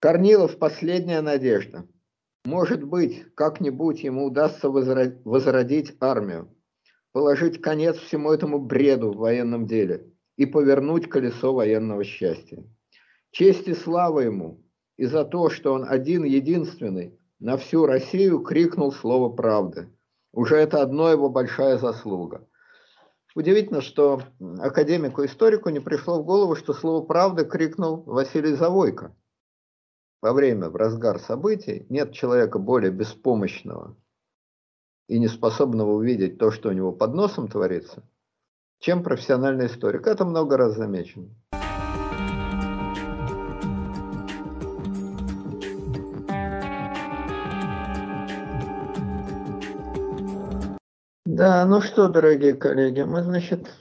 Корнилов – последняя надежда. Может быть, как-нибудь ему удастся возродить армию, положить конец всему этому бреду в военном деле и повернуть колесо военного счастья. Честь и слава ему и за то, что он один единственный на всю Россию крикнул слово правды. Уже это одно его большая заслуга. Удивительно, что академику-историку не пришло в голову, что слово правды крикнул Василий Завойко – во время, в разгар событий, нет человека более беспомощного и неспособного увидеть то, что у него под носом творится, чем профессиональный историк. Это много раз замечено. Да, ну что, дорогие коллеги, мы, значит,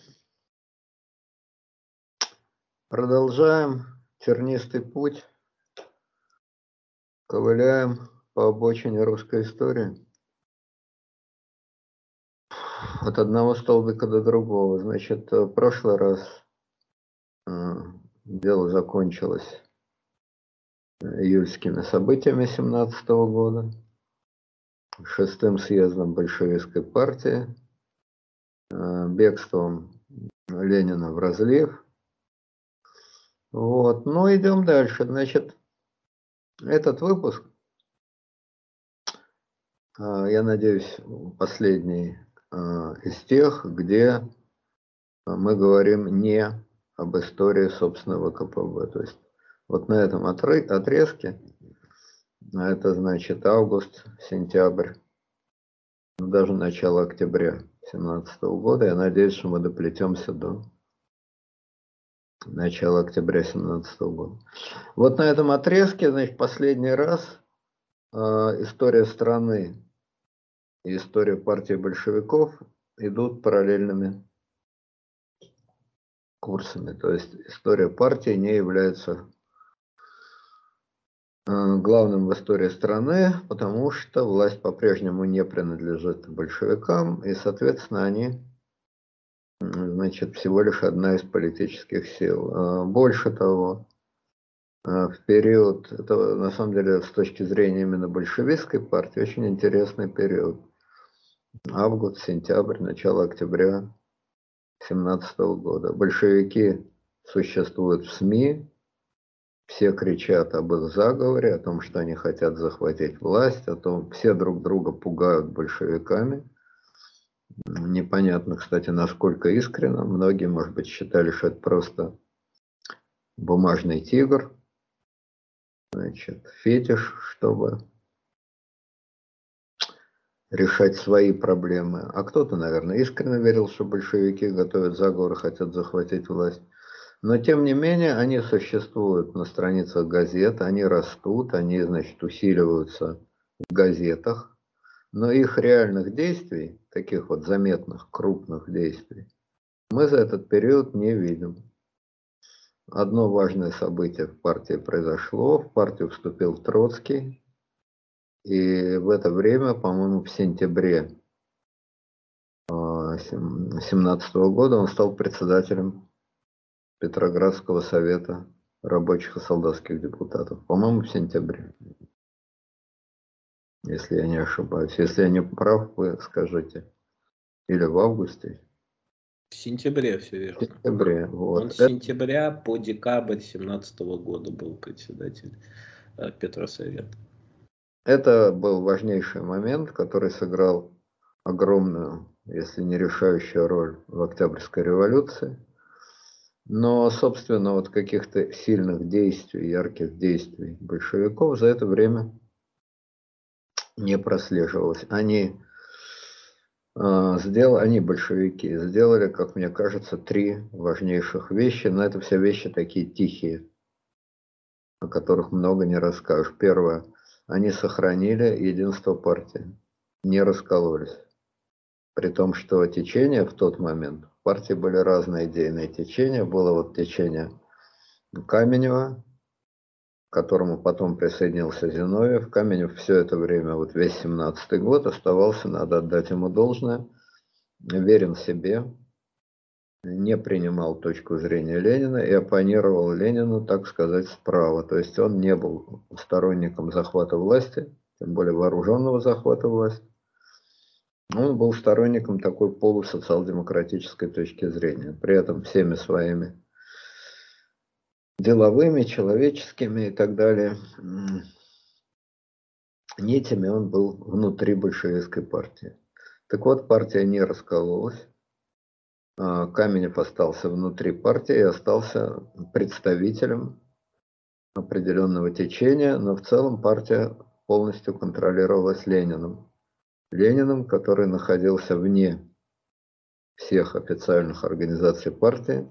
продолжаем тернистый путь Ковыляем по обочине русской истории. От одного столбика до другого. Значит, в прошлый раз э, дело закончилось июльскими событиями 17 года, шестым съездом большевистской партии, э, бегством Ленина в разлив. Вот, ну идем дальше. Значит, этот выпуск, а, я надеюсь, последний а, из тех, где мы говорим не об истории собственного КПБ. То есть вот на этом отрезке, а это значит август, сентябрь, даже начало октября 2017 года, я надеюсь, что мы доплетемся до начала октября 2017 года. Вот на этом отрезке, значит, последний раз э, история страны и история партии большевиков идут параллельными курсами. То есть история партии не является э, главным в истории страны, потому что власть по-прежнему не принадлежит большевикам, и, соответственно, они значит, всего лишь одна из политических сил. А, больше того, а, в период, это на самом деле с точки зрения именно большевистской партии, очень интересный период. Август, сентябрь, начало октября 17 года. Большевики существуют в СМИ, все кричат об их заговоре, о том, что они хотят захватить власть, о том, все друг друга пугают большевиками – Непонятно, кстати, насколько искренно. Многие, может быть, считали, что это просто бумажный тигр, значит, фетиш, чтобы решать свои проблемы. А кто-то, наверное, искренне верил, что большевики готовят заговор и хотят захватить власть. Но, тем не менее, они существуют на страницах газет, они растут, они, значит, усиливаются в газетах но их реальных действий, таких вот заметных, крупных действий, мы за этот период не видим. Одно важное событие в партии произошло, в партию вступил Троцкий, и в это время, по-моему, в сентябре 2017 а, года он стал председателем Петроградского совета рабочих и солдатских депутатов, по-моему, в сентябре если я не ошибаюсь. Если я не прав, вы скажите. Или в августе? В сентябре, все верно. В сентябре, вот. Он с сентября по декабрь 2017 года был председатель э, Петросовета. Это был важнейший момент, который сыграл огромную, если не решающую роль в Октябрьской революции. Но, собственно, вот каких-то сильных действий, ярких действий большевиков за это время не прослеживалось. Они, э, сделали, они, большевики, сделали, как мне кажется, три важнейших вещи, но это все вещи такие тихие, о которых много не расскажешь. Первое, они сохранили единство партии, не раскололись. При том, что течения в тот момент, в партии были разные идейные течения. Было вот течение Каменева, к которому потом присоединился Зиновьев. Каменев все это время, вот весь 17 год оставался, надо отдать ему должное, верен себе, не принимал точку зрения Ленина и оппонировал Ленину, так сказать, справа. То есть он не был сторонником захвата власти, тем более вооруженного захвата власти. Он был сторонником такой полусоциал-демократической точки зрения. При этом всеми своими деловыми, человеческими и так далее нитями он был внутри большевистской партии. Так вот, партия не раскололась. А, Каменев остался внутри партии и остался представителем определенного течения, но в целом партия полностью контролировалась Лениным. Лениным, который находился вне всех официальных организаций партии,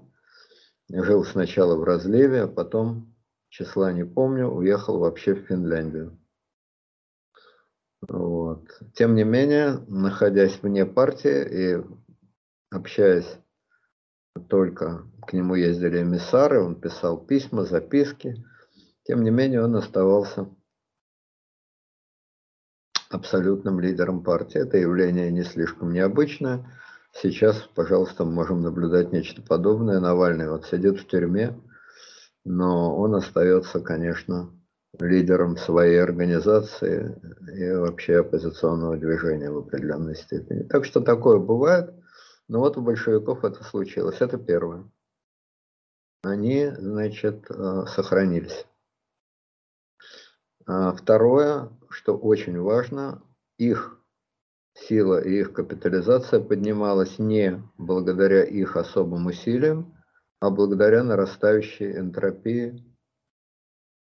жил сначала в разливе, а потом, числа не помню, уехал вообще в Финляндию. Вот. Тем не менее, находясь вне партии и общаясь только, к нему ездили эмиссары, он писал письма, записки, тем не менее он оставался абсолютным лидером партии. Это явление не слишком необычное. Сейчас, пожалуйста, мы можем наблюдать нечто подобное. Навальный вот сидит в тюрьме, но он остается, конечно, лидером своей организации и вообще оппозиционного движения в определенной степени. Так что такое бывает. Но вот у большевиков это случилось. Это первое. Они, значит, э, сохранились. А второе, что очень важно, их сила и их капитализация поднималась не благодаря их особым усилиям, а благодаря нарастающей энтропии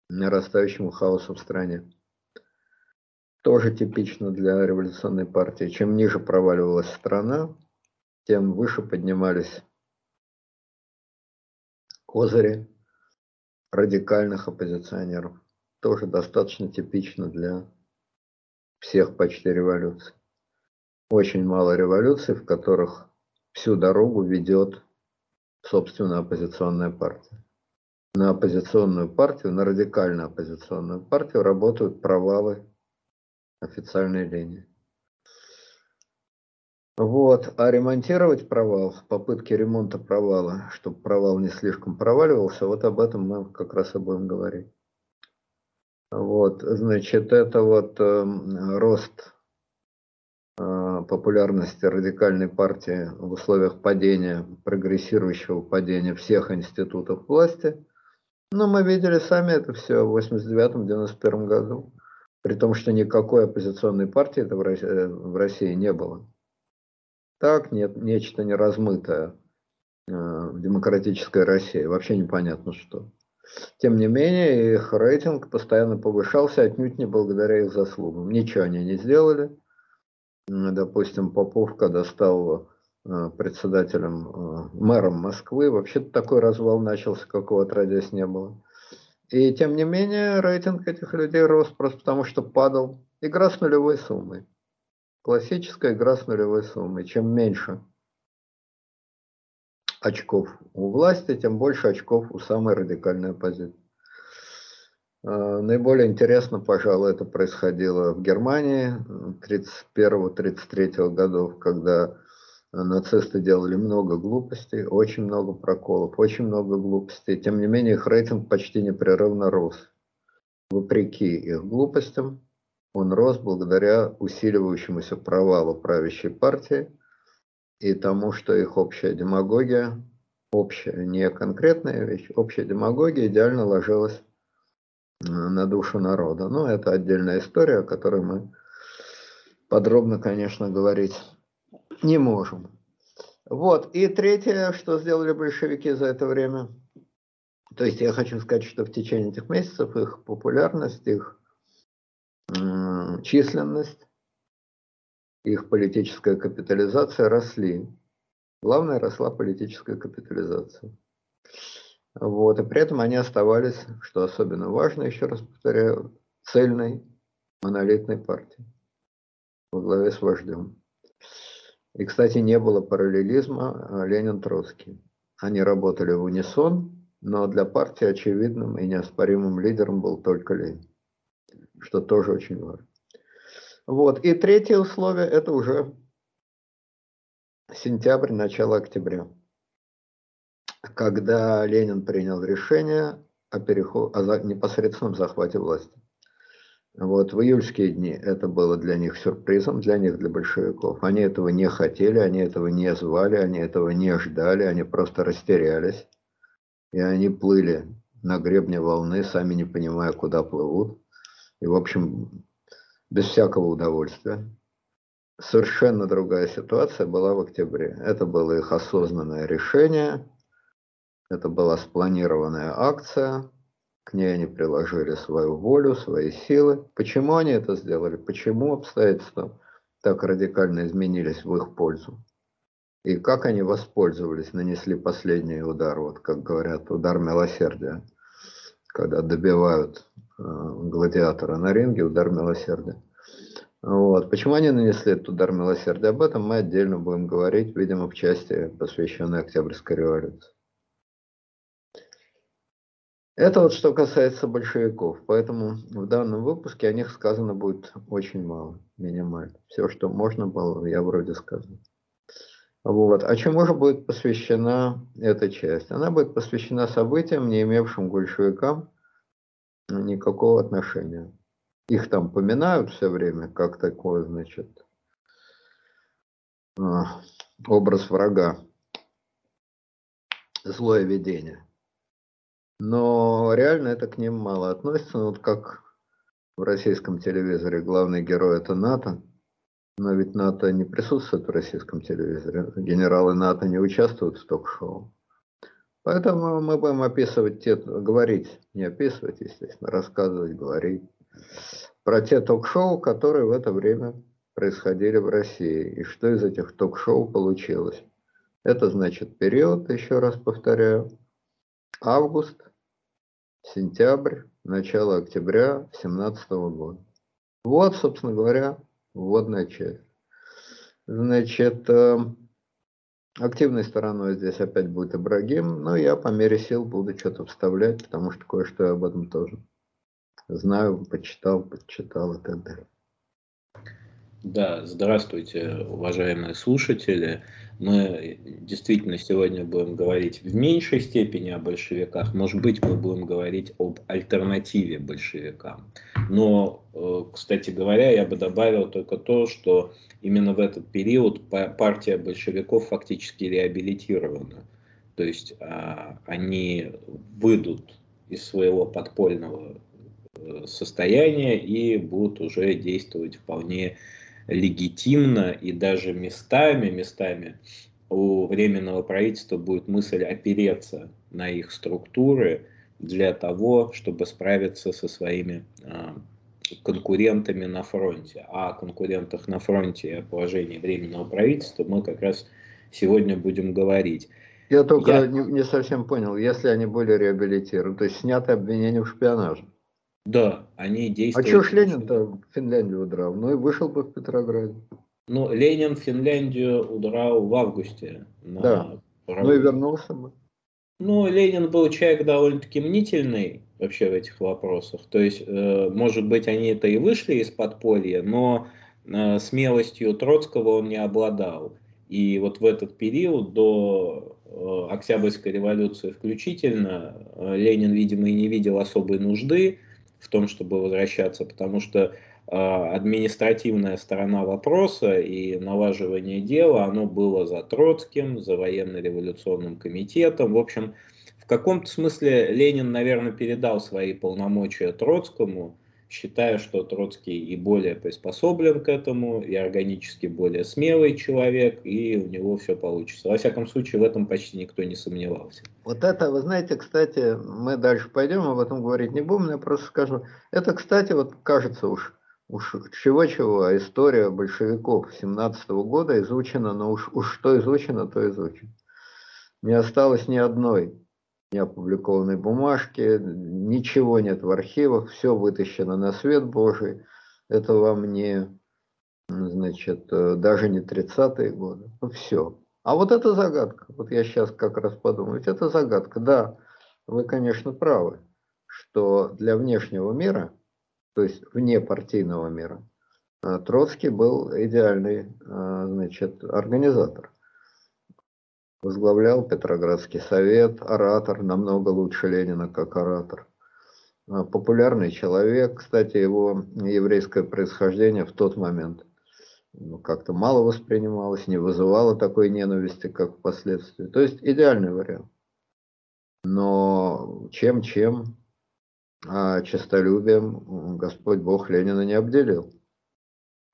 нарастающему хаосу в стране. Тоже типично для революционной партии. Чем ниже проваливалась страна, тем выше поднимались козыри радикальных оппозиционеров. Тоже достаточно типично для всех почти революций. Очень мало революций, в которых всю дорогу ведет, собственно, оппозиционная партия на оппозиционную партию, на радикально оппозиционную партию работают провалы официальной линии. Вот. А ремонтировать провал, попытки ремонта провала, чтобы провал не слишком проваливался, вот об этом мы как раз и будем говорить. Вот, значит, это вот э, рост популярности радикальной партии в условиях падения, прогрессирующего падения всех институтов власти – ну, мы видели сами это все в 89-91 году. При том, что никакой оппозиционной партии это в России, э, России не было. Так, нет, нечто неразмытое э, в демократической России. Вообще непонятно что. Тем не менее, их рейтинг постоянно повышался, отнюдь не благодаря их заслугам. Ничего они не сделали. Допустим, Попов, когда стал Э, председателем, э, мэром Москвы. Вообще-то такой развал начался, какого отродясь не было. И тем не менее рейтинг этих людей рос просто потому, что падал. Игра с нулевой суммой. Классическая игра с нулевой суммой. Чем меньше очков у власти, тем больше очков у самой радикальной оппозиции. Э, наиболее интересно, пожалуй, это происходило в Германии 31-33 годов, когда нацисты делали много глупостей, очень много проколов, очень много глупостей. Тем не менее, их рейтинг почти непрерывно рос. Вопреки их глупостям, он рос благодаря усиливающемуся провалу правящей партии и тому, что их общая демагогия, общая, не конкретная вещь, общая демагогия идеально ложилась на душу народа. Но это отдельная история, о которой мы подробно, конечно, говорить не можем. Вот. И третье, что сделали большевики за это время. То есть я хочу сказать, что в течение этих месяцев их популярность, их численность, их политическая капитализация росли. Главное, росла политическая капитализация. Вот. И при этом они оставались, что особенно важно, еще раз повторяю, цельной монолитной партией во главе с вождем. И, кстати, не было параллелизма а, Ленин-Троцкий. Они работали в унисон, но для партии очевидным и неоспоримым лидером был только Ленин, что тоже очень важно. Вот. И третье условие – это уже сентябрь, начало октября. Когда Ленин принял решение о, переход, о непосредственном захвате власти. Вот в июльские дни это было для них сюрпризом, для них, для большевиков. Они этого не хотели, они этого не звали, они этого не ждали, они просто растерялись. И они плыли на гребне волны, сами не понимая, куда плывут. И, в общем, без всякого удовольствия. Совершенно другая ситуация была в октябре. Это было их осознанное решение, это была спланированная акция, к ней они приложили свою волю, свои силы. Почему они это сделали? Почему обстоятельства так радикально изменились в их пользу? И как они воспользовались, нанесли последний удар, вот как говорят, удар милосердия, когда добивают э, гладиатора на ринге, удар милосердия. Вот. Почему они нанесли этот удар милосердия? Об этом мы отдельно будем говорить, видимо, в части, посвященной Октябрьской революции. Это вот что касается большевиков. Поэтому в данном выпуске о них сказано будет очень мало, минимально. Все, что можно было, я вроде сказал. Вот. А чему же будет посвящена эта часть? Она будет посвящена событиям, не имевшим большевикам никакого отношения. Их там поминают все время, как такое, значит, а, образ врага, злое видение. Но реально это к ним мало относится. Ну, вот как в российском телевизоре главный герой это НАТО. Но ведь НАТО не присутствует в российском телевизоре. Генералы НАТО не участвуют в ток-шоу. Поэтому мы будем описывать те, говорить, не описывать, естественно, рассказывать, говорить про те ток-шоу, которые в это время происходили в России. И что из этих ток-шоу получилось. Это значит период, еще раз повторяю, август сентябрь, начало октября 2017 года. Вот, собственно говоря, вводная часть. Значит, э, активной стороной здесь опять будет Ибрагим, но я по мере сил буду что-то вставлять, потому что кое-что я об этом тоже знаю, почитал, подчитал и так далее. Да, здравствуйте, уважаемые слушатели. Мы действительно сегодня будем говорить в меньшей степени о большевиках. Может быть, мы будем говорить об альтернативе большевикам. Но, э, кстати говоря, я бы добавил только то, что именно в этот период партия большевиков фактически реабилитирована. То есть а, они выйдут из своего подпольного э, состояния и будут уже действовать вполне легитимно и даже местами, местами у Временного правительства будет мысль опереться на их структуры для того, чтобы справиться со своими а, конкурентами на фронте. А о конкурентах на фронте и о положении Временного правительства мы как раз сегодня будем говорить. Я только Я... Не, не совсем понял, если они были реабилитированы, то есть сняты обвинения в шпионаже. Да, они действуют. А что ж Ленин-то в Финляндию удрал? Ну и вышел бы в Петрограде. Ну, Ленин в Финляндию удрал в августе. На да, ну и вернулся бы. Ну, Ленин был человек довольно-таки мнительный вообще в этих вопросах. То есть, э, может быть, они это и вышли из подполья, но э, смелостью Троцкого он не обладал. И вот в этот период до э, Октябрьской революции включительно э, Ленин, видимо, и не видел особой нужды в том, чтобы возвращаться, потому что э, административная сторона вопроса и налаживание дела, оно было за Троцким, за военно-революционным комитетом. В общем, в каком-то смысле Ленин, наверное, передал свои полномочия Троцкому, считая, что Троцкий и более приспособлен к этому, и органически более смелый человек, и у него все получится. Во всяком случае, в этом почти никто не сомневался. Вот это, вы знаете, кстати, мы дальше пойдем, об этом говорить не будем, я просто скажу. Это, кстати, вот кажется уж, уж чего-чего, а история большевиков 17 -го года изучена, но уж, уж что изучено, то изучено. Не осталось ни одной не опубликованной бумажки, ничего нет в архивах, все вытащено на свет Божий. Это вам не, значит, э, даже не 30-е годы. Ну, все. А вот это загадка. Вот я сейчас как раз подумал, это загадка. Да, вы, конечно, правы, что для внешнего мира, то есть вне партийного мира, э, Троцкий был идеальный, э, значит, организатор. Возглавлял Петроградский совет, оратор, намного лучше Ленина как оратор. А, популярный человек, кстати, его еврейское происхождение в тот момент ну, как-то мало воспринималось, не вызывало такой ненависти, как впоследствии. То есть идеальный вариант. Но чем-чем, а честолюбием Господь Бог Ленина не обделил.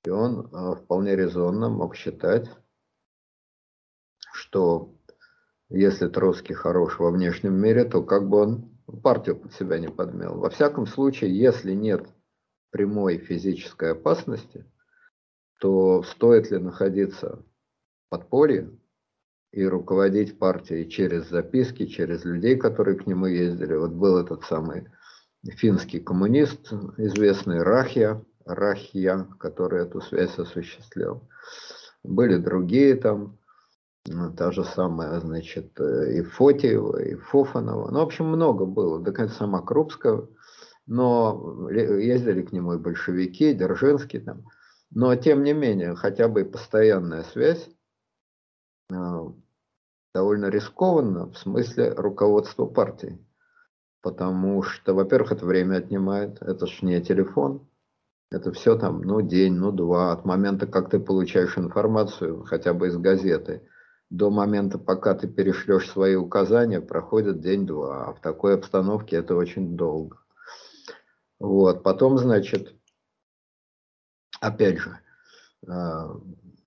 И он а, вполне резонно мог считать, что если Троцкий хорош во внешнем мире, то как бы он партию под себя не подмел. Во всяком случае, если нет прямой физической опасности, то стоит ли находиться в подполье и руководить партией через записки, через людей, которые к нему ездили. Вот был этот самый финский коммунист, известный Рахья, Рахья, который эту связь осуществлял. Были другие там, та же самая, значит, и Фотиева, и Фофанова. Ну, в общем, много было, до конца сама Крупская. Но ездили к нему и большевики, и Дзержинский там. Но, тем не менее, хотя бы и постоянная связь а, довольно рискованно в смысле руководства партии. Потому что, во-первых, это время отнимает, это ж не телефон, это все там, ну, день, ну, два, от момента, как ты получаешь информацию, хотя бы из газеты, до момента, пока ты перешлешь свои указания, проходит день-два. А в такой обстановке это очень долго. Вот, потом, значит, опять же, а,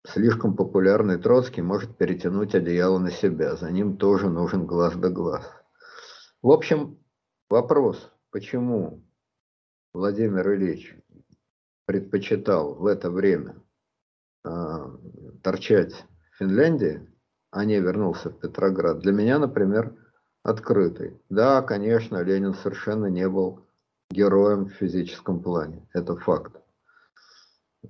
слишком популярный Троцкий может перетянуть одеяло на себя. За ним тоже нужен глаз да глаз. В общем, вопрос, почему Владимир Ильич предпочитал в это время э, торчать в Финляндии, а не вернулся в Петроград, для меня, например, открытый. Да, конечно, Ленин совершенно не был героем в физическом плане. Это факт.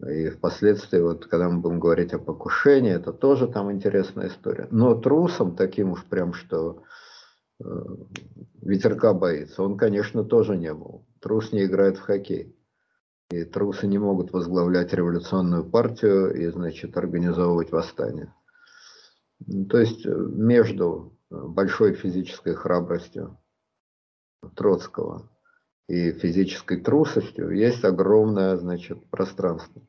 И впоследствии, вот, когда мы будем говорить о покушении, это тоже там интересная история. Но трусом таким уж прям, что э, ветерка боится, он, конечно, тоже не был. Трус не играет в хоккей. И трусы не могут возглавлять революционную партию и, значит, организовывать восстание. То есть э, между большой физической храбростью Троцкого и физической трусостью есть огромное, значит, пространство.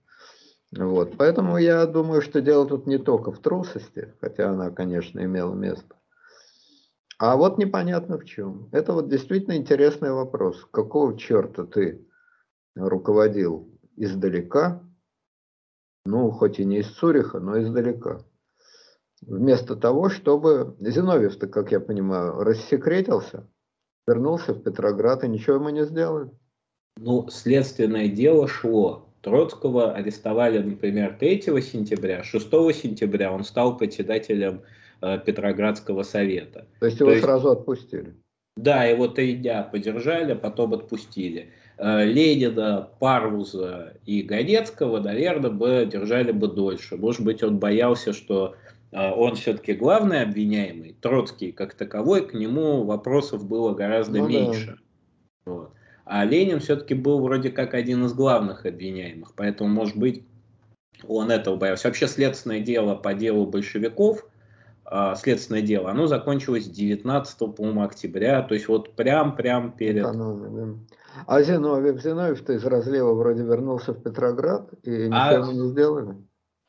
Вот. Поэтому я думаю, что дело тут не только в трусости, хотя она, конечно, имела место. А вот непонятно в чем. Это вот действительно интересный вопрос. Какого черта ты руководил издалека, ну, хоть и не из Цуриха, но издалека. Вместо того, чтобы... Зиновьев-то, как я понимаю, рассекретился, вернулся в Петроград и ничего ему не сделали. Ну, следственное дело шло. Троцкого арестовали, например, 3 сентября, 6 сентября он стал председателем э, Петроградского совета. То есть его То есть, сразу отпустили? Да, его три дня подержали, потом отпустили. Э, Ленина, Парвуза и Ганецкого, наверное, бы держали бы дольше. Может быть, он боялся, что он все-таки главный обвиняемый, Троцкий как таковой, к нему вопросов было гораздо ну, меньше. Да. Вот. А Ленин все-таки был вроде как один из главных обвиняемых, поэтому, может быть, он этого боялся. Вообще следственное дело по делу большевиков, э, следственное дело, оно закончилось 19 по октября, то есть вот прям-прям перед... Экономия, да. А Зиновьев, Зиновьев-то из разлива вроде вернулся в Петроград и ничего а, ему не сделали.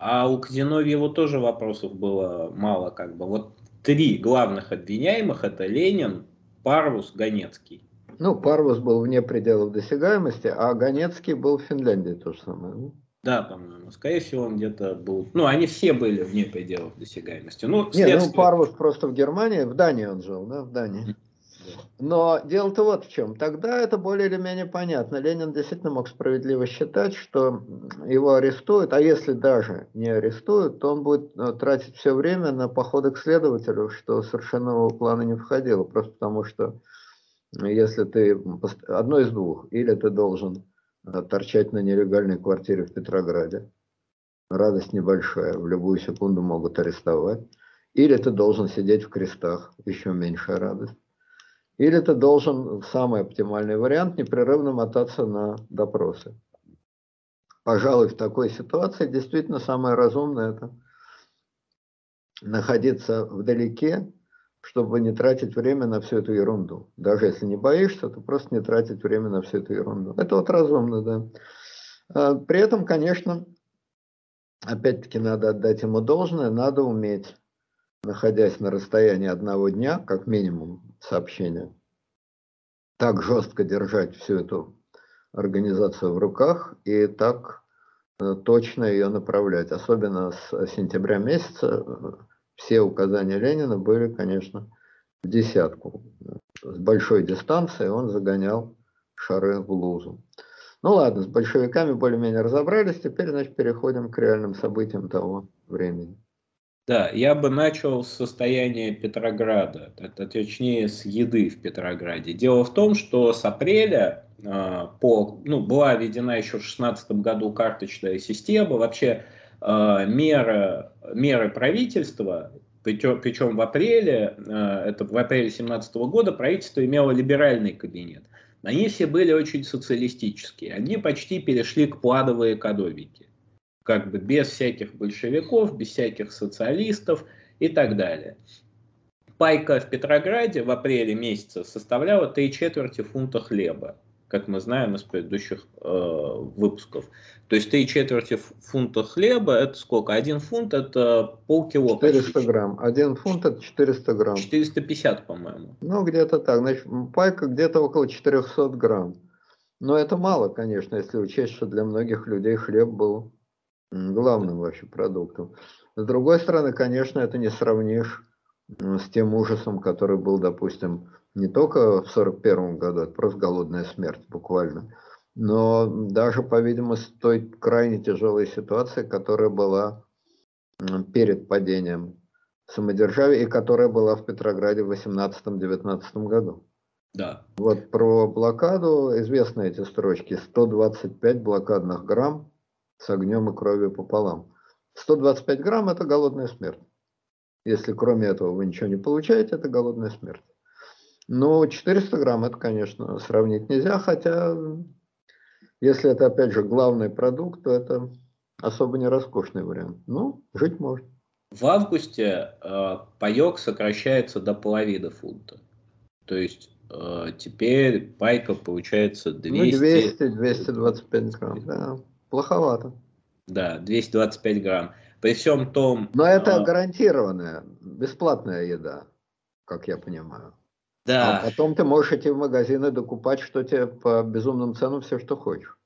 А у Зиновьева тоже вопросов было мало как бы. Вот три главных обвиняемых это Ленин, Парвус, Ганецкий. Ну, Парвус был вне пределов досягаемости, а Ганецкий был в Финляндии то же самое. Ну. Да, по-моему. Скорее всего, он где-то был... Ну, они все были вне пределов досягаемости. Ну, следствие... ну, Парвус просто в Германии, в Дании он жил, да, в Дании. Но дело-то вот в чем. Тогда это более или менее понятно. Ленин действительно мог справедливо считать, что его арестуют, а если даже не арестуют, то он будет э, тратить все время на походы к следователю, что совершенно его планы не входило. Просто потому что если ты одно из двух, или ты должен э, торчать на нелегальной квартире в Петрограде, радость небольшая, в любую секунду могут арестовать, или ты должен сидеть в крестах, еще меньшая радость. Или ты должен, самый оптимальный вариант, непрерывно мотаться на допросы. Пожалуй, в такой ситуации действительно самое разумное это находиться вдалеке, чтобы не тратить время на всю эту ерунду. Даже если не боишься, то просто не тратить время на всю эту ерунду. Это вот разумно, да. А, при этом, конечно, опять-таки надо отдать ему должное, надо уметь, находясь на расстоянии одного дня, как минимум сообщения, так жестко держать всю эту организацию в руках и так э, точно ее направлять. Особенно с сентября месяца э, все указания Ленина были, конечно, в десятку. С большой дистанции он загонял шары в лузу. Ну ладно, с большевиками более-менее разобрались, теперь, значит, переходим к реальным событиям того времени. Да, я бы начал с состояния Петрограда, точнее с еды в Петрограде. Дело в том, что с апреля э, по, ну, была введена еще в 2016 году карточная система, вообще э, меры, меры правительства, причем, в апреле, э, это в апреле 2017 года правительство имело либеральный кабинет. Они все были очень социалистические. Они почти перешли к плановой экономике. Как бы без всяких большевиков, без всяких социалистов и так далее. Пайка в Петрограде в апреле месяце составляла три четверти фунта хлеба как мы знаем из предыдущих э, выпусков. То есть три четверти фунта хлеба, это сколько? Один фунт это полкило. 400 почти. грамм. Один фунт это 400 грамм. 450, по-моему. Ну, где-то так. Значит, пайка где-то около 400 грамм. Но это мало, конечно, если учесть, что для многих людей хлеб был главным вообще продуктом. С другой стороны, конечно, это не сравнишь с тем ужасом, который был, допустим, не только в 1941 году, это просто голодная смерть буквально, но даже, по-видимому, с той крайне тяжелой ситуацией, которая была перед падением самодержавия и которая была в Петрограде в 18-19 году. Да. Вот про блокаду известны эти строчки. 125 блокадных грамм с огнем и кровью пополам. 125 грамм – это голодная смерть. Если кроме этого вы ничего не получаете, это голодная смерть. Но 400 грамм это, конечно, сравнить нельзя, хотя если это, опять же, главный продукт, то это особо не роскошный вариант. Ну, жить можно. В августе э, паек сокращается до половины фунта. То есть э, теперь пайка получается 200... Ну, 200-225 грамм, да. Плоховато. Да, 225 грамм. При всем том... Но это э, гарантированная, бесплатная еда, как я понимаю. Да. А потом ты можешь идти в магазины докупать, что тебе по безумным ценам все, что хочешь.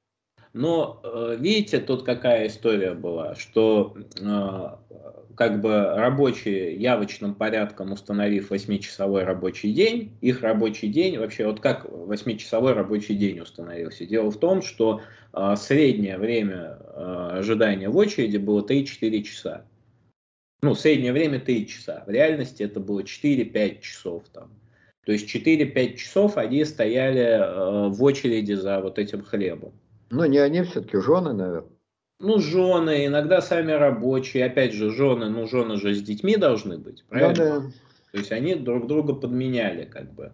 Но э, видите, тут какая история была, что э, как бы рабочие явочным порядком установив 8-часовой рабочий день, их рабочий день, вообще вот как 8-часовой рабочий день установился? Дело в том, что э, среднее время ожидания в очереди было 3-4 часа. Ну, среднее время 3 часа. В реальности это было 4-5 часов там. То есть 4-5 часов они стояли э, в очереди за вот этим хлебом. Ну, не они, все-таки жены, наверное. Ну, жены, иногда сами рабочие. Опять же, жены, ну, жены же с детьми должны быть, правильно? Да, да. То есть они друг друга подменяли, как бы.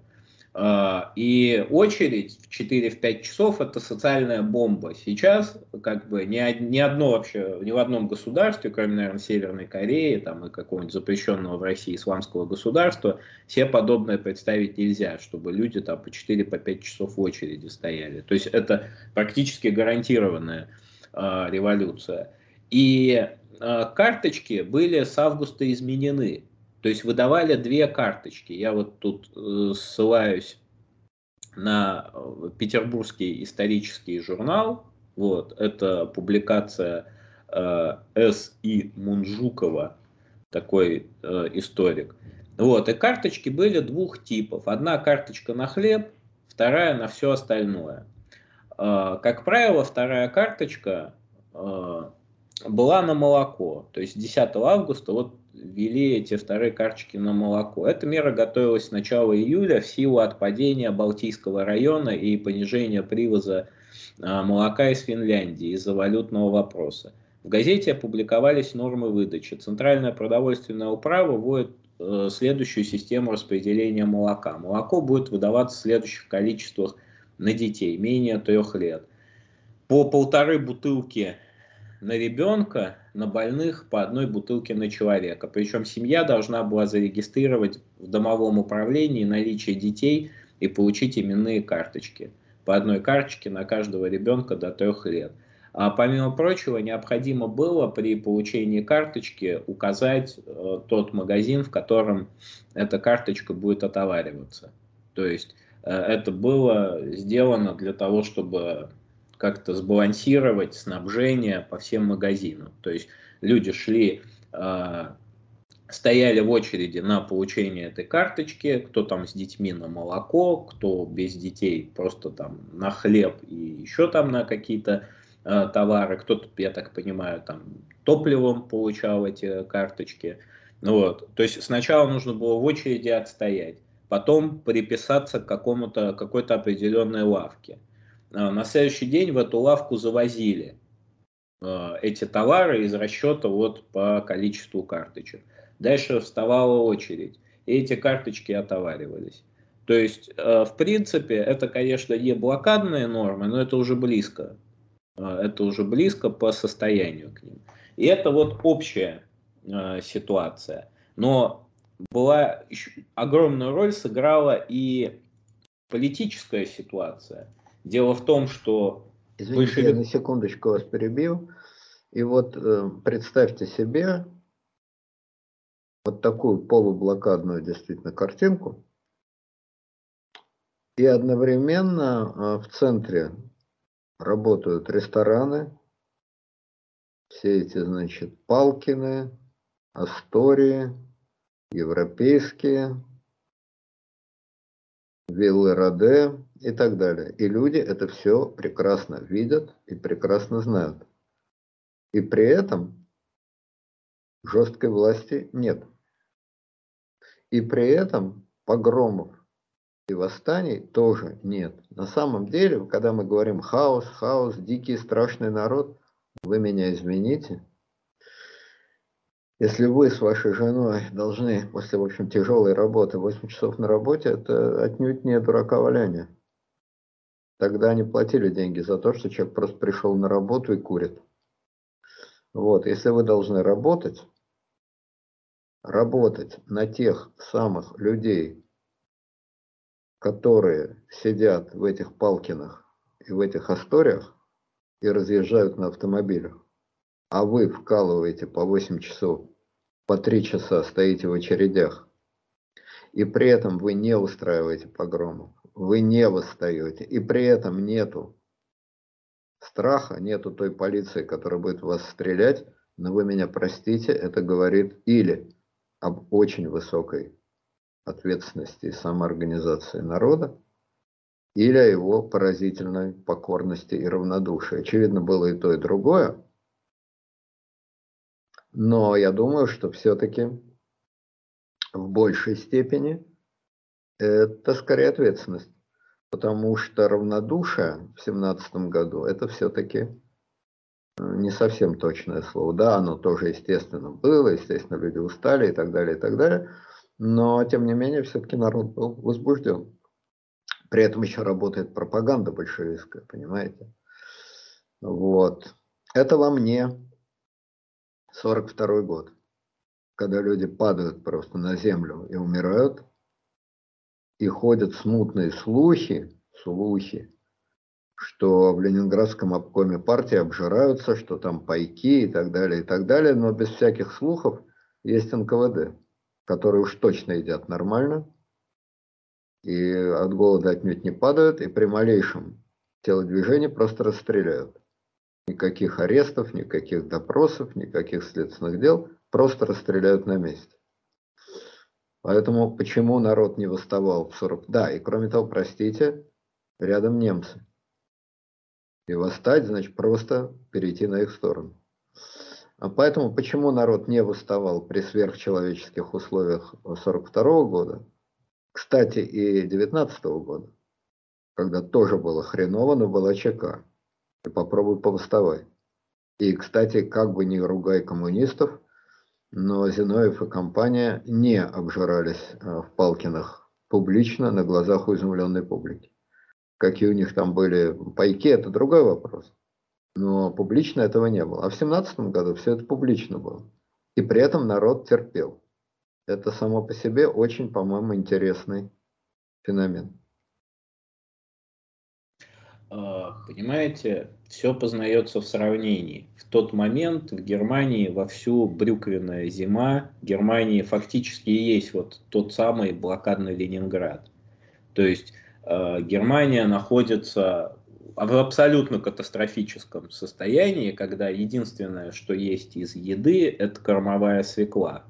А, и очередь в 4-5 часов это социальная бомба. Сейчас как бы ни, ни одно вообще, ни в одном государстве, кроме, наверное, Северной Кореи там, и какого-нибудь запрещенного в России исламского государства, себе подобное представить нельзя, чтобы люди там по 4-5 по часов в очереди стояли. То есть это практически гарантированная э, революция. И э, карточки были с августа изменены. То есть выдавали две карточки. Я вот тут э, ссылаюсь на э, Петербургский исторический журнал. Вот, это публикация э, С. И. Мунжукова, такой э, историк. Вот, и карточки были двух типов. Одна карточка на хлеб, вторая на все остальное. Э, как правило, вторая карточка э, была на молоко. То есть 10 августа вот ввели эти вторые карточки на молоко. Эта мера готовилась с начала июля в силу отпадения Балтийского района и понижения привоза а, молока из Финляндии из-за валютного вопроса. В газете опубликовались нормы выдачи. Центральная продовольственная управа вводит э, следующую систему распределения молока. Молоко будет выдаваться в следующих количествах на детей, менее трех лет. По полторы бутылки на ребенка, на больных по одной бутылке на человека. Причем семья должна была зарегистрировать в домовом управлении наличие детей и получить именные карточки. По одной карточке на каждого ребенка до трех лет. А помимо прочего, необходимо было при получении карточки указать э, тот магазин, в котором эта карточка будет отовариваться. То есть э, это было сделано для того, чтобы как-то сбалансировать снабжение по всем магазинам. То есть люди шли, э, стояли в очереди на получение этой карточки, кто там с детьми на молоко, кто без детей просто там на хлеб и еще там на какие-то э, товары, кто-то, я так понимаю, там топливом получал эти карточки. Ну вот, то есть сначала нужно было в очереди отстоять, потом приписаться к какому-то какой-то определенной лавке. А, на следующий день в эту лавку завозили а, эти товары из расчета вот по количеству карточек. Дальше вставала очередь, и эти карточки отоваривались. То есть, а, в принципе, это, конечно, не блокадные нормы, но это уже близко. Это уже близко по состоянию к ним. И это вот общая ситуация. Но была огромную роль сыграла и политическая ситуация. Дело в том, что... Извините, большевик... я на секундочку вас перебил. И вот э, представьте себе вот такую полублокадную действительно картинку. И одновременно э, в центре работают рестораны, все эти, значит, Палкины, Астории, европейские, виллы Роде и так далее. И люди это все прекрасно видят и прекрасно знают. И при этом жесткой власти нет. И при этом погромов и восстаний тоже нет. На самом деле, когда мы говорим хаос, хаос, дикий, страшный народ, вы меня извините, если вы с вашей женой должны после, в общем, тяжелой работы 8 часов на работе, это отнюдь не дурака валяния. Тогда они платили деньги за то, что человек просто пришел на работу и курит. Вот, если вы должны работать, работать на тех самых людей, которые сидят в этих Палкинах и в этих Асториях и разъезжают на автомобилях, а вы вкалываете по 8 часов, по 3 часа стоите в очередях, и при этом вы не устраиваете погромов, вы не восстаете, и при этом нету страха, нету той полиции, которая будет вас стрелять, но вы меня простите, это говорит или об очень высокой ответственности и самоорганизации народа, или о его поразительной покорности и равнодушии. Очевидно, было и то, и другое. Но я думаю, что все-таки в большей степени это скорее ответственность. Потому что равнодушие в семнадцатом году это все-таки э, не совсем точное слово. Да, оно тоже, естественно, было, естественно, люди устали и так далее, и так далее. Но, тем не менее, все-таки народ был возбужден. При этом еще работает пропаганда большевистская, понимаете? Вот. Это во мне 42 год, когда люди падают просто на землю и умирают, и ходят смутные слухи, слухи, что в Ленинградском обкоме партии обжираются, что там пайки и так далее, и так далее, но без всяких слухов есть НКВД, которые уж точно едят нормально, и от голода отнюдь не падают, и при малейшем телодвижении просто расстреляют. Никаких арестов, никаких допросов, никаких следственных дел. Просто расстреляют на месте. Поэтому почему народ не восставал в 40... Да, и кроме того, простите, рядом немцы. И восстать, значит, просто перейти на их сторону. А поэтому почему народ не восставал при сверхчеловеческих условиях 42 -го года, кстати, и 19 -го года, когда тоже было хреново, но была ЧК и попробуй повыставай. И, кстати, как бы ни ругай коммунистов, но Зиновьев и компания не обжирались э, в Палкинах публично на глазах у изумленной публики. Какие у них там были пайки, это другой вопрос. Но публично этого не было. А в семнадцатом году все это публично было. И при этом народ терпел. Это само по себе очень, по-моему, интересный феномен. А, понимаете, все познается в сравнении. В тот момент в Германии вовсю брюквенная зима. Германии фактически есть вот тот самый блокадный Ленинград. То есть э, Германия находится в абсолютно катастрофическом состоянии, когда единственное, что есть из еды, это кормовая свекла.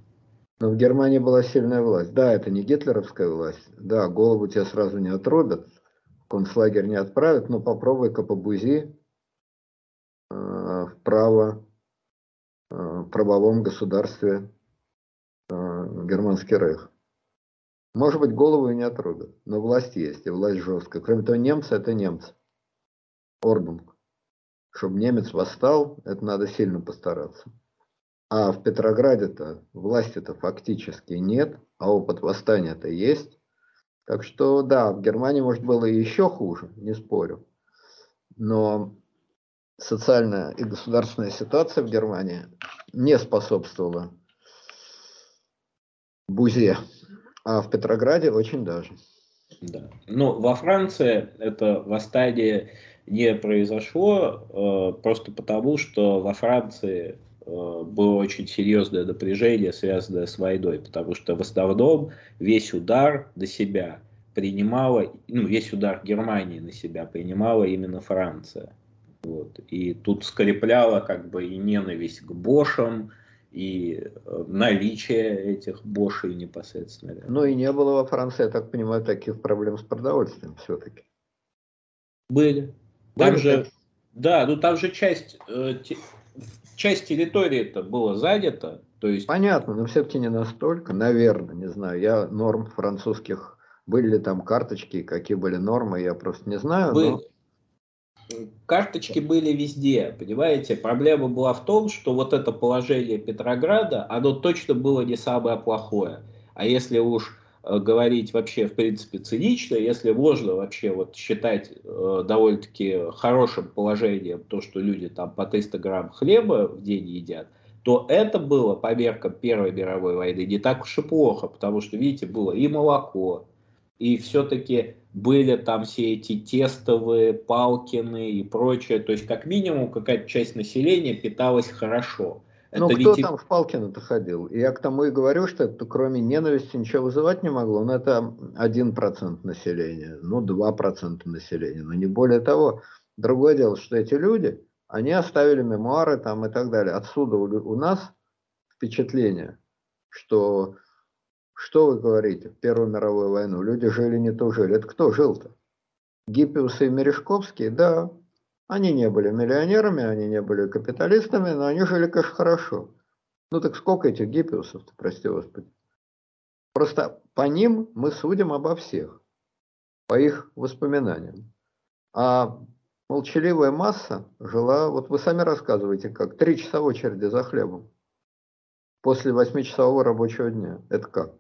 Но в Германии была сильная власть. Да, это не гитлеровская власть. Да, голову тебе сразу не отрубят, концлагерь не отправят, но попробуй-ка побузи э, в право э, правовом государстве э, Германский рейх. Может быть, голову и не отрубят, но власть есть, и власть жесткая. Кроме того, немцы – это немцы. Орбан. Чтобы немец восстал, это надо сильно постараться. А в Петрограде-то власти-то фактически нет, а опыт восстания-то есть. Так что да, в Германии, может, было еще хуже, не спорю. Но социальная и государственная ситуация в Германии не способствовала Бузе, а в Петрограде очень даже. Да. Но во Франции это восстание не произошло э, просто потому, что во Франции было очень серьезное напряжение, связанное с войной, потому что в основном весь удар на себя принимала, ну, весь удар Германии на себя принимала именно Франция. Вот. И тут скрепляла как бы и ненависть к Бошам, и э, наличие этих Бошей непосредственно. Ну и не было во Франции, я так понимаю, таких проблем с продовольствием все-таки. Были. Там же, да, ну там же часть, э, часть территории это было занята. То есть... Понятно, но все-таки не настолько, наверное, не знаю. Я норм французских были ли там карточки, какие были нормы, я просто не знаю. Были. Но... Карточки были везде, понимаете? Проблема была в том, что вот это положение Петрограда, оно точно было не самое плохое. А если уж говорить вообще, в принципе, цинично, если можно вообще вот считать э, довольно-таки хорошим положением то, что люди там по 300 грамм хлеба в день едят, то это было по меркам Первой мировой войны не так уж и плохо, потому что, видите, было и молоко, и все-таки были там все эти тестовые, Палкины и прочее. То есть, как минимум, какая-то часть населения питалась хорошо. Ну, кто ведь... там в Палкино-то ходил? Я к тому и говорю, что это кроме ненависти ничего вызывать не могло. Но это 1% населения, ну, 2% населения, но не более того. Другое дело, что эти люди, они оставили мемуары там и так далее. Отсюда у, у нас впечатление, что что вы говорите? В Первую мировую войну люди жили не то жили. Это кто жил-то? Гиппиусы и Мережковские? Да. Они не были миллионерами, они не были капиталистами, но они жили, конечно, хорошо. Ну так сколько этих гиппиусов-то, прости господи. Просто по ним мы судим обо всех, по их воспоминаниям. А молчаливая масса жила, вот вы сами рассказываете, как три часа очереди за хлебом после восьмичасового рабочего дня. Это как?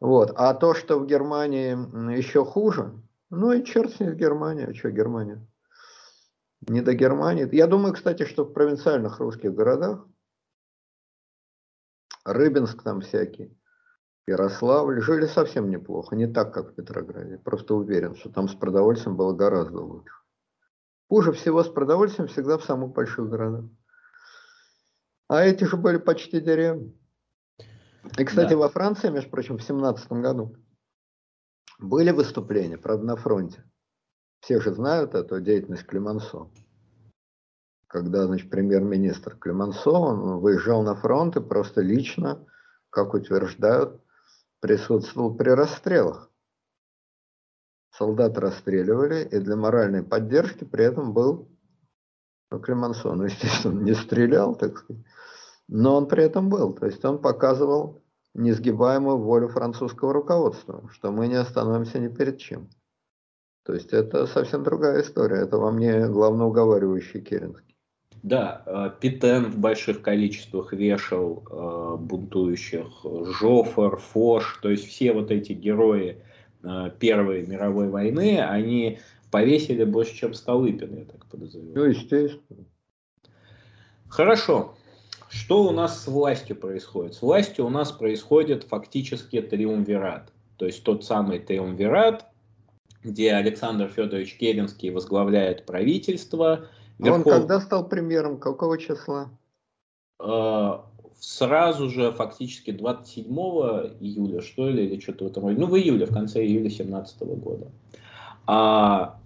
Вот. А то, что в Германии еще хуже, ну и черт с ней в Германии, а что Германия? Не до Германии. Я думаю, кстати, что в провинциальных русских городах, Рыбинск там всякий, Ярославль, жили совсем неплохо. Не так, как в Петрограде. Просто уверен, что там с продовольствием было гораздо лучше. Хуже всего с продовольствием всегда в самых больших городах. А эти же были почти деревни. И, кстати, да. во Франции, между прочим, в семнадцатом году были выступления, правда, на фронте. Все же знают эту деятельность Клемансо. Когда, значит, премьер-министр Клемансо, он выезжал на фронт и просто лично, как утверждают, присутствовал при расстрелах. Солдат расстреливали, и для моральной поддержки при этом был Клемансо. Ну, естественно, не стрелял, так сказать, но он при этом был. То есть он показывал несгибаемую волю французского руководства, что мы не остановимся ни перед чем. То есть это совсем другая история. Это во мне главноуговаривающий Керенский. Да, э, Питен в больших количествах вешал э, бунтующих, Жофер, Фош, то есть все вот эти герои э, Первой мировой войны, они повесили больше, чем Столыпин, я так подозреваю. Ну, естественно. Хорошо. Что у нас с властью происходит? С властью у нас происходит фактически триумвират. То есть тот самый триумвират, где Александр Федорович Керенский возглавляет правительство. Верхов... Он когда стал премьером? Какого числа? Э, сразу же, фактически 27 июля, что ли, или что-то в этом роде. Ну, в июле, в конце июля 2017 года. А,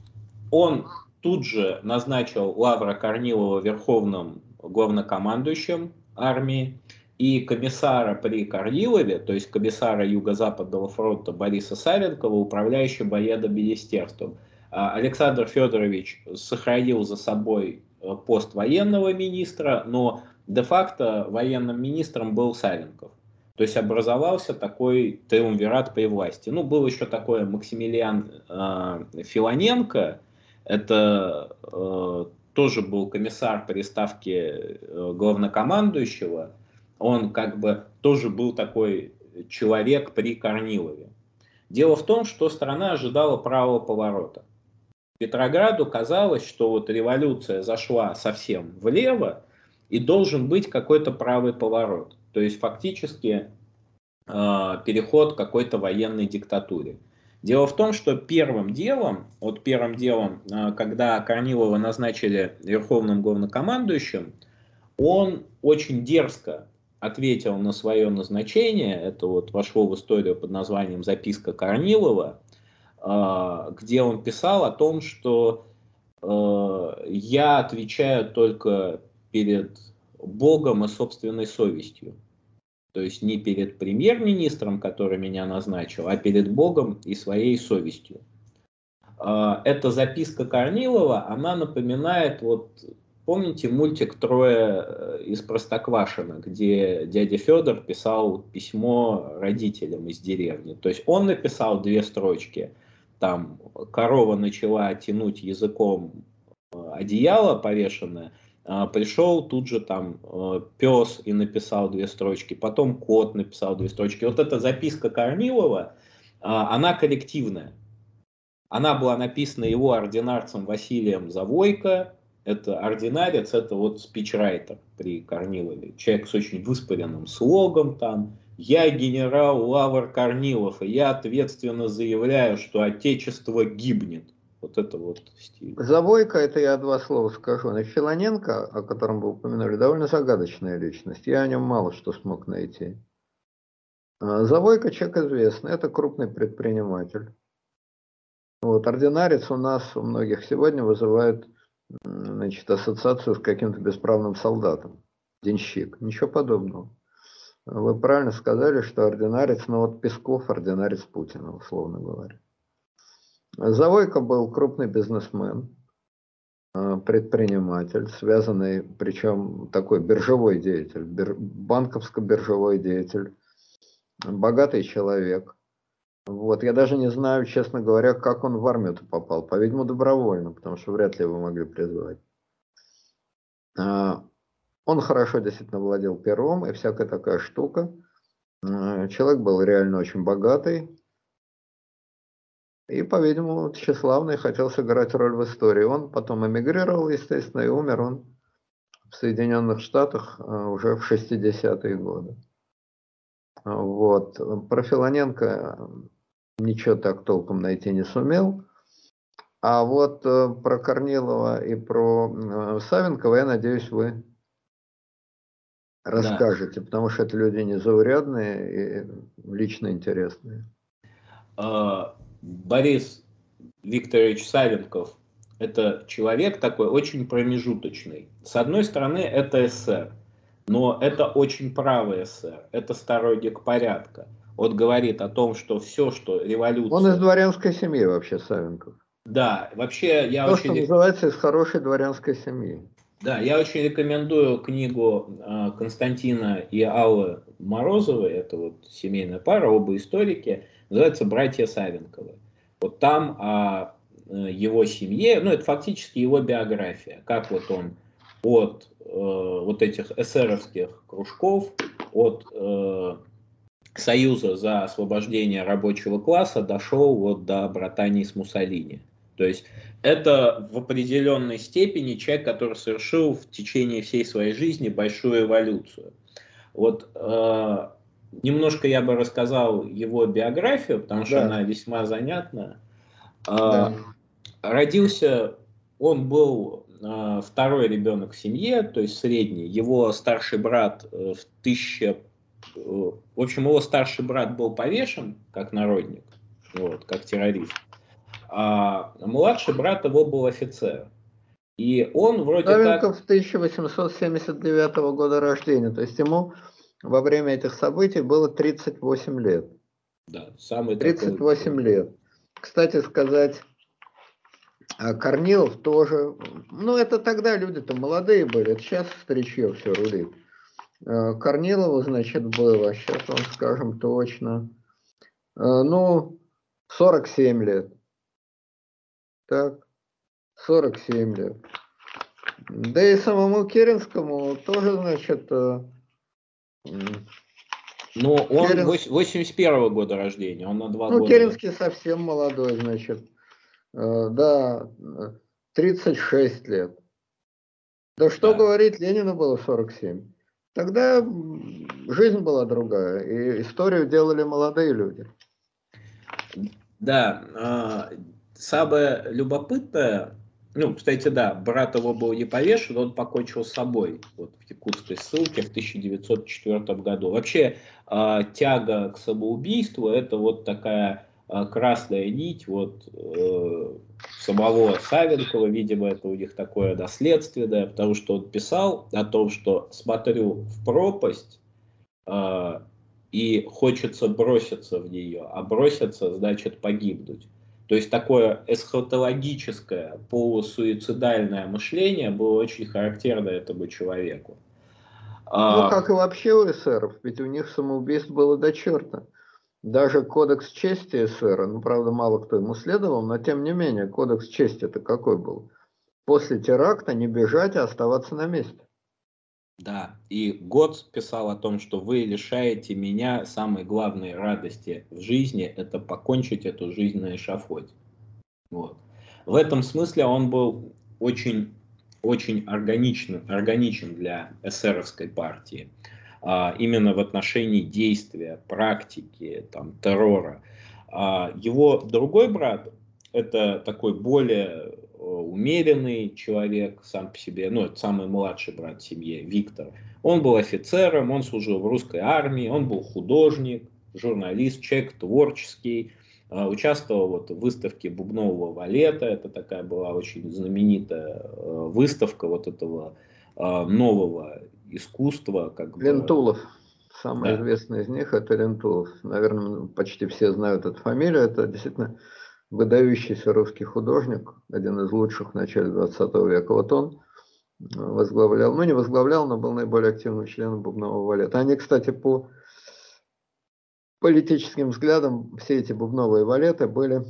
он тут же назначил Лавра Корнилова верховным главнокомандующим армии и комиссара при Корнилове, то есть комиссара Юго-Западного фронта Бориса Савенкова, управляющим военным министерством. А, Александр Федорович сохранил за собой э, пост военного министра, но де-факто военным министром был Савенков. То есть образовался такой триумвират при власти. Ну, был еще такой Максимилиан э, Филоненко, это э, тоже был комиссар при ставке э, главнокомандующего, он как бы тоже был такой человек при Корнилове. Дело в том, что страна ожидала правого поворота. Петрограду казалось, что вот революция зашла совсем влево, и должен быть какой-то правый поворот. То есть фактически э, переход к какой-то военной диктатуре. Дело в том, что первым делом, вот первым делом, э, когда Корнилова назначили верховным главнокомандующим, он очень дерзко ответил на свое назначение, это вот вошло в историю под названием «Записка Корнилова», э, где он писал о том, что э, я отвечаю только перед Богом и собственной совестью. То есть не перед премьер-министром, который меня назначил, а перед Богом и своей совестью. А, эта записка Корнилова, она напоминает, вот помните мультик «Трое э, из Простоквашина», где дядя Федор писал письмо родителям из деревни. То есть он написал две строчки, там корова начала тянуть языком э, одеяло повешенное – а, пришел тут же там э, пес и написал две строчки, потом кот написал две строчки. Вот эта записка Кормилова, а, она коллективная. Она была написана его ординарцем Василием Завойко. Это ординарец, это вот спичрайтер при Корнилове. Человек с очень выспаренным слогом там. Я генерал Лавр Корнилов, и я ответственно заявляю, что Отечество гибнет. Вот это вот стиль. Завойко, это я два слова скажу. На Филоненко, о котором вы упомянули, довольно загадочная личность. Я о нем мало что смог найти. А, Завойко человек известный, это крупный предприниматель. Вот, ординарец у нас у многих сегодня вызывает значит, ассоциацию с каким-то бесправным солдатом. Денщик. Ничего подобного. Вы правильно сказали, что ординарец, ну вот Песков ординарец Путина, условно говоря. Завойко был крупный бизнесмен, э, предприниматель, связанный, причем такой биржевой деятель, банковско-биржевой деятель, богатый человек. Вот, я даже не знаю, честно говоря, как он в армию попал. По-видимому, добровольно, потому что вряд ли его могли призвать. А, он хорошо действительно владел пером и всякая такая штука. Э, человек был реально очень богатый, и, по-видимому, тщеславный хотел сыграть роль в истории. Он потом эмигрировал, естественно, и умер он в Соединенных Штатах а, уже в 60-е годы. Вот. Про Филоненко ничего так толком найти не сумел. А вот э, про Корнилова и про э, Савенкова, я надеюсь, вы расскажете, да. потому что это люди незаурядные и лично интересные. А, Борис Викторович Савенков – это человек такой очень промежуточный. С одной стороны, это СССР, но это очень правый СССР, это сторонник порядка. Он говорит о том, что все, что революция... Он из дворянской семьи вообще, Савенков. Да, вообще я То, очень... что называется из хорошей дворянской семьи. Да, я очень рекомендую книгу э, Константина и Аллы Морозовой, это вот семейная пара, оба историки, называется «Братья Савенковы». Вот там о э, его семье, ну это фактически его биография, как вот он от э, вот этих эсеровских кружков, от э, Союза за освобождение рабочего класса дошел вот до братаний с Муссолини. То есть это в определенной степени человек, который совершил в течение всей своей жизни большую эволюцию. Вот э, немножко я бы рассказал его биографию, потому да. что она весьма занятна. Э, да. Родился, он был э, второй ребенок в семье, то есть средний. Его старший брат э, в 1000 в общем, его старший брат был повешен как народник, вот, как террорист а младший брат его был офицер. И он вроде Новиков как... 1879 года рождения, то есть ему во время этих событий было 38 лет. Да, самый 38 такой... лет. Кстати сказать, а Корнилов тоже, ну это тогда люди-то молодые были, это сейчас старичье все рулит. А Корнилову, значит, было, сейчас вам скажем точно, а, ну, 47 лет. Так, 47 лет. Да и самому Керенскому тоже, значит... Э, ну, он Керен... 81 -го года рождения, он на два ну, года. Ну, Керенский совсем молодой, значит. Э, да, 36 лет. Да что да. говорить, Ленину было 47. Тогда жизнь была другая, и историю делали молодые люди. Да, а, самое любопытное, ну, кстати, да, брат его был не повешен, он покончил с собой вот, в якутской ссылке в 1904 году. Вообще, э, тяга к самоубийству – это вот такая красная нить вот, э, самого Савенкова, видимо, это у них такое наследственное, потому что он писал о том, что смотрю в пропасть, э, и хочется броситься в нее, а броситься значит погибнуть. То есть такое эсхатологическое, полусуицидальное мышление было очень характерно этому человеку. Ну, а, как и вообще у эсеров, ведь у них самоубийств было до черта. Даже кодекс чести эсера, ну, правда, мало кто ему следовал, но тем не менее, кодекс чести это какой был? После теракта не бежать, а оставаться на месте. Да, и Год писал о том, что вы лишаете меня самой главной радости в жизни, это покончить эту жизнь на эшафоте. Вот. В этом смысле он был очень, очень органичен, органичен для эсеровской партии. А, именно в отношении действия, практики, там, террора. А, его другой брат, это такой более умеренный человек сам по себе, ну, это самый младший брат в семье, Виктор. Он был офицером, он служил в русской армии, он был художник, журналист, человек творческий, а, участвовал вот в выставке Бубнового валета, это такая была очень знаменитая э, выставка вот этого нового искусства. Как Лентулов. Бы. Самый да. известный из них это Лентулов. Наверное, почти все знают эту фамилию. Это действительно выдающийся русский художник, один из лучших в начале 20 века. Вот он э, возглавлял, ну не возглавлял, но был наиболее активным членом бубнового валета. Они, кстати, по политическим взглядам все эти бубновые валеты были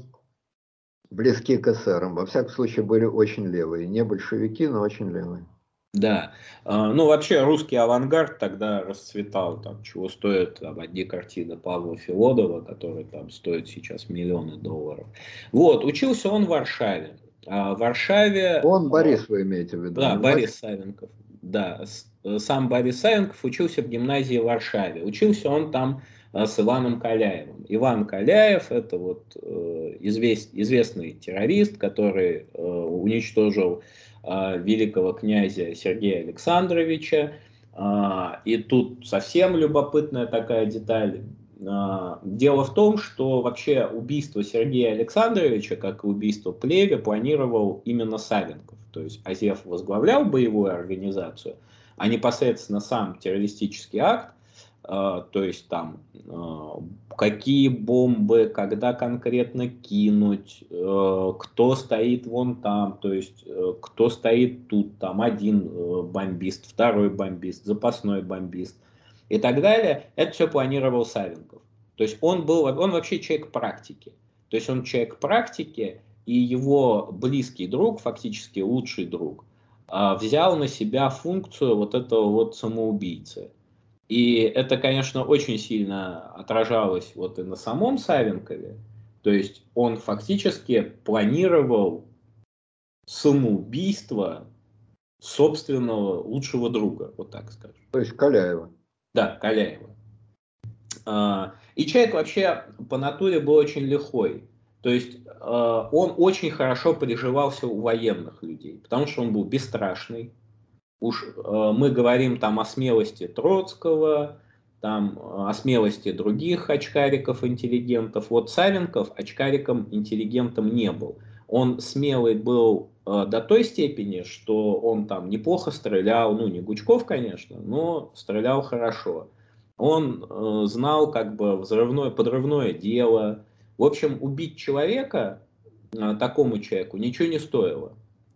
близки к эсерам. Во всяком случае, были очень левые. Не большевики, но очень левые. Да, а, ну вообще русский авангард тогда расцветал, там, чего стоят там, одни картины Павла Филодова, которые там стоят сейчас миллионы долларов. Вот, учился он в Варшаве. А в Варшаве... Он Борис, вы имеете в виду? Да, Борис Савенков. Да, сам Борис Савенков учился в гимназии в Варшаве. Учился он там а, с Иваном Каляевым. Иван Каляев это вот э, извест, известный террорист, который э, уничтожил великого князя Сергея Александровича. А, и тут совсем любопытная такая деталь. А, дело в том, что вообще убийство Сергея Александровича, как и убийство Плеве, планировал именно Савенков. То есть Азев возглавлял боевую организацию, а непосредственно сам террористический акт а, то есть там а, какие бомбы, когда конкретно кинуть, э, кто стоит вон там, то есть кто стоит тут, там один бомбист, второй бомбист, запасной бомбист и так далее. Это все планировал Савенков. То есть он был, он вообще человек практики. То есть он человек практики, и его близкий друг, фактически лучший друг, а, взял на себя функцию вот этого вот самоубийцы. И это, конечно, очень сильно отражалось вот и на самом Савенкове, То есть он фактически планировал самоубийство собственного лучшего друга, вот так скажем. То есть Каляева. Да, Каляева. А, и человек вообще по натуре был очень лихой. То есть а, он очень хорошо переживался у военных людей, потому что он был бесстрашный. Уж а, мы говорим там о смелости Троцкого, там о смелости других очкариков, интеллигентов. Вот Савенков очкариком, интеллигентом не был. Он смелый был э, до той степени, что он там неплохо стрелял, ну не Гучков, конечно, но стрелял хорошо. Он э, знал как бы взрывное, подрывное дело. В общем, убить человека, э, такому человеку, ничего не стоило.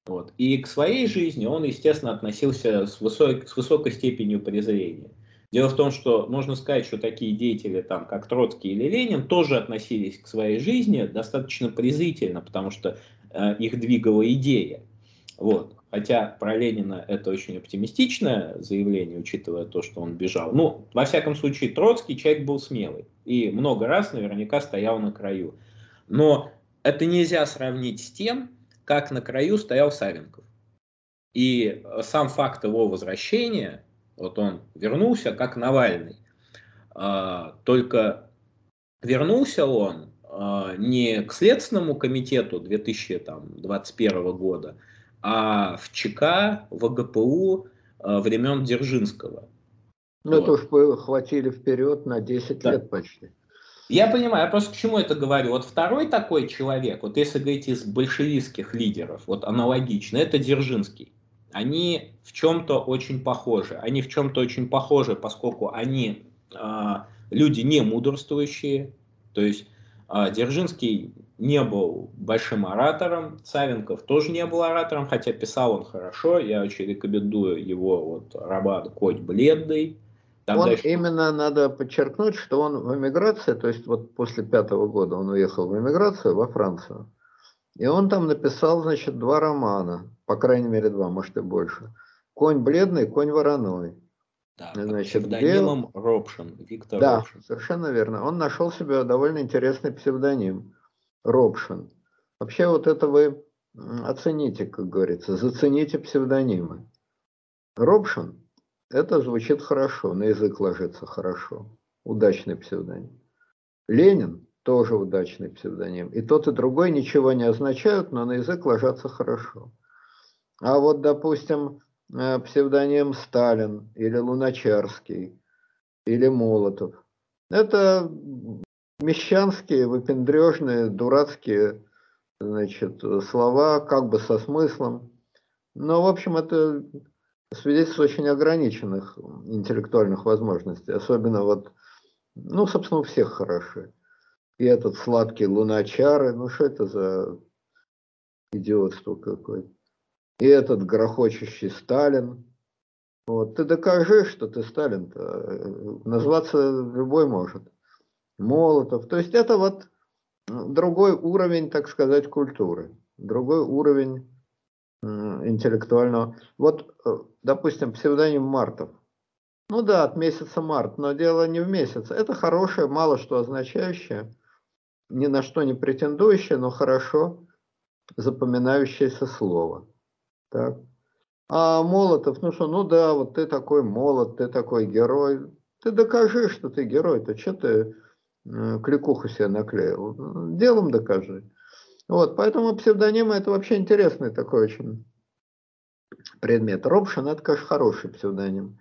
Вот. И к своей жизни он, естественно, относился с, высок, с высокой степенью презрения. Дело в том, что можно сказать, что такие деятели, там, как Троцкий или Ленин, тоже относились к своей жизни достаточно презрительно, потому что э, их двигала идея. Вот. Хотя про Ленина это очень оптимистичное заявление, учитывая то, что он бежал. Ну, во всяком случае, Троцкий человек был смелый и много раз наверняка стоял на краю. Но это нельзя сравнить с тем, как на краю стоял Савенков. И сам факт его возвращения вот он вернулся как Навальный. А, только вернулся он а, не к Следственному комитету 2021 года, а в ЧК, в ГПУ а, времен Дзержинского. Ну, вот. это уж хватили вперед на 10 да. лет почти. Я понимаю, я просто к чему это говорю. Вот второй такой человек, вот если говорить из большевистских лидеров, вот аналогично, это Дзержинский они в чем-то очень похожи. Они в чем-то очень похожи, поскольку они э, люди не мудрствующие. То есть э, Дзержинский не был большим оратором, Савенков тоже не был оратором, хотя писал он хорошо. Я очень рекомендую его вот роман «Коть бледный». Там он дальше... именно надо подчеркнуть, что он в эмиграции, то есть вот после пятого года он уехал в эмиграцию во Францию. И он там написал, значит, два романа, по крайней мере два, может и больше. «Конь бледный», «Конь вороной». Да, значит, псевдонимом где... Робшин, Виктор да, Робшин. совершенно верно. Он нашел себе довольно интересный псевдоним. Робшин. Вообще вот это вы оцените, как говорится, зацените псевдонимы. Робшин, это звучит хорошо, на язык ложится хорошо. Удачный псевдоним. Ленин, тоже удачный псевдоним. И тот, и другой ничего не означают, но на язык ложатся хорошо. А вот, допустим, э, псевдоним Сталин или Луначарский или Молотов. Это мещанские, выпендрежные, дурацкие значит, слова, как бы со смыслом. Но, в общем, это свидетельство очень ограниченных интеллектуальных возможностей. Особенно вот, ну, собственно, у всех хороши и этот сладкий луначары, ну что это за идиотство какое-то. И этот грохочущий Сталин. Вот, ты докажи, что ты Сталин-то. Назваться любой может. Молотов. То есть это вот другой уровень, так сказать, культуры. Другой уровень интеллектуального. Вот, э, допустим, псевдоним Мартов. Ну да, от месяца март, но дело не в месяце. Это хорошее, мало что означающее ни на что не претендующее, но хорошо запоминающееся слово. Так. А Молотов, ну что, ну да, вот ты такой молот, ты такой герой. Ты докажи, что ты герой, то что ты э, кликуху себе наклеил? Делом докажи. Вот, поэтому псевдонимы это вообще интересный такой очень предмет. Робшин это, конечно, хороший псевдоним.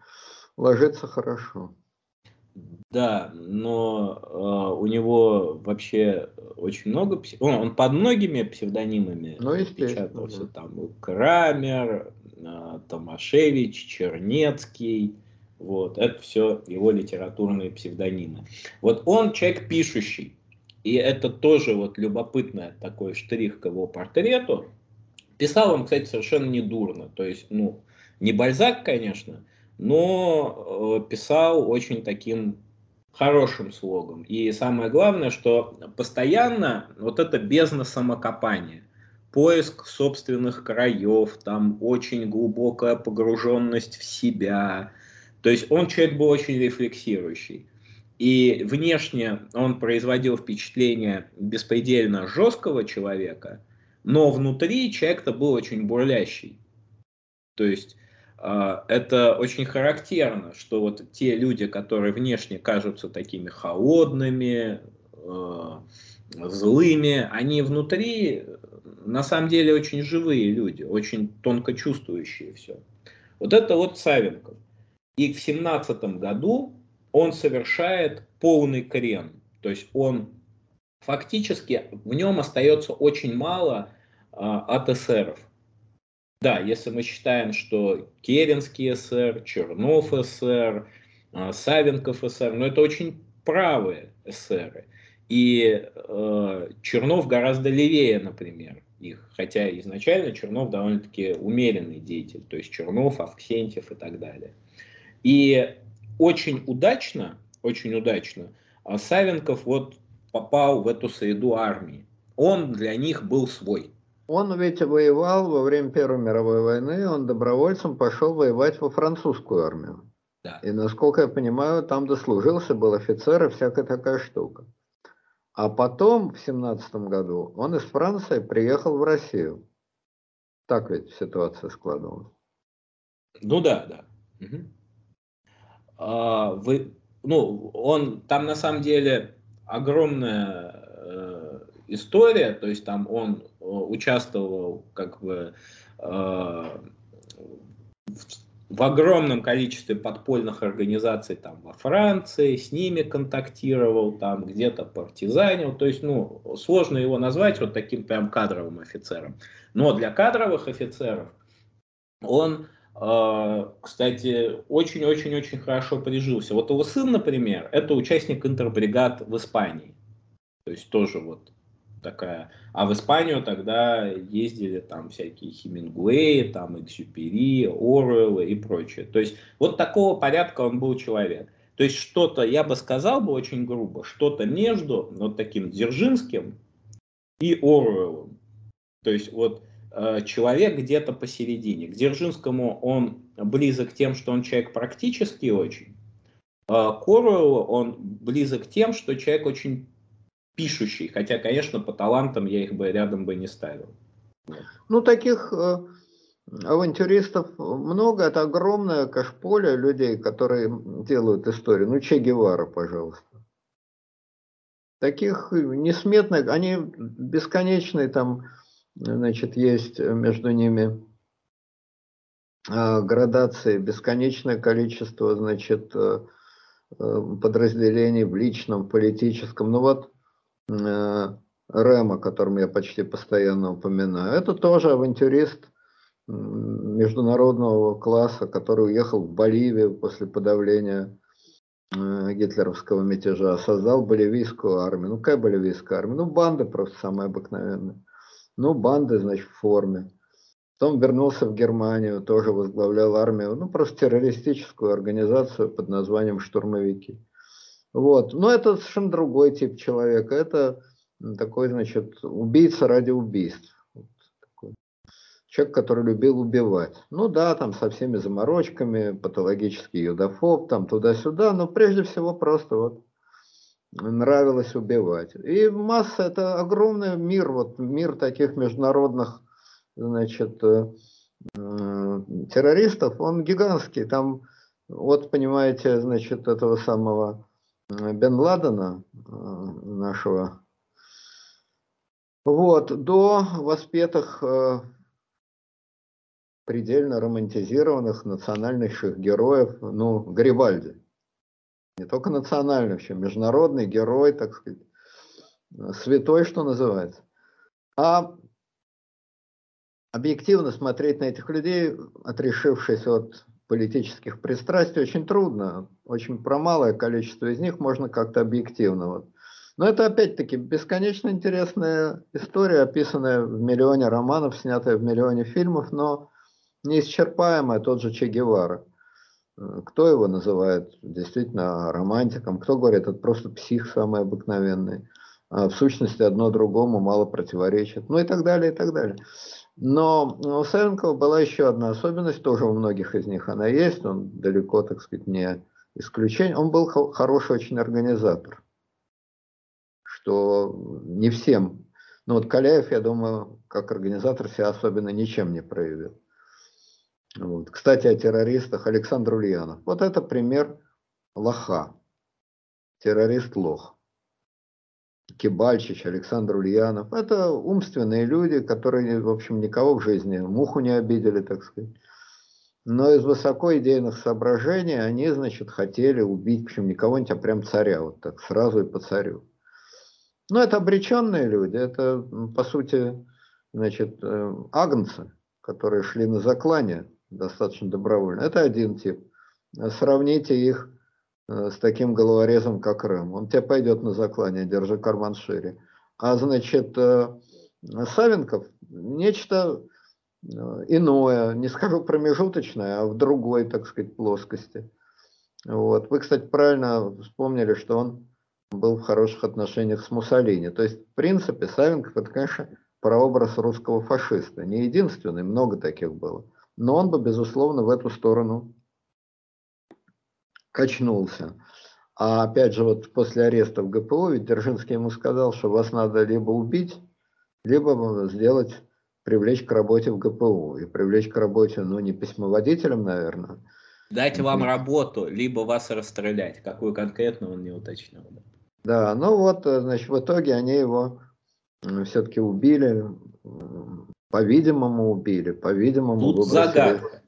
Ложится хорошо. Да, но э, у него вообще очень много... Он, он под многими псевдонимами ну, печатался. Да. Там Крамер, э, Томашевич, Чернецкий. Вот, это все его литературные псевдонимы. Вот он человек пишущий. И это тоже вот любопытный такой штрих к его портрету. Писал он, кстати, совершенно не дурно. То есть, ну, не Бальзак, конечно, но э, писал очень таким хорошим слогом. И самое главное, что постоянно вот это бездна самокопания, поиск собственных краев, там очень глубокая погруженность в себя. То есть он человек был очень рефлексирующий. И внешне он производил впечатление беспредельно жесткого человека, но внутри человек-то был очень бурлящий. То есть э, это очень характерно, что вот те люди, которые внешне кажутся такими холодными, э, злыми, они внутри на самом деле очень живые люди, очень тонко чувствующие все. Вот это вот Савенков. И в семнадцатом году он совершает полный крен. То есть он фактически, в нем остается очень мало а, от эсеров. Да, если мы считаем, что Керенский СССР, Чернов СССР, а, Савенков СССР, но это очень правые эсеры. И э, Чернов гораздо левее, например, их. Хотя изначально Чернов довольно-таки умеренный деятель. То есть Чернов, Авксентьев и так далее. И очень удачно, очень удачно, а Савенков вот попал в эту среду армии. Он для них был свой. Он ведь воевал во время Первой мировой войны, он добровольцем пошел воевать во французскую армию. Да. И, насколько я понимаю, там дослужился, был офицер и всякая такая штука. А потом, в семнадцатом году, он из Франции приехал в Россию. Так ведь ситуация складывалась. Ну да, да. Угу. А, вы, ну, он там на самом деле огромная э, история, то есть там он э, участвовал как бы э, в, в огромном количестве подпольных организаций там во Франции, с ними контактировал, там где-то партизанил, то есть, ну, сложно его назвать вот таким прям кадровым офицером. Но для кадровых офицеров он кстати, очень-очень-очень хорошо прижился. Вот его сын, например, это участник интербригад в Испании. То есть тоже вот такая. А в Испанию тогда ездили там всякие Хемингуэи, там Эксюпери, Оруэллы и прочее. То есть вот такого порядка он был человек. То есть что-то, я бы сказал бы очень грубо, что-то между вот таким Дзержинским и Оруэллом. То есть вот человек где-то посередине. К Дзержинскому он близок тем, что он человек практически очень. А к Оруэллу он близок тем, что человек очень пишущий. Хотя, конечно, по талантам я их бы рядом бы не ставил. Ну, таких э, авантюристов много. Это огромное кашполе людей, которые делают историю. Ну, Че Гевара, пожалуйста. Таких несметных, они бесконечные там значит, есть между ними а, градации, бесконечное количество, значит, э, э, подразделений в личном, политическом. Ну вот э, Рэм, о я почти постоянно упоминаю, это тоже авантюрист международного класса, который уехал в Боливию после подавления гитлеровского мятежа, создал боливийскую армию. Ну, какая боливийская армия? Ну, банды просто самые обыкновенные. Ну, банды, значит, в форме. Потом вернулся в Германию, тоже возглавлял армию, ну, просто террористическую организацию под названием «Штурмовики». Вот. Но это совершенно другой тип человека. Это такой, значит, убийца ради убийств. Вот такой. Человек, который любил убивать. Ну да, там со всеми заморочками, патологический юдофоб, там туда-сюда, но прежде всего просто вот нравилось убивать. И масса, это огромный мир, вот мир таких международных, значит, э, э, террористов, он гигантский. Там, вот, понимаете, значит, этого самого э, Бен Ладена, нашего, вот, до воспетых предельно романтизированных национальнейших героев, ну, Гарибальди не только национальный, вообще международный герой, так сказать, святой, что называется. А объективно смотреть на этих людей, отрешившись от политических пристрастий, очень трудно. Очень про малое количество из них можно как-то объективно. Вот. Но это опять-таки бесконечно интересная история, описанная в миллионе романов, снятая в миллионе фильмов, но неисчерпаемая, тот же Че Гевара. Кто его называет действительно романтиком, кто говорит, это просто псих самый обыкновенный. А в сущности, одно другому мало противоречит. Ну и так далее, и так далее. Но у Савенкова была еще одна особенность, тоже у многих из них она есть, он далеко, так сказать, не исключение. Он был хороший очень организатор, что не всем. Ну вот Каляев, я думаю, как организатор себя особенно ничем не проявил. Вот. Кстати, о террористах Александр Ульянов. Вот это пример лоха. Террорист лох. Кибальчич, Александр Ульянов. Это умственные люди, которые, в общем, никого в жизни муху не обидели, так сказать. Но из высоко идейных соображений они, значит, хотели убить, в общем, не кого-нибудь, а прям царя, вот так, сразу и по царю. Но это обреченные люди, это, по сути, значит, э, агнцы, которые шли на заклание достаточно добровольно. Это один тип. Сравните их э, с таким головорезом, как Рэм. Он тебе пойдет на заклание, держи карман шире. А значит, э, Савенков нечто э, иное, не скажу промежуточное, а в другой, так сказать, плоскости. Вот. Вы, кстати, правильно вспомнили, что он был в хороших отношениях с Муссолини. То есть, в принципе, Савенков это, конечно, прообраз русского фашиста. Не единственный, много таких было но он бы, безусловно, в эту сторону качнулся. А опять же, вот после ареста в ГПУ, ведь Дзержинский ему сказал, что вас надо либо убить, либо сделать, привлечь к работе в ГПУ. И привлечь к работе, ну, не письмоводителем, наверное. Дать вам работу, либо вас расстрелять. Какую конкретно он не уточнил. Да, ну вот, значит, в итоге они его все-таки убили, по-видимому, убили, по-видимому, Тут выбросили... загадка,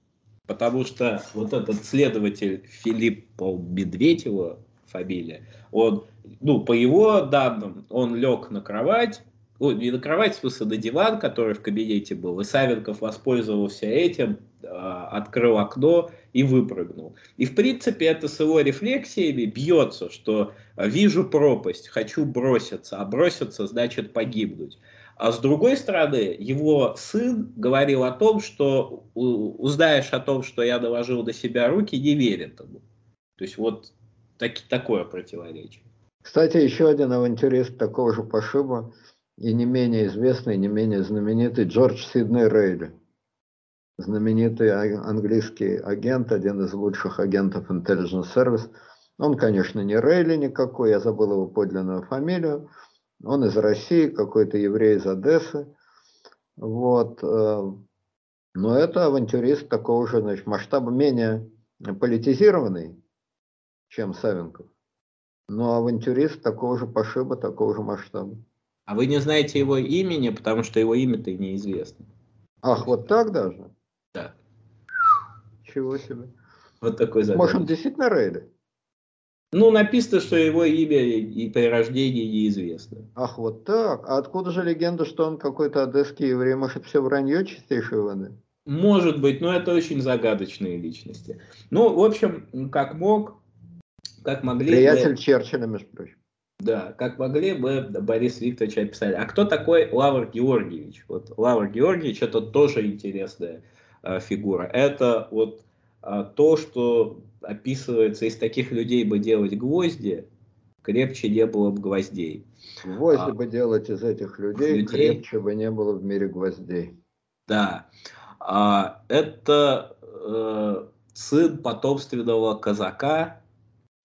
потому что вот этот следователь Филиппа Медведева, фамилия, он, ну, по его данным, он лег на кровать, ну, не на кровать, в смысле, на диван, который в кабинете был, и Савенков воспользовался этим, а, открыл окно и выпрыгнул. И, в принципе, это с его рефлексиями бьется, что вижу пропасть, хочу броситься, а броситься значит погибнуть. А с другой стороны, его сын говорил о том, что узнаешь о том, что я наложил на себя руки, не верит ему. То есть вот так, такое противоречие. Кстати, еще один авантюрист такого же пошиба, и не менее известный, не менее знаменитый Джордж Сидней Рейли. Знаменитый английский агент, один из лучших агентов Intelligence Service. Он, конечно, не Рейли никакой, я забыл его подлинную фамилию, он из России, какой-то еврей из Одессы. Вот. Э, но это авантюрист такого же значит, масштаба, менее политизированный, чем Савенков. Но авантюрист такого же пошиба, такого же масштаба. А вы не знаете его имени, потому что его имя-то неизвестно. Ах, вот так даже? Да. Чего себе. Вот такой задача. Может, он действительно Рейли? Ну, написано, что его имя и при рождении неизвестно. Ах, вот так. А откуда же легенда, что он какой-то одесский еврей? Может, все вранье чистейшей воды? Может быть, но это очень загадочные личности. Ну, в общем, как мог, как могли... Приятель бы... Черчилля, между прочим. Да, как могли бы Борис Викторович описали. А кто такой Лавр Георгиевич? Вот Лавр Георгиевич это тоже интересная э, фигура. Это вот э, то, что описывается, из таких людей бы делать гвозди, крепче не было бы гвоздей. Гвозди а, бы делать из этих людей, людей, крепче бы не было в мире гвоздей. Да. А, это э, сын потомственного казака,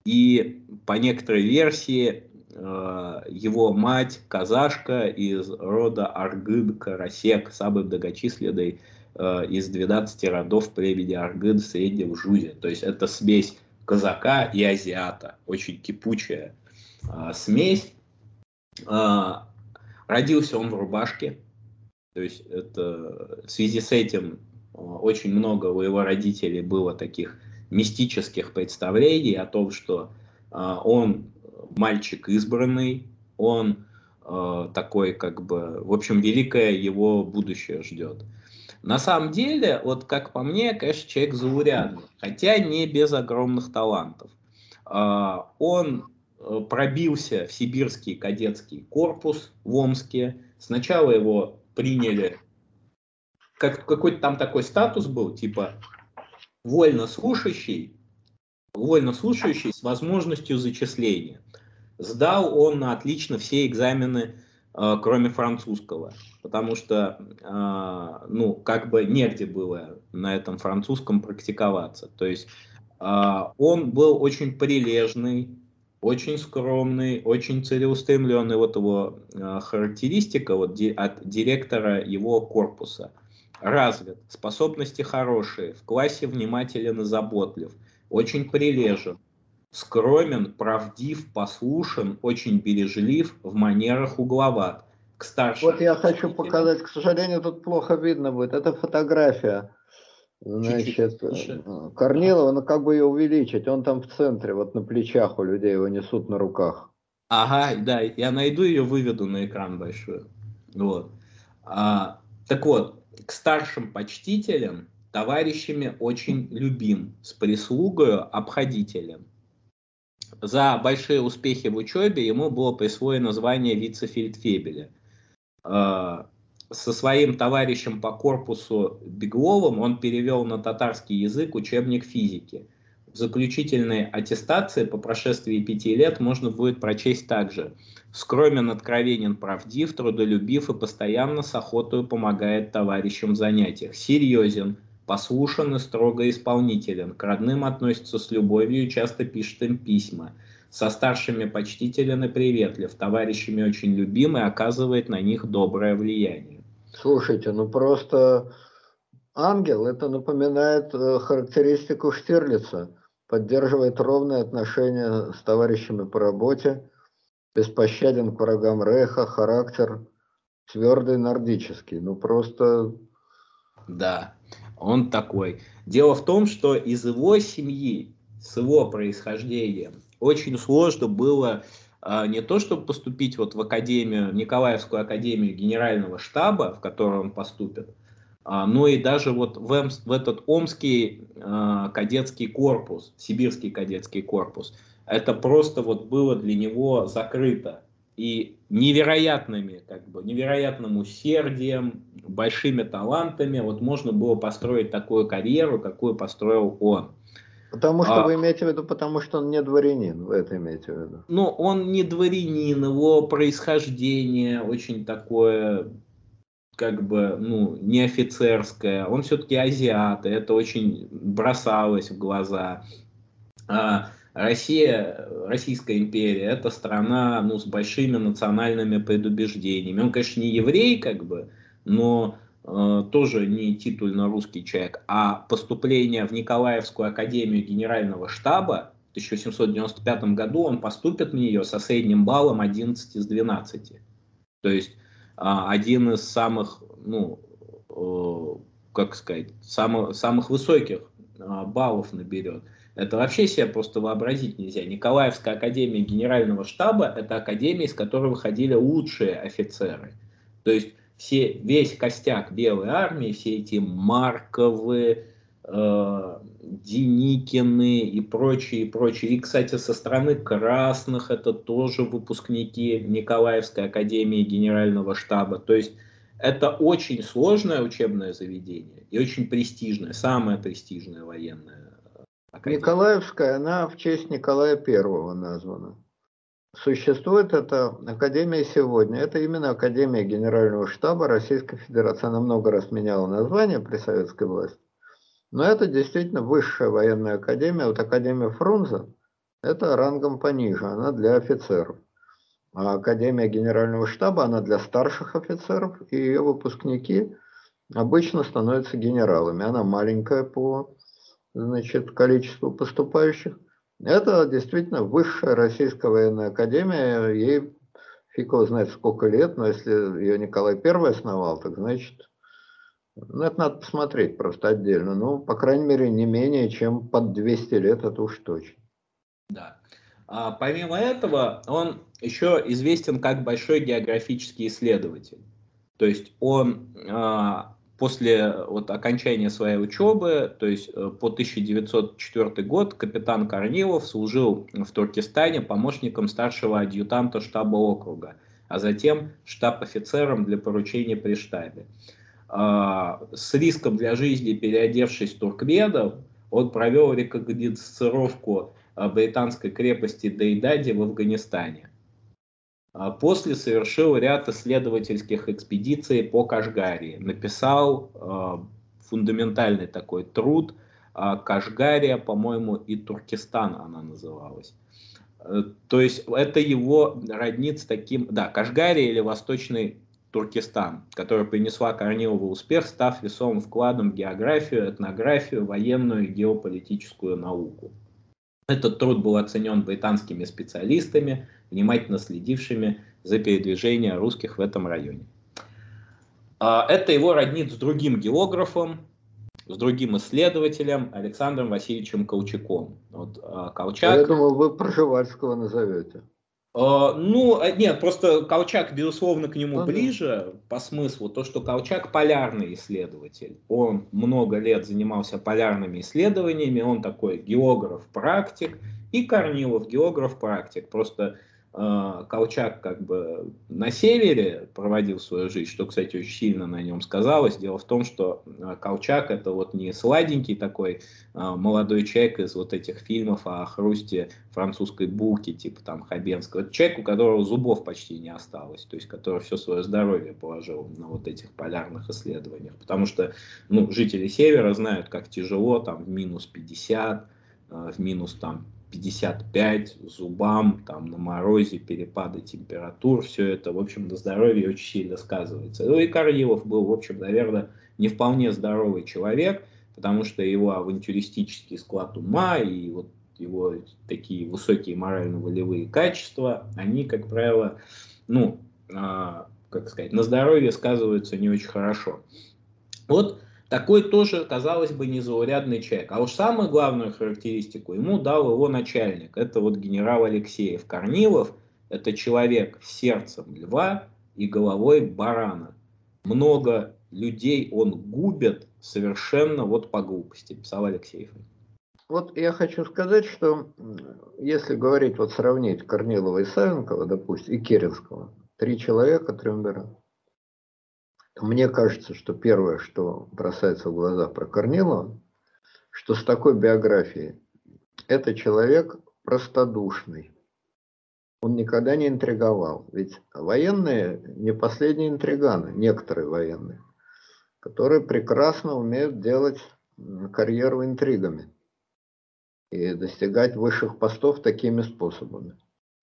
и по некоторой версии э, его мать казашка из рода Аргын-Карасек, самый многочисленный из 12 родов племени Аргын в Среднем Жузе. То есть это смесь казака и азиата. Очень кипучая а, смесь. А, родился он в рубашке. То есть это, в связи с этим а, очень много у его родителей было таких мистических представлений о том, что он мальчик избранный, он такой как бы, в общем, великое его будущее ждет. На самом деле, вот как по мне, конечно, человек заурядный, хотя не без огромных талантов. А, он э, пробился в сибирский кадетский корпус в Омске. Сначала его приняли, как, какой-то там такой статус был, типа вольно слушающий, вольно слушающий с возможностью зачисления. Сдал он отлично все экзамены кроме французского, потому что, э, ну, как бы негде было на этом французском практиковаться. То есть А, он был очень прилежный, очень скромный, очень целеустремленный. Вот его характеристика вот, от директора его корпуса. Развит, способности хорошие, в классе внимателен и заботлив, очень прилежен, скромен, правдив, послушен, очень бережлив, в манерах угловат. К старшим. Вот я хочу показать, к сожалению, тут плохо видно будет. Это фотография Значит, э, Корнилова, ну как бы ее увеличить, он там в центре, вот на плечах у людей его несут на руках. Ага, да, я найду ее, выведу на экран большой. Вот. А, так вот, к старшим почтителям, товарищами очень любим, с прислугою обходителем. За большие успехи в учебе ему было присвоено звание вице-фельдфебеля. А, со своим товарищем по корпусу Бегловым он перевел на татарский язык учебник физики. В заключительной аттестации по прошествии пяти лет можно будет прочесть также. Скромен, откровенен, правдив, трудолюбив и постоянно с охотой помогает товарищам в занятиях. Серьезен, послушан и строго исполнителен. К родным относится с любовью и часто пишет им письма. Со старшими почтителен и приветлив, товарищами очень любим и оказывает на них доброе влияние. Слушайте, ну просто ангел, это напоминает э, характеристику Штирлица. Поддерживает ровные отношения с товарищами по работе, беспощаден к врагам Реха, характер твердый, нордический. Ну просто... Да, он такой. Дело в том, что из его семьи, с его происхождением, очень сложно было а, не то, чтобы поступить вот в академию, Николаевскую академию генерального штаба, в которую он поступит, а, но и даже вот в, Эм, в этот Омский э, кадетский корпус, Сибирский кадетский корпус. Это просто вот было для него закрыто. И невероятными, как бы, невероятным усердием, большими талантами вот можно было построить такую карьеру, какую построил он. Потому что а, вы имеете в виду, потому что он не дворянин, вы это имеете в виду? Ну, он не дворянин, его происхождение очень такое, как бы, ну, не офицерское. Он все-таки азиат, и это очень бросалось в глаза. А Россия, Российская империя, это страна, ну, с большими национальными предубеждениями. Он, конечно, не еврей, как бы, но Э, тоже не титульно русский человек, а поступление в Николаевскую академию генерального штаба в 1795 году он поступит в нее со средним баллом 11 из 12. То есть а, один из самых, ну, э, как сказать, самых, самых высоких а, баллов наберет. Это вообще себе просто вообразить нельзя. Николаевская академия генерального штаба – это академия, из которой выходили лучшие офицеры. То есть все, весь костяк Белой армии, все эти Марковы, э, Деникины и прочие, и прочие. И, кстати, со стороны красных это тоже выпускники Николаевской академии генерального штаба. То есть это очень сложное учебное заведение и очень престижное, самое престижное военное. Академия. Николаевская, она в честь Николая Первого названа. Существует эта Академия сегодня. Это именно Академия Генерального штаба Российской Федерации. Она много раз меняла название при советской власти. Но это действительно высшая военная академия. Вот Академия Фрунзе – это рангом пониже, она для офицеров. А Академия Генерального штаба, она для старших офицеров, и ее выпускники обычно становятся генералами. Она маленькая по значит, количеству поступающих. Это действительно высшая российская военная академия, ей фиг его знает сколько лет, но если ее Николай I основал, так значит, ну это надо посмотреть просто отдельно, ну, по крайней мере, не менее чем под 200 лет, это уж точно. Да. А, помимо этого, он еще известен как большой географический исследователь. То есть он а, после вот, окончания своей учебы, то есть э, по 1904 год, капитан Корнилов служил в Туркестане помощником старшего адъютанта штаба округа, а затем штаб-офицером для поручения при штабе. А, с риском для жизни, переодевшись в туркмедов, он провел рекогносцировку э, британской крепости Дейдади в Афганистане. А после совершил ряд исследовательских экспедиций по Кашгарии. Написал э, фундаментальный такой труд а, Кашгария, по-моему, и Туркестан она называлась. Э, то есть это его роднит с таким, да, Кашгария или Восточный Туркестан, которая принесла Корнилову успех, став весомым вкладом в географию, этнографию, военную и геополитическую науку. Этот труд был оценен британскими специалистами, внимательно следившими за передвижением русских в этом районе. А, это его роднит с другим географом, с другим исследователем Александром Васильевичем Колчаком. Вот, а, Колчак... Я думал, вы Пржевальского назовете. Uh, ну, э, нет, просто Колчак, безусловно, к нему ну, ближе по смыслу. То, что Колчак полярный исследователь. Он много лет занимался полярными исследованиями, он такой географ-практик. И Корнилов географ-практик. Просто а, Колчак как бы на севере проводил свою жизнь, что, кстати, очень сильно на нем сказалось. Дело в том, что а, Колчак это вот не сладенький такой а, молодой человек из вот этих фильмов о хрусте французской булки, типа там Хабенского. Это человек, у которого зубов почти не осталось, то есть который все свое здоровье положил на вот этих полярных исследованиях. Потому что ну, жители севера знают, как тяжело там в минус 50, в минус там 55 зубам, там на морозе, перепады температур, все это, в общем, на здоровье очень сильно сказывается. Ну и Карлилов был, в общем, наверное, не вполне здоровый человек, потому что его авантюристический склад ума и вот его такие высокие морально-волевые качества, они, как правило, ну, а, как сказать, на здоровье сказываются не очень хорошо. Вот такой тоже, казалось бы, незаурядный человек. А уж самую главную характеристику ему дал его начальник. Это вот генерал Алексеев Корнилов. Это человек с сердцем льва и головой барана. Много людей он губит совершенно вот по глупости, писал Алексеев. Вот я хочу сказать, что если говорить, вот сравнить Корнилова и Савенкова, допустим, и Керенского, три человека, триумвират, мне кажется, что первое, что бросается в глаза про Корнилова, что с такой биографией это человек простодушный. Он никогда не интриговал. Ведь военные не последние интриганы, некоторые военные, которые прекрасно умеют делать карьеру интригами и достигать высших постов такими способами.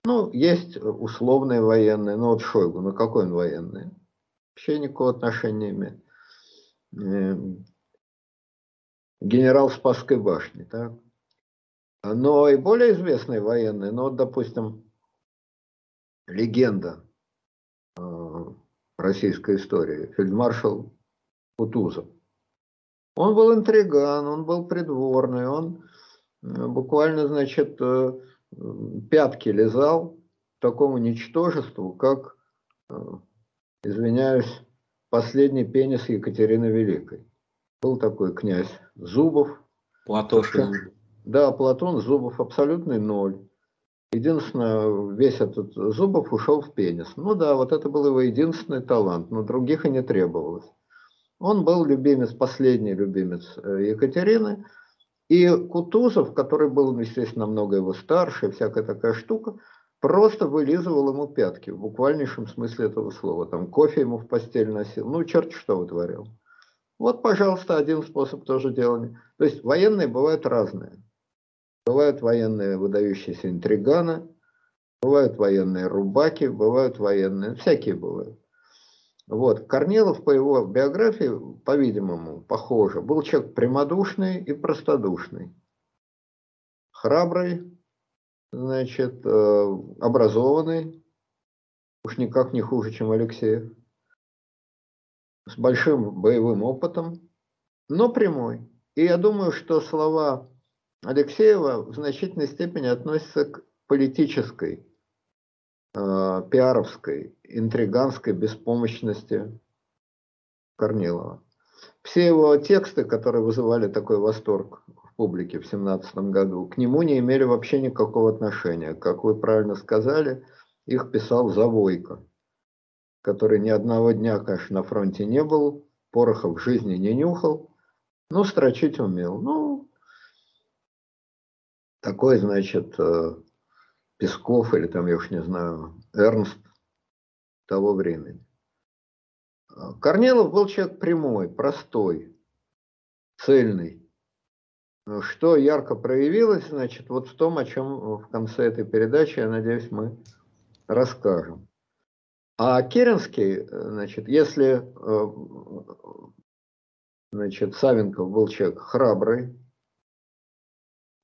Ну, есть условные военные, ну вот Шойгу, ну какой он военный? Вообще никакого отношения имеет. Эм, генерал Спасской башни, так? Но и более известные военные, ну вот, допустим, легенда э, российской истории, фельдмаршал Кутузов. Он был интриган, он был придворный, он э, буквально, значит, э, пятки лизал такому ничтожеству, как извиняюсь, последний пенис Екатерины Великой. Был такой князь Зубов. Платошин. Да, Платон Зубов абсолютный ноль. Единственное, весь этот Зубов ушел в пенис. Ну да, вот это был его единственный талант, но других и не требовалось. Он был любимец, последний любимец э, Екатерины. И Кутузов, который был, естественно, намного его старше, всякая такая штука, просто вылизывал ему пятки, в буквальнейшем смысле этого слова. Там кофе ему в постель носил, ну черт что вытворял. Вот, пожалуйста, один способ тоже делания. То есть военные бывают разные. Бывают военные выдающиеся интриганы, бывают военные рубаки, бывают военные, всякие бывают. Вот. Корнилов по его биографии, по-видимому, похоже, был человек прямодушный и простодушный. Храбрый, значит, э, образованный, уж никак не хуже, чем Алексеев, с большим боевым опытом, но прямой. И я думаю, что слова Алексеева в значительной степени относятся к политической, э, пиаровской, интриганской беспомощности Корнилова. Все его тексты, которые вызывали такой восторг публике в 2017 году, к нему не имели вообще никакого отношения. Как вы правильно сказали, их писал Завойко, который ни одного дня, конечно, на фронте не был, порохов в жизни не нюхал, но строчить умел. Ну, такой, значит, э, Песков или там, я уж не знаю, Эрнст того времени. Корнилов был человек прямой, простой, цельный. Что ярко проявилось, значит, вот в том, о чем в конце этой передачи, я надеюсь, мы расскажем. А Керенский, значит, если значит, Савенков был человек храбрый,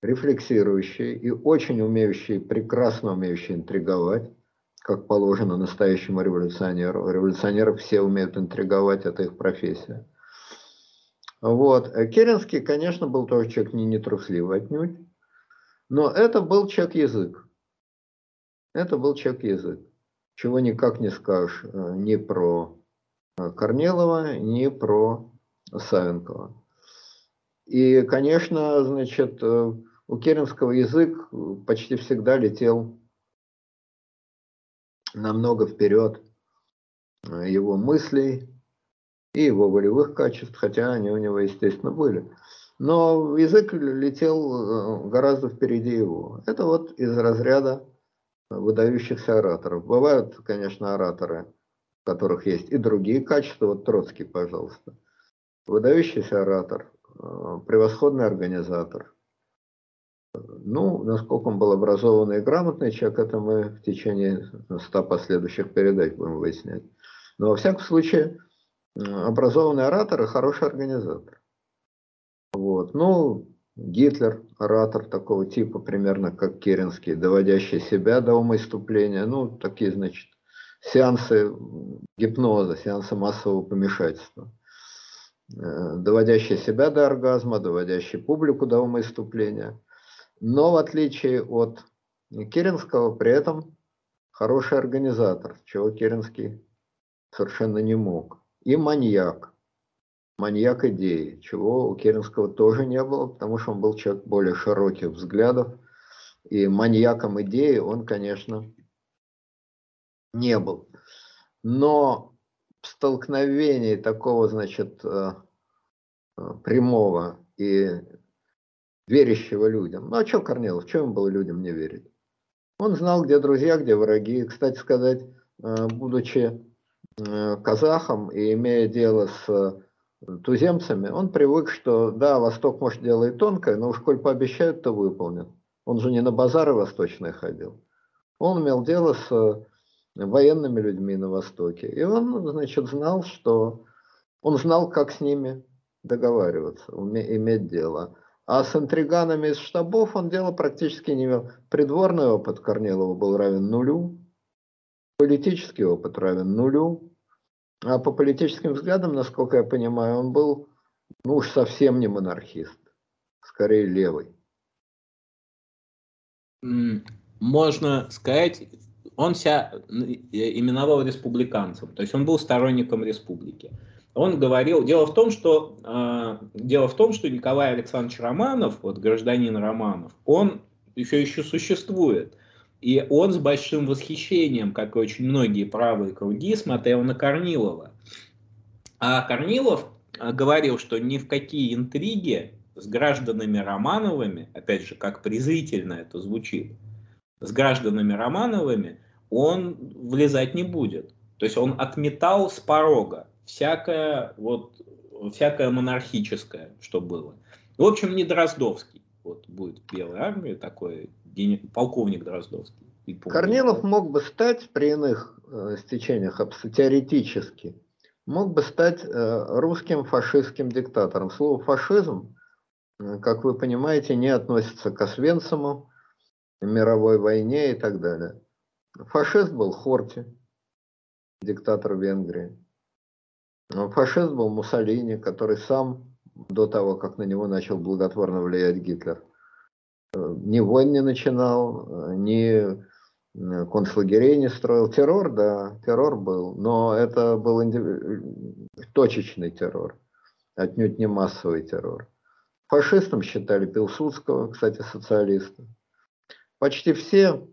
рефлексирующий и очень умеющий, прекрасно умеющий интриговать, как положено настоящему революционеру. Революционеры все умеют интриговать, это их профессия. Вот. Керенский, конечно, был тоже человек не нетрусливый отнюдь, но это был человек-язык. Это был человек-язык. Чего никак не скажешь э, ни про э, Корнилова, ни про Савенкова. И, конечно, значит, э, у Керенского язык почти всегда летел намного вперед его мыслей, и его волевых качеств, хотя они у него, естественно, были. Но язык летел э, гораздо впереди его. Это вот из разряда выдающихся ораторов. Бывают, конечно, ораторы, у которых есть и другие качества. Вот Троцкий, пожалуйста. Выдающийся оратор, э, превосходный организатор. Ну, насколько он был образованный и грамотный человек, это мы в течение ста последующих передач будем выяснять. Но во всяком случае, образованный оратор и хороший организатор. Вот. Ну, Гитлер, оратор такого типа, примерно как Керенский, доводящий себя до умоиступления. Ну, такие, значит, сеансы гипноза, сеансы массового помешательства. Э, доводящий себя до оргазма, доводящий публику до умоиступления. Но в отличие от Керенского, при этом хороший организатор, чего Керенский совершенно не мог и маньяк. Маньяк идеи, чего у Керенского тоже не было, потому что он был человек более широких взглядов. И маньяком идеи он, конечно, не был. Но в столкновении такого, значит, э, э, прямого и верящего людям. Ну а что Корнилов, в чем было людям не верить? Он знал, где друзья, где враги. Кстати сказать, э, будучи казахом и имея дело с э, туземцами, он привык, что да, Восток может делать тонкое, но уж коль пообещают, то выполнят. Он же не на базары восточные ходил. Он имел дело с э, военными людьми на Востоке. И он, значит, знал, что он знал, как с ними договариваться, иметь дело. А с интриганами из штабов он дело практически не имел. Придворный опыт Корнилова был равен нулю, политический опыт равен нулю, а по политическим взглядам, насколько я понимаю, он был, ну уж совсем не монархист, скорее левый. Можно сказать, он себя именовал республиканцем, то есть он был сторонником республики. Он говорил, дело в том, что э, дело в том, что Николай Александрович Романов, вот гражданин Романов, он еще еще существует. И он с большим восхищением, как и очень многие правые круги, смотрел на Корнилова. А Корнилов а, говорил, что ни в какие интриги с гражданами Романовыми, опять же, как презрительно это звучит, с гражданами Романовыми он влезать не будет. То есть он отметал с порога всякое, вот, всякое монархическое, что было. В общем, не Дроздовский. Вот будет в Белой армии такой полковник Дроздовский. Корнилов мог бы стать при иных э, стечениях теоретически, мог бы стать э, русским фашистским диктатором. Слово фашизм, э, как вы понимаете, не относится к Освенциму, мировой войне и так далее. Фашист был Хорти, диктатор Венгрии. Фашист был Муссолини, который сам до того, как на него начал благотворно влиять Гитлер, ни войн не начинал, ни концлагерей не строил. Террор, да, террор был, но это был точечный террор, отнюдь не массовый террор. Фашистом считали Пилсудского, кстати, социалиста. Почти все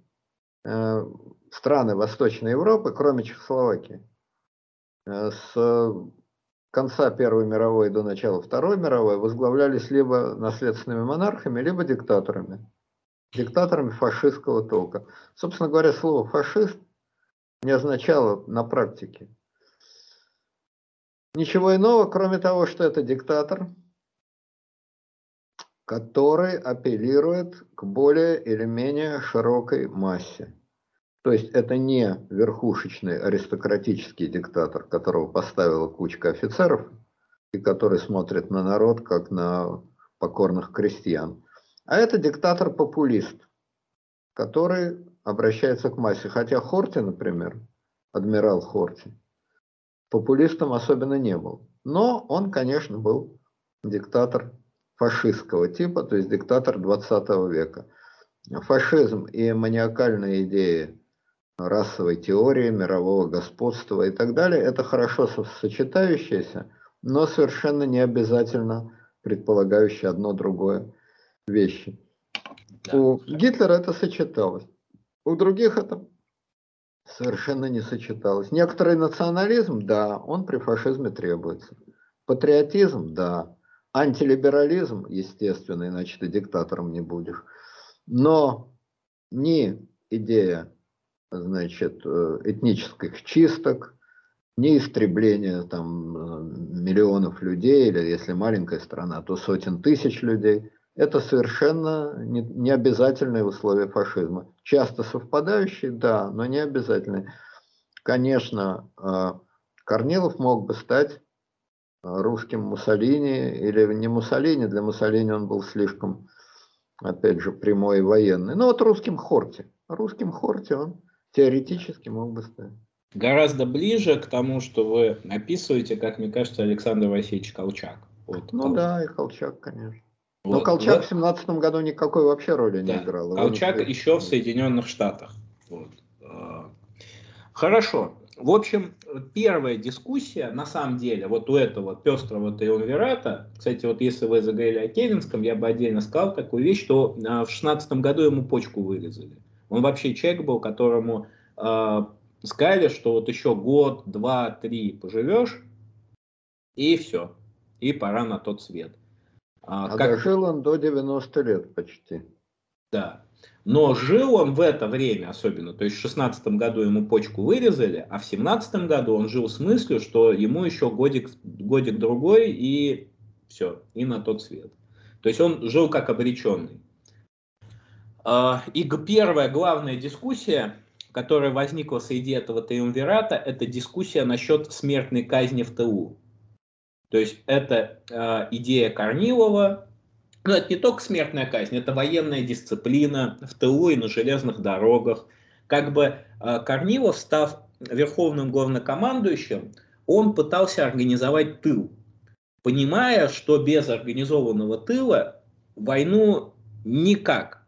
э, страны Восточной Европы, кроме Чехословакии, э, с конца Первой мировой до начала Второй мировой возглавлялись либо наследственными монархами, либо диктаторами. Диктаторами фашистского толка. Собственно говоря, слово «фашист» не означало на практике ничего иного, кроме того, что это диктатор, который апеллирует к более или менее широкой массе. То есть это не верхушечный аристократический диктатор, которого поставила кучка офицеров, и который смотрит на народ как на покорных крестьян. А это диктатор-популист, который обращается к массе. Хотя Хорти, например, адмирал Хорти, популистом особенно не был. Но он, конечно, был диктатор фашистского типа, то есть диктатор 20 века. Фашизм и маниакальные идеи расовой теории, мирового господства и так далее, это хорошо сочетающиеся, но совершенно не обязательно предполагающие одно другое вещи. Да. У Гитлера это сочеталось, у других это совершенно не сочеталось. Некоторый национализм, да, он при фашизме требуется. Патриотизм, да. Антилиберализм, естественно, иначе ты диктатором не будешь. Но ни идея значит, э, этнических чисток, не истребление там, э, миллионов людей, или если маленькая страна, то сотен тысяч людей. Это совершенно не, не обязательные условия фашизма. Часто совпадающие, да, но не обязательные. Конечно, э, Корнилов мог бы стать русским Муссолини, или не Муссолини, для Муссолини он был слишком, опять же, прямой и военный. Но вот русским Хорти. Русским Хорти он теоретически мог бы стать. Гораздо ближе к тому, что вы описываете, как мне кажется, Александр Васильевич Колчак. Вот, ну Колчак. да, и Колчак, конечно. Вот. Но Колчак вот. в семнадцатом году никакой вообще роли да. не играл. Колчак Он... еще в Соединенных Штатах. Вот. А, хорошо. В общем, первая дискуссия, на самом деле, вот у этого пестрого триумвирата, кстати, вот если вы заговорили о Керенском, я бы отдельно сказал такую вещь, что а, в шестнадцатом году ему почку вырезали. Он вообще человек был, которому э, сказали, что вот еще год, два, три поживешь, и все, и пора на тот свет. А, а как... дожил он до 90 лет почти. Да. Но жил он в это время особенно, то есть в 16 году ему почку вырезали, а в 17 году он жил с мыслью, что ему еще годик, годик другой и все, и на тот свет. То есть он жил как обреченный. А, и первая главная дискуссия, которая возникла среди этого триумвирата, это дискуссия насчет смертной казни в ТУ. То есть это э, идея Корнилова, но это не только смертная казнь, это военная дисциплина в ТУ и на железных дорогах. Как бы э, Корнилов, став верховным главнокомандующим, он пытался организовать тыл, понимая, что без организованного тыла войну никак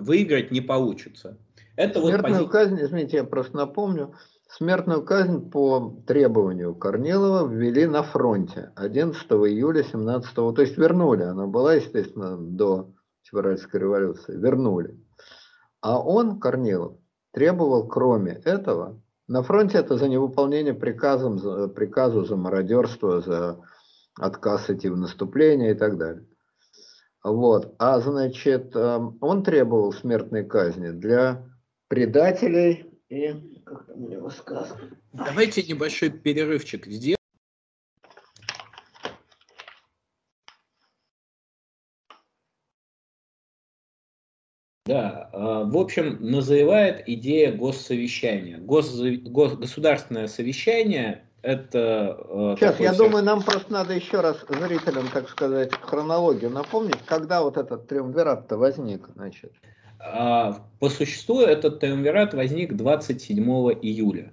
выиграть не получится. Это Смертную вот казнь, извините, я просто напомню, смертную казнь по требованию Корнилова ввели на фронте 11 июля 17 то есть вернули, она была, естественно, до февральской революции, вернули. А он, Корнилов, требовал, кроме этого, на фронте это за невыполнение приказом, за, приказу за мародерство, за отказ идти в наступление и так далее. Вот. А значит, эм, он требовал смертной казни для предателей и как там у него сказано. Давайте небольшой перерывчик сделаем. Да, э, в общем, назревает идея госсовещания. Гос, гос, государственное совещание это... Э, Сейчас, я думаю, нам просто надо еще раз зрителям, так сказать, хронологию напомнить, когда вот этот триумвират-то возник, значит. А, по существу этот триумвират возник 27 июля.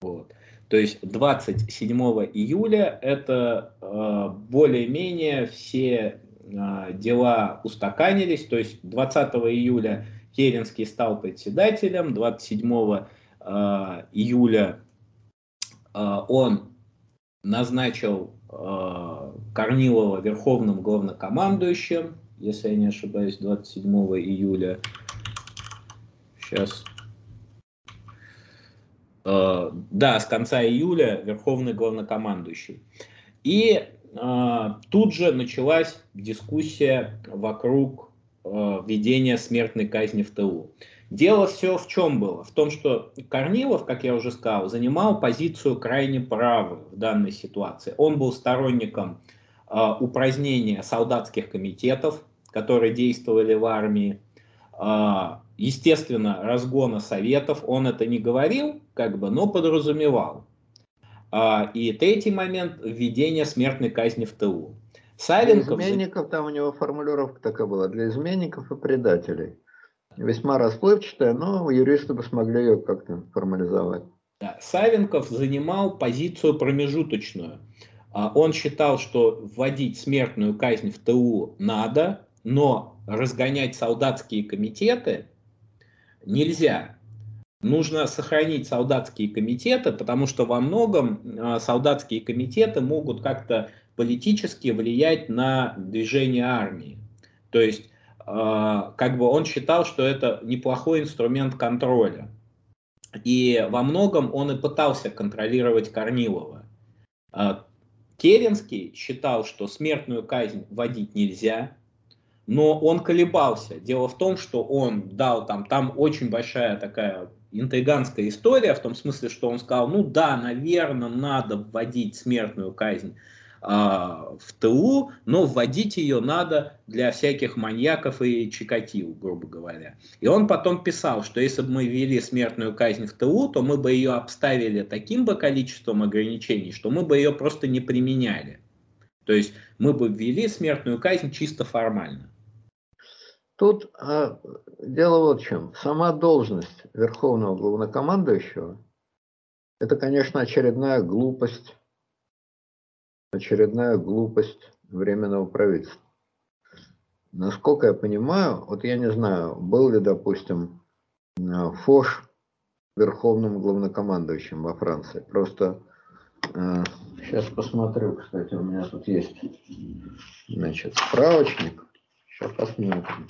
Вот. То есть 27 июля это э, более-менее все э, дела устаканились. То есть 20 июля Керенский стал председателем, 27 э, июля Э, он назначил э, Корнилова верховным главнокомандующим, если я не ошибаюсь, 27 июля. Сейчас. Э, да, с конца июля верховный главнокомандующий. И тут же началась дискуссия вокруг введения смертной казни в ТУ. Дело все в чем было? В том, что Корнилов, как я уже сказал, занимал позицию крайне правую в данной ситуации. Он был сторонником э, упразднения солдатских комитетов, которые действовали в армии. А, естественно, разгона советов, он это не говорил, как бы, но подразумевал. А, и третий момент – введение смертной казни в ТУ. Савенков... Для изменников, там у него формулировка такая была, для изменников и предателей. Весьма расплывчатая, но юристы бы смогли ее как-то формализовать. Да. Савенков занимал позицию промежуточную. А, он считал, что вводить смертную казнь в ТУ надо, но разгонять солдатские комитеты нельзя. Нужно сохранить солдатские комитеты, потому что во многом а, солдатские комитеты могут как-то политически влиять на движение армии. То есть, как бы он считал, что это неплохой инструмент контроля. И во многом он и пытался контролировать Корнилова. А, Керенский считал, что смертную казнь вводить нельзя, но он колебался. Дело в том, что он дал там, там очень большая такая интриганская история, в том смысле, что он сказал, ну да, наверное, надо вводить смертную казнь а, в ТУ, но вводить ее надо для всяких маньяков и чикатил, грубо говоря. И он потом писал, что если бы мы ввели смертную казнь в ТУ, то мы бы ее обставили таким бы количеством ограничений, что мы бы ее просто не применяли. То есть мы бы ввели смертную казнь чисто формально. Тут а, дело вот в чем. Сама должность верховного главнокомандующего – это, конечно, очередная глупость очередная глупость Временного правительства. Насколько я понимаю, вот я не знаю, был ли, допустим, Фош верховным главнокомандующим во Франции. Просто э, сейчас посмотрю, кстати, у меня тут есть значит, справочник. Сейчас посмотрим.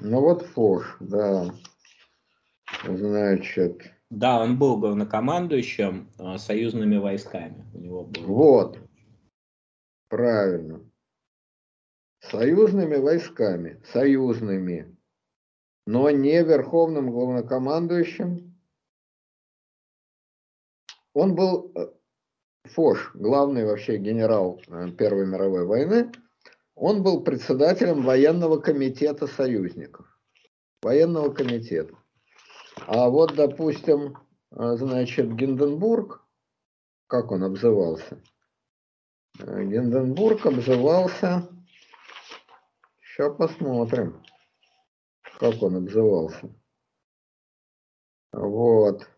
Ну вот Фош, да. Значит, да, он был главнокомандующим э, союзными войсками. У него был... Вот, правильно. Союзными войсками, союзными, но не верховным главнокомандующим. Он был э, Фош, главный вообще генерал э, Первой мировой войны. Он был председателем военного комитета союзников. Военного комитета. А вот, допустим, э, значит, Гинденбург, как он обзывался? Э, Гинденбург обзывался, сейчас посмотрим, как он обзывался. Вот,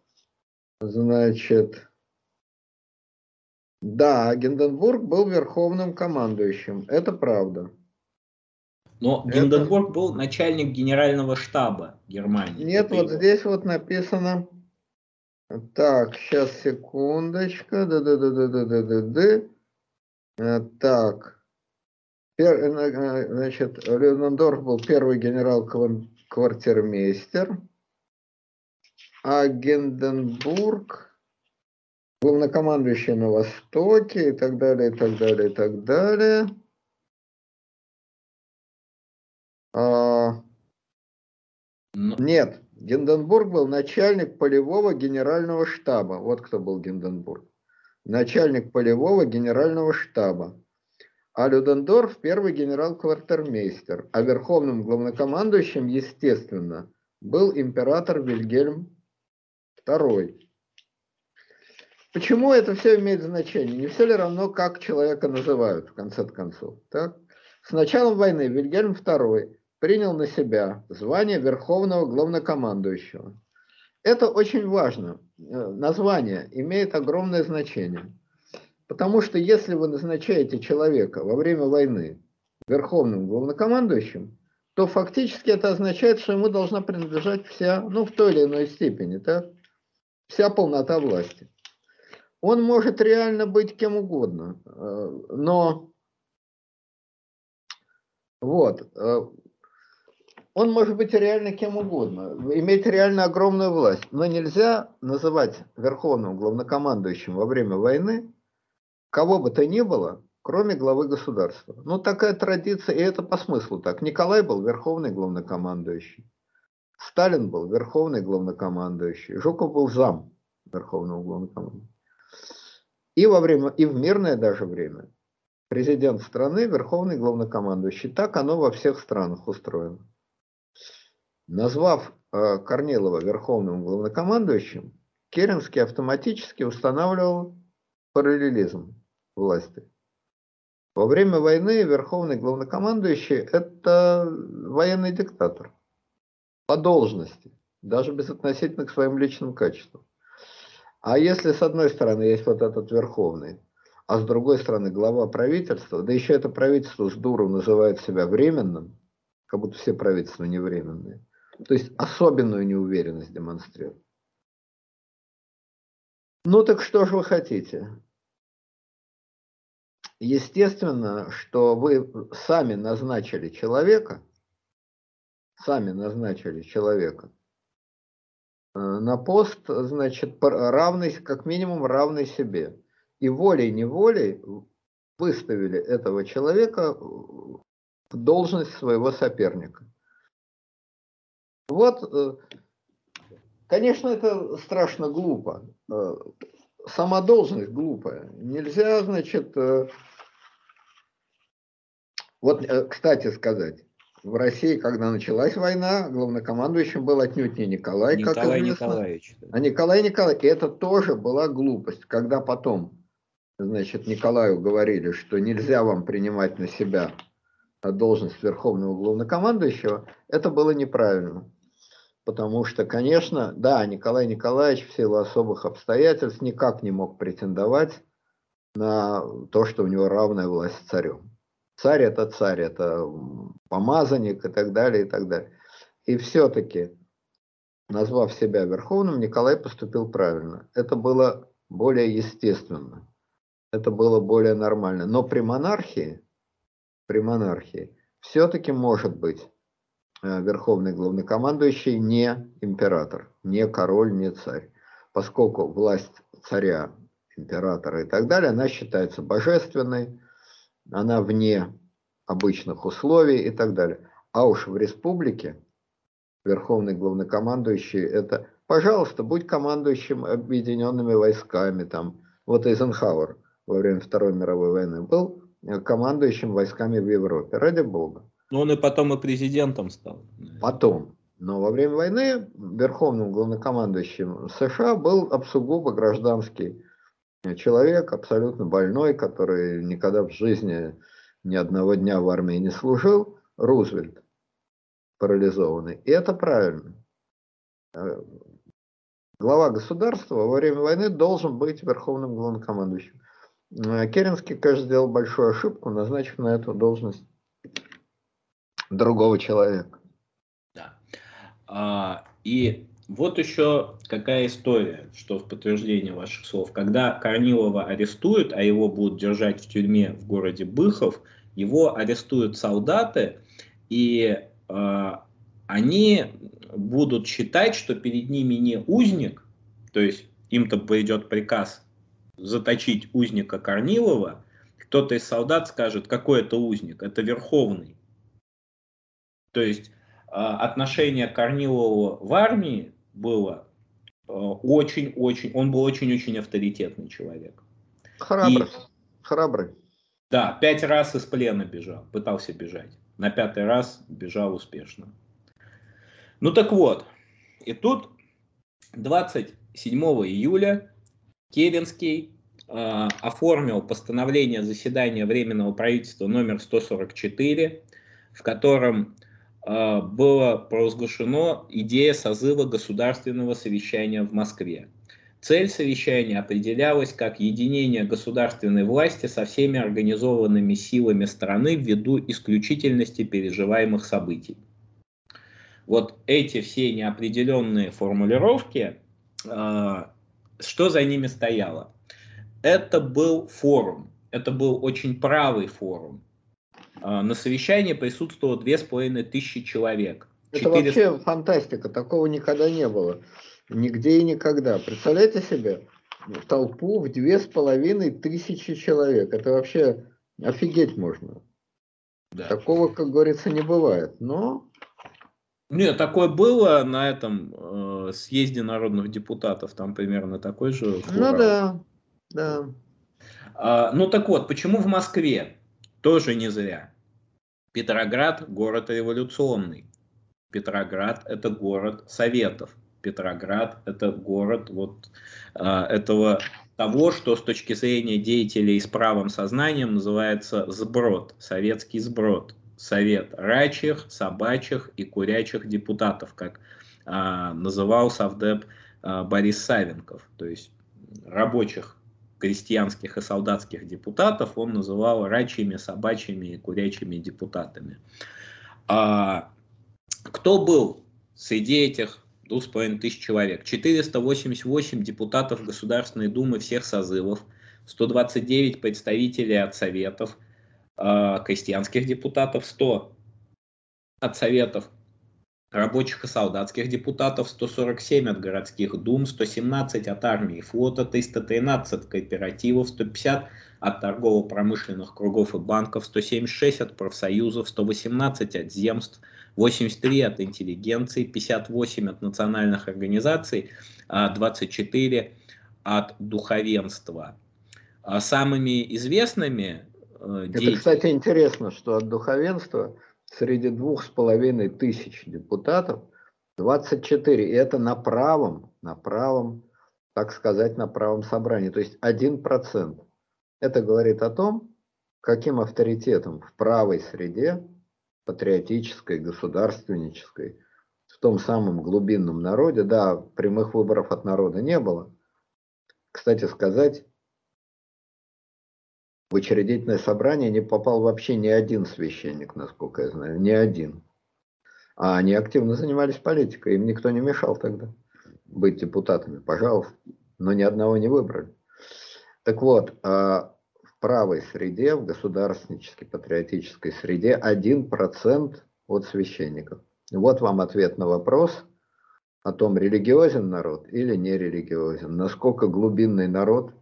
значит, да, Гинденбург был верховным командующим, это правда. Но это... Гинденбург был начальник генерального штаба Германии. Нет, вот его... здесь вот написано. Так, сейчас секундочка. Да, да, да, да, да, да, да, да. Так. Пер, э, э, значит, Леонендорф был первый генерал-квартирмейстер. А Гинденбург главнокомандующий на Востоке и так далее, и так далее, и так далее. А, нет, Гинденбург был начальник полевого генерального штаба. Вот кто был Гинденбург. Начальник полевого генерального штаба. А Людендорф первый генерал-квартирмейстер. А верховным главнокомандующим, естественно, был император Вильгельм II. Почему это все имеет значение? Не все ли равно, как человека называют, в конце концов? Так? С началом войны Вильгельм II принял на себя звание Верховного Главнокомандующего. Это очень важно. Э, название имеет огромное значение. Потому что если вы назначаете человека во время войны Верховным Главнокомандующим, то фактически это означает, что ему должна принадлежать вся, ну, в той или иной степени, так? вся полнота власти. Он может реально быть кем угодно, э, но вот, э, он может быть реально кем угодно, иметь реально огромную власть, но нельзя называть верховным главнокомандующим во время войны кого бы то ни было, кроме главы государства. Ну, такая традиция, и это по смыслу так. Николай был верховный главнокомандующий, Сталин был верховный главнокомандующий, Жуков был зам верховного главнокомандующего. И во время, и в мирное даже время президент страны, верховный главнокомандующий. Так оно во всех странах устроено. Назвав э, Корнилова верховным главнокомандующим, Керенский автоматически устанавливал параллелизм власти. Во время войны верховный главнокомандующий – это военный диктатор по должности, даже безотносительно к своим личным качествам. А если с одной стороны есть вот этот верховный, а с другой стороны глава правительства, да еще это правительство с дуру называет себя временным, как будто все правительства не временные, то есть особенную неуверенность демонстрирует. Ну так что же вы хотите? Естественно, что вы сами назначили человека, сами назначили человека э, на пост, значит, равный, как минимум равный себе. И волей-неволей выставили этого человека в должность своего соперника. Вот, э, конечно, это страшно глупо. Э, сама должность глупая. Нельзя, значит, вот, э, кстати сказать, в России, когда началась война, главнокомандующим был отнюдь не Николай, Николай как известно, Николаевич, да. а Николай Николаевич. Это тоже была глупость, когда потом, значит, Николаю говорили, что нельзя вам принимать на себя должность верховного главнокомандующего, это было неправильно. Потому что, конечно, да, Николай Николаевич в силу особых обстоятельств никак не мог претендовать на то, что у него равная власть царем. Царь это царь, это помазанник и так далее, и так далее. И все-таки, назвав себя верховным, Николай поступил правильно. Это было более естественно, это было более нормально. Но при монархии, при монархии все-таки может быть верховный главнокомандующий не император, не король, не царь. Поскольку власть царя, императора и так далее, она считается божественной, она вне обычных условий и так далее. А уж в республике верховный главнокомандующий это, пожалуйста, будь командующим объединенными войсками. Там, вот Эйзенхауэр во время Второй мировой войны был командующим войсками в Европе, ради бога. Но он и потом и президентом стал. Потом. Но во время войны верховным главнокомандующим США был абсугубо гражданский человек абсолютно больной, который никогда в жизни ни одного дня в армии не служил, Рузвельт, парализованный. И это правильно. Э, глава государства во время войны должен быть верховным главнокомандующим. Э, Керенский, конечно, сделал большую ошибку, назначив на эту должность другого человека. Да. А, и вот еще какая история, что в подтверждение ваших слов. Когда Корнилова арестуют, а его будут держать в тюрьме в городе Быхов, его арестуют солдаты, и э, они будут считать, что перед ними не узник, то есть им-то пойдет приказ заточить узника Корнилова, кто-то из солдат скажет, какой это узник, это верховный. То есть э, отношение Корнилова в армии было очень-очень, он был очень-очень авторитетный человек. Храбрый, И, храбрый. Да, пять раз из плена бежал, пытался бежать. На пятый раз бежал успешно. Ну так вот, и тут 27 июля Керенский э, оформил постановление заседания Временного правительства номер 144, в котором а, было провозглашено идея созыва государственного совещания в Москве. Цель совещания определялась как единение государственной власти со всеми организованными силами страны ввиду исключительности переживаемых событий. Вот эти все неопределенные формулировки, а, что за ними стояло? Это был форум, это был очень правый форум, а, на совещании присутствовало две с половиной тысячи человек. Это 400... вообще фантастика, такого никогда не было. Нигде и никогда. Представляете себе в толпу в две с половиной тысячи человек. Это вообще офигеть можно. Да. Такого, как говорится, не бывает. Но нет, такое было на этом э, съезде народных депутатов, там примерно такой же. Фурал. Ну да, да. А, ну так вот, почему в Москве? Тоже не зря. Петроград – город революционный. Петроград – это город советов. Петроград – это город вот э, этого того, что с точки зрения деятелей с правым сознанием называется сброд, советский сброд, совет рачих, собачих и курячих депутатов, как а, называл Совдеп а, Борис Савенков, то есть рабочих, крестьянских и солдатских депутатов он называл рачьими, собачьими и курячими депутатами. А, кто был среди этих двух с половиной тысяч человек. 488 депутатов Государственной Думы всех созывов, 129 представителей от советов, э, крестьянских депутатов, 100 от советов рабочих и солдатских депутатов, 147 от городских дум, 117 от армии и флота, 313 от кооперативов, 150 от торгово-промышленных кругов и банков, 176 от профсоюзов, 118 от земств, 83 от интеллигенции, 58 от национальных организаций, 24 а от духовенства. А самыми известными э, Это, кстати, интересно, что от духовенства среди двух с половиной тысяч депутатов 24, и это на правом, на правом, так сказать, на правом собрании, то есть 1%. Это говорит о том, каким авторитетом в правой среде патриотической, государственнической, в том самом глубинном народе, да, прямых выборов от народа не было. Кстати сказать, в учредительное собрание не попал вообще ни один священник, насколько я знаю, ни один. А они активно занимались политикой, им никто не мешал тогда быть депутатами, пожалуйста, но ни одного не выбрали. Так вот, а правой среде, в государственнической, патриотической среде 1% от священников. Вот вам ответ на вопрос о том, религиозен народ или не религиозен, насколько глубинный народ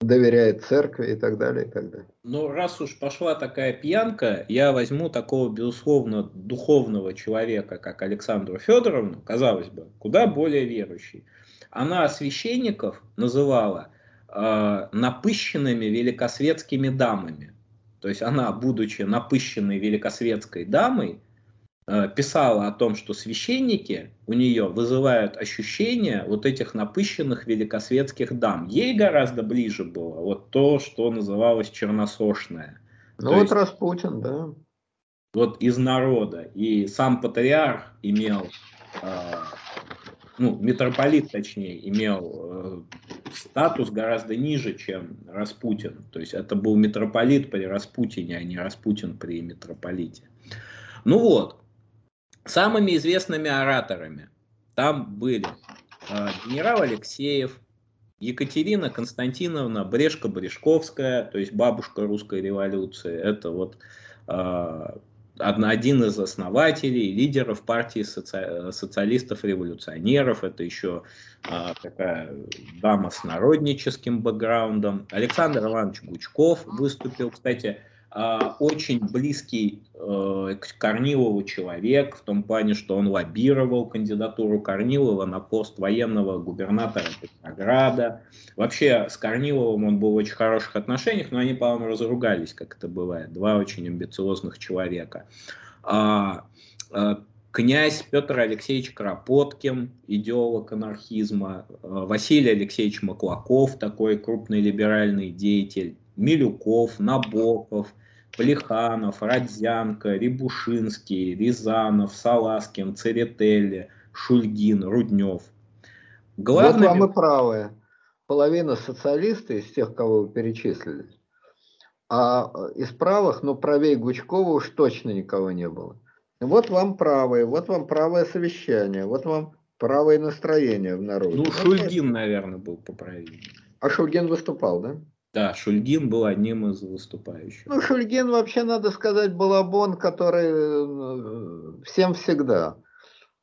доверяет церкви и так далее, и так далее. Ну, раз уж пошла такая пьянка, я возьму такого, безусловно, духовного человека, как Александру Федоровну, казалось бы, куда более верующий. Она священников называла э, напыщенными великосветскими дамами. То есть она, будучи напыщенной великосветской дамой, писала о том, что священники у нее вызывают ощущение вот этих напыщенных великосветских дам. Ей гораздо ближе было вот то, что называлось черносошное. Ну то вот есть, Распутин, да. Вот из народа. И сам патриарх имел э, ну, митрополит, точнее, имел э, статус гораздо ниже, чем Распутин. То есть это был митрополит при Распутине, а не Распутин при митрополите. Ну вот, самыми известными ораторами там были э, генерал Алексеев, Екатерина Константиновна Брешко-Брешковская, то есть бабушка русской революции. Это вот э, один из основателей, лидеров партии соци... социалистов-революционеров. Это еще а, такая дама с народническим бэкграундом. Александр Иванович Гучков выступил, кстати, а, очень близкий э, к Корнилову человек, в том плане, что он лоббировал кандидатуру Корнилова на пост военного губернатора Петрограда. Вообще с Корниловым он был в очень хороших отношениях, но они, по-моему, разругались, как это бывает. Два очень амбициозных человека. А, а, князь Петр Алексеевич Кропоткин, идеолог анархизма, Василий Алексеевич Маклаков, такой крупный либеральный деятель, Милюков, Набоков – Плеханов, Родзянко, Рябушинский, Рязанов, Саласкин, Церетели, Шульгин, Руднев. Главными... Вот вам и правы. Половина социалисты из тех, кого вы перечислили. А из правых, ну правее Гучкова уж точно никого не было. Вот вам правые, вот вам правое совещание, вот вам правое настроение в народе. Ну, Шульгин, наверное, был поправильнее. А Шульгин выступал, да? Да, Шульгин был одним из выступающих. Ну, Шульгин вообще, надо сказать, балабон, который э, всем всегда.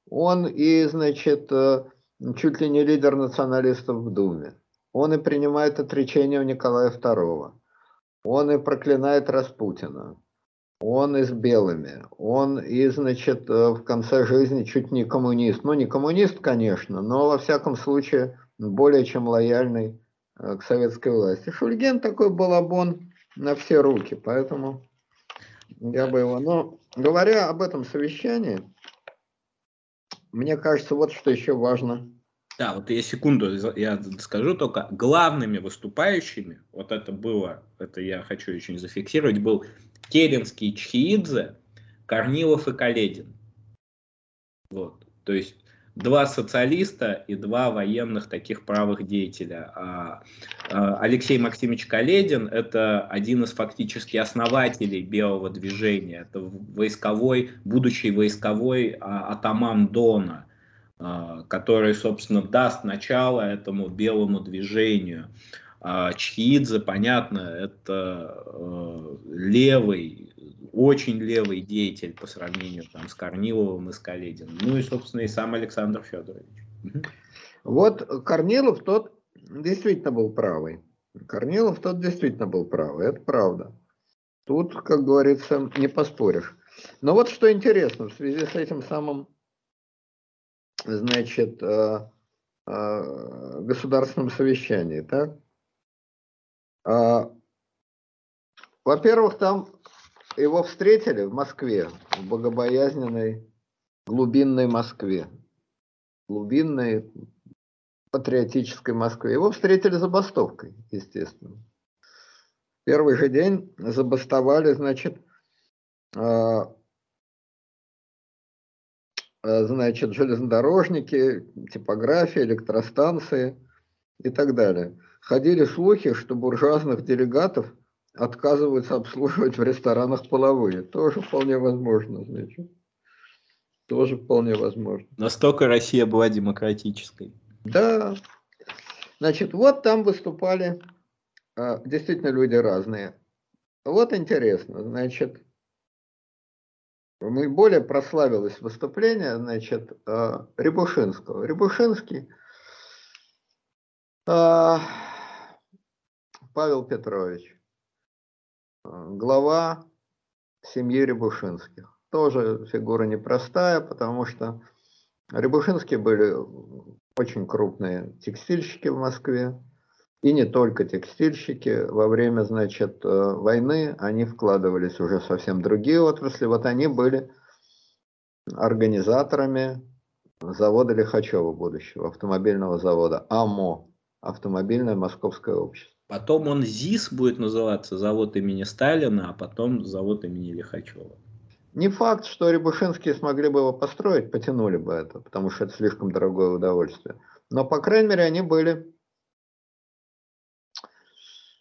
Он и, значит, э, чуть ли не лидер националистов в Думе. Он и принимает отречение у Николая II. Он и проклинает Распутина. Он и с белыми. Он и, значит, э, в конце жизни чуть не коммунист. Ну, не коммунист, конечно, но, во всяком случае, более чем лояльный к советской власти. Шульгин такой балабон, на все руки, поэтому я бы его... Но говоря об этом совещании, мне кажется, вот что еще важно. Да, вот я секунду, я скажу только, главными выступающими, вот это было, это я хочу очень зафиксировать, был Керенский, Чхиидзе, Корнилов и Каледин. Вот, то есть два социалиста и два военных таких правых деятеля. А, а, Алексей Максимович Каледин – это один из фактически основателей белого движения. Это войсковой, будущий войсковой а, атаман Дона, который, собственно, даст начало этому белому движению. Чхидзе, понятно, это э, левый, очень левый деятель по сравнению там, с Корниловым и с Калединым. Ну и, собственно, и сам Александр Федорович. Вот Корнилов тот действительно был правый. Корнилов тот действительно был правый, это правда. Тут, как говорится, не поспоришь. Но вот что интересно, в связи с этим самым, значит, э, э, государственным совещанием, так? А, во-первых, там его встретили в Москве, в богобоязненной глубинной Москве. Глубинной патриотической Москве. Его встретили забастовкой, естественно. Первый же день забастовали, значит, а, а, значит, железнодорожники, типографии, электростанции и так далее. Ходили слухи, что буржуазных делегатов отказываются обслуживать в ресторанах половые. Тоже вполне возможно, значит. Тоже вполне возможно. Настолько Россия была демократической. Да. Значит, вот там выступали а, действительно люди разные. Вот интересно, значит, мы более прославилось выступление, значит, а, Рябушинского. Рябушинский а, Павел Петрович глава семьи Рябушинских. Тоже фигура непростая, потому что Рябушинские были очень крупные текстильщики в Москве. И не только текстильщики. Во время, значит, э, войны они вкладывались уже совсем другие отрасли. Вот они были организаторами завода Лихачева будущего, автомобильного завода АМО, автомобильное московское общество. Потом он ЗИС будет называться, завод имени Сталина, а потом завод имени Лихачева. Не факт, что Рябушинские смогли бы его построить, потянули бы это, потому что это слишком дорогое удовольствие. Но, по крайней мере, они были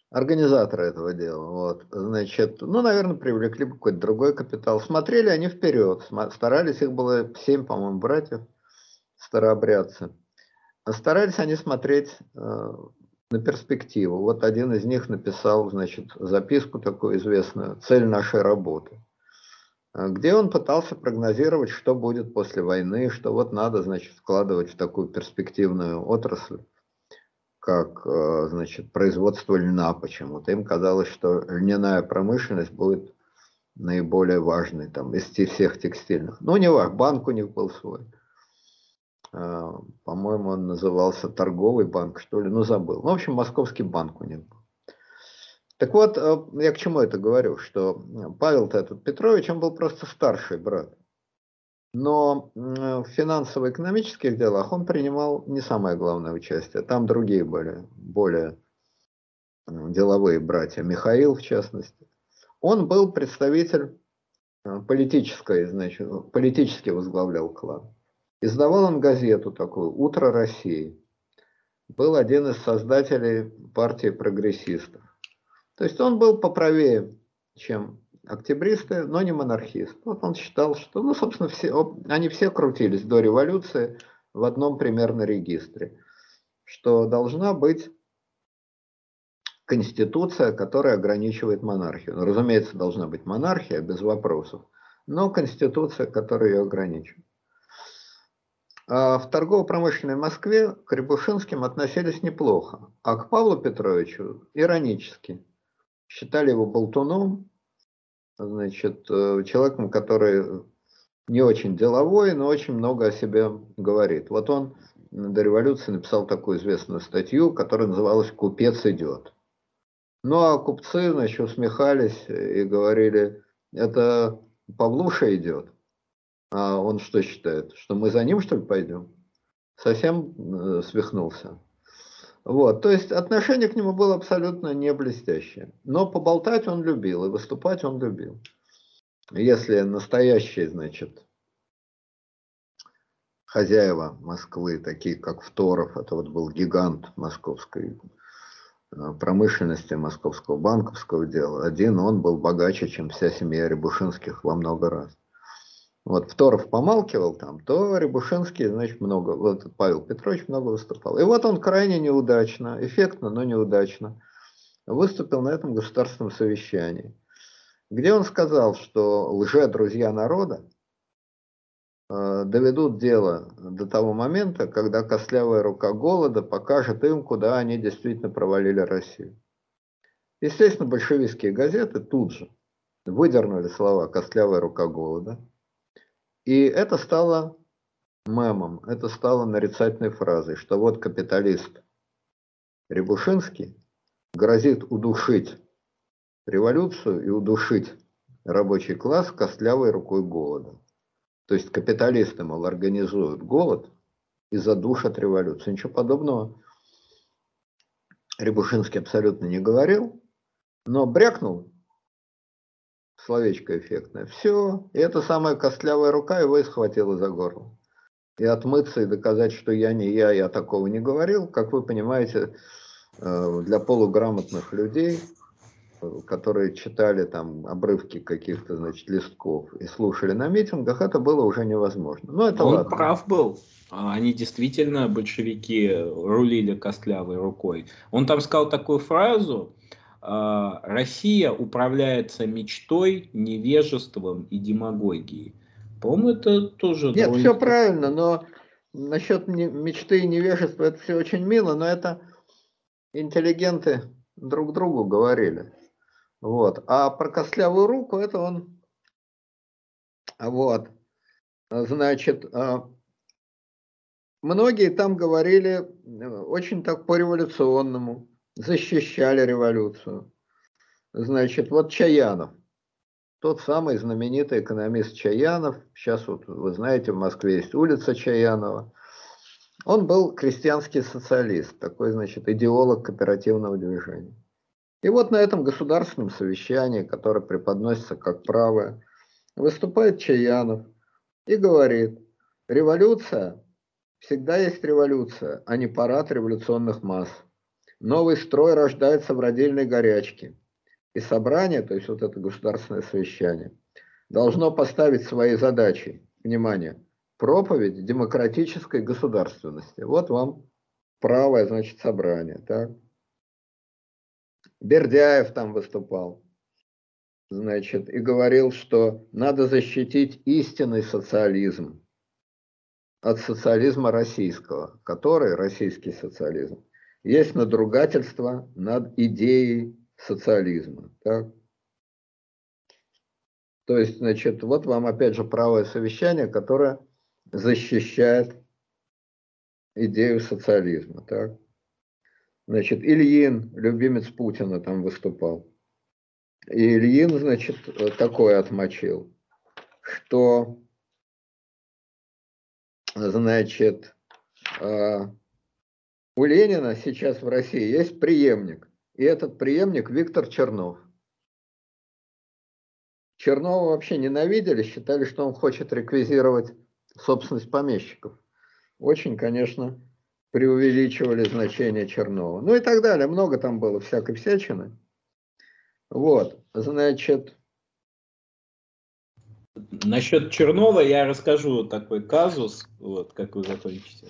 организаторы этого дела. Вот. Значит, ну, наверное, привлекли бы какой-то другой капитал. Смотрели они вперед, старались, их было семь, по-моему, братьев, старообрядцы. Старались они смотреть э, на перспективу. Вот один из них написал, значит, записку такую известную «Цель нашей работы», а, где он пытался прогнозировать, что будет после войны, что вот надо, значит, вкладывать в такую перспективную отрасль, как, а, значит, производство льна почему-то. Им казалось, что льняная промышленность будет наиболее важной там из всех текстильных. Ну, не важно, банк у них был свой. А, по-моему, он назывался торговый банк, что ли, ну забыл. Ну, в общем, московский банк у них. Так вот, э, я к чему это говорю, что Павел-то этот Петрович, он был просто старший брат. Но в финансово-экономических делах он принимал не самое главное участие. Там другие были, более деловые братья. Михаил, в частности. Он был представитель э, политической, значит, политически возглавлял клан. Издавал он газету такую «Утро России». Был один из создателей партии прогрессистов. То есть он был поправее, чем октябристы, но не монархист. Вот он считал, что, ну, собственно, все, они все крутились до революции в одном примерно регистре, что должна быть конституция, которая ограничивает монархию. Ну, разумеется, должна быть монархия, без вопросов, но конституция, которая ее ограничивает. А в торгово-промышленной Москве к Рябушинским относились неплохо, а к Павлу Петровичу иронически. Считали его болтуном, значит, э, человеком, который не очень деловой, но очень много о себе говорит. Вот он до революции написал такую известную статью, которая называлась «Купец идет». Ну, а купцы, значит, усмехались и говорили, это Павлуша идет. А он что считает? Что мы за ним, что ли, пойдем? Совсем э, свихнулся. Вот, то есть отношение к нему было абсолютно не блестящее. Но поболтать он любил, и выступать он любил. Если настоящие, значит, хозяева Москвы, такие как Второв, это вот был гигант московской э, промышленности, московского банковского дела. Один он был богаче, чем вся семья Рябушинских во много раз. Вот Второв помалкивал там, то Рябушинский, значит, много, вот Павел Петрович много выступал. И вот он крайне неудачно, эффектно, но неудачно выступил на этом государственном совещании, где он сказал, что лже-друзья народа Э, доведут дело до того момента, когда костлявая рука голода покажет им, куда они действительно провалили Россию. Естественно, большевистские газеты тут же выдернули слова «костлявая рука голода», и это стало мемом, это стало нарицательной фразой, что вот капиталист Рябушинский грозит удушить революцию и удушить рабочий класс костлявой рукой голода. То есть капиталисты, мол, организуют голод и задушат революцию. Ничего подобного Рябушинский абсолютно не говорил, но брякнул словечко эффектное. Все, и эта самая костлявая рука его и схватила за горло. И отмыться и доказать, что я не я, я такого не говорил, как вы понимаете, э, для полуграмотных людей которые читали там обрывки каких-то, значит, листков и слушали на митингах, это было уже невозможно. Но это Он ладно. прав был. А, они действительно, большевики, рулили костлявой рукой. Он там сказал такую фразу, «А, Россия управляется мечтой, невежеством и демагогией. По-моему, это тоже... Нет, все правильно, но насчет мечты и невежества это все очень мило, но это интеллигенты друг другу говорили. Вот. А про костлявую руку это он... Вот. Значит, а, многие там говорили э, очень так по-революционному, защищали революцию. Значит, вот Чаянов, тот самый знаменитый экономист Чаянов, сейчас вот вы знаете, в Москве есть улица Чаянова, он был крестьянский социалист, такой, значит, идеолог кооперативного движения. И вот на этом государственном совещании, которое преподносится как правое, выступает Чаянов и говорит, революция всегда есть революция, а не парад революционных масс. Новый строй рождается в родильной горячке. И собрание, то есть вот это государственное совещание, должно поставить свои задачи, внимание, проповедь демократической государственности. Вот вам правое, значит, собрание. Так? Бердяев там выступал, значит, и говорил, что надо защитить истинный социализм от социализма российского, который, российский социализм, есть надругательство над идеей социализма. Так? То есть, значит, вот вам опять же правое совещание, которое защищает идею социализма. Так? Значит, Ильин, любимец Путина, там выступал. И Ильин, значит, такое отмочил, что, значит, а, у Ленина сейчас в России есть преемник. И этот преемник Виктор Чернов. Чернова вообще ненавидели, считали, что он хочет реквизировать собственность помещиков. Очень, конечно, преувеличивали значение Чернова. Ну и так далее. Много там было всякой всячины. Вот, значит... Насчет Чернова я расскажу такой казус, вот, как вы закончите.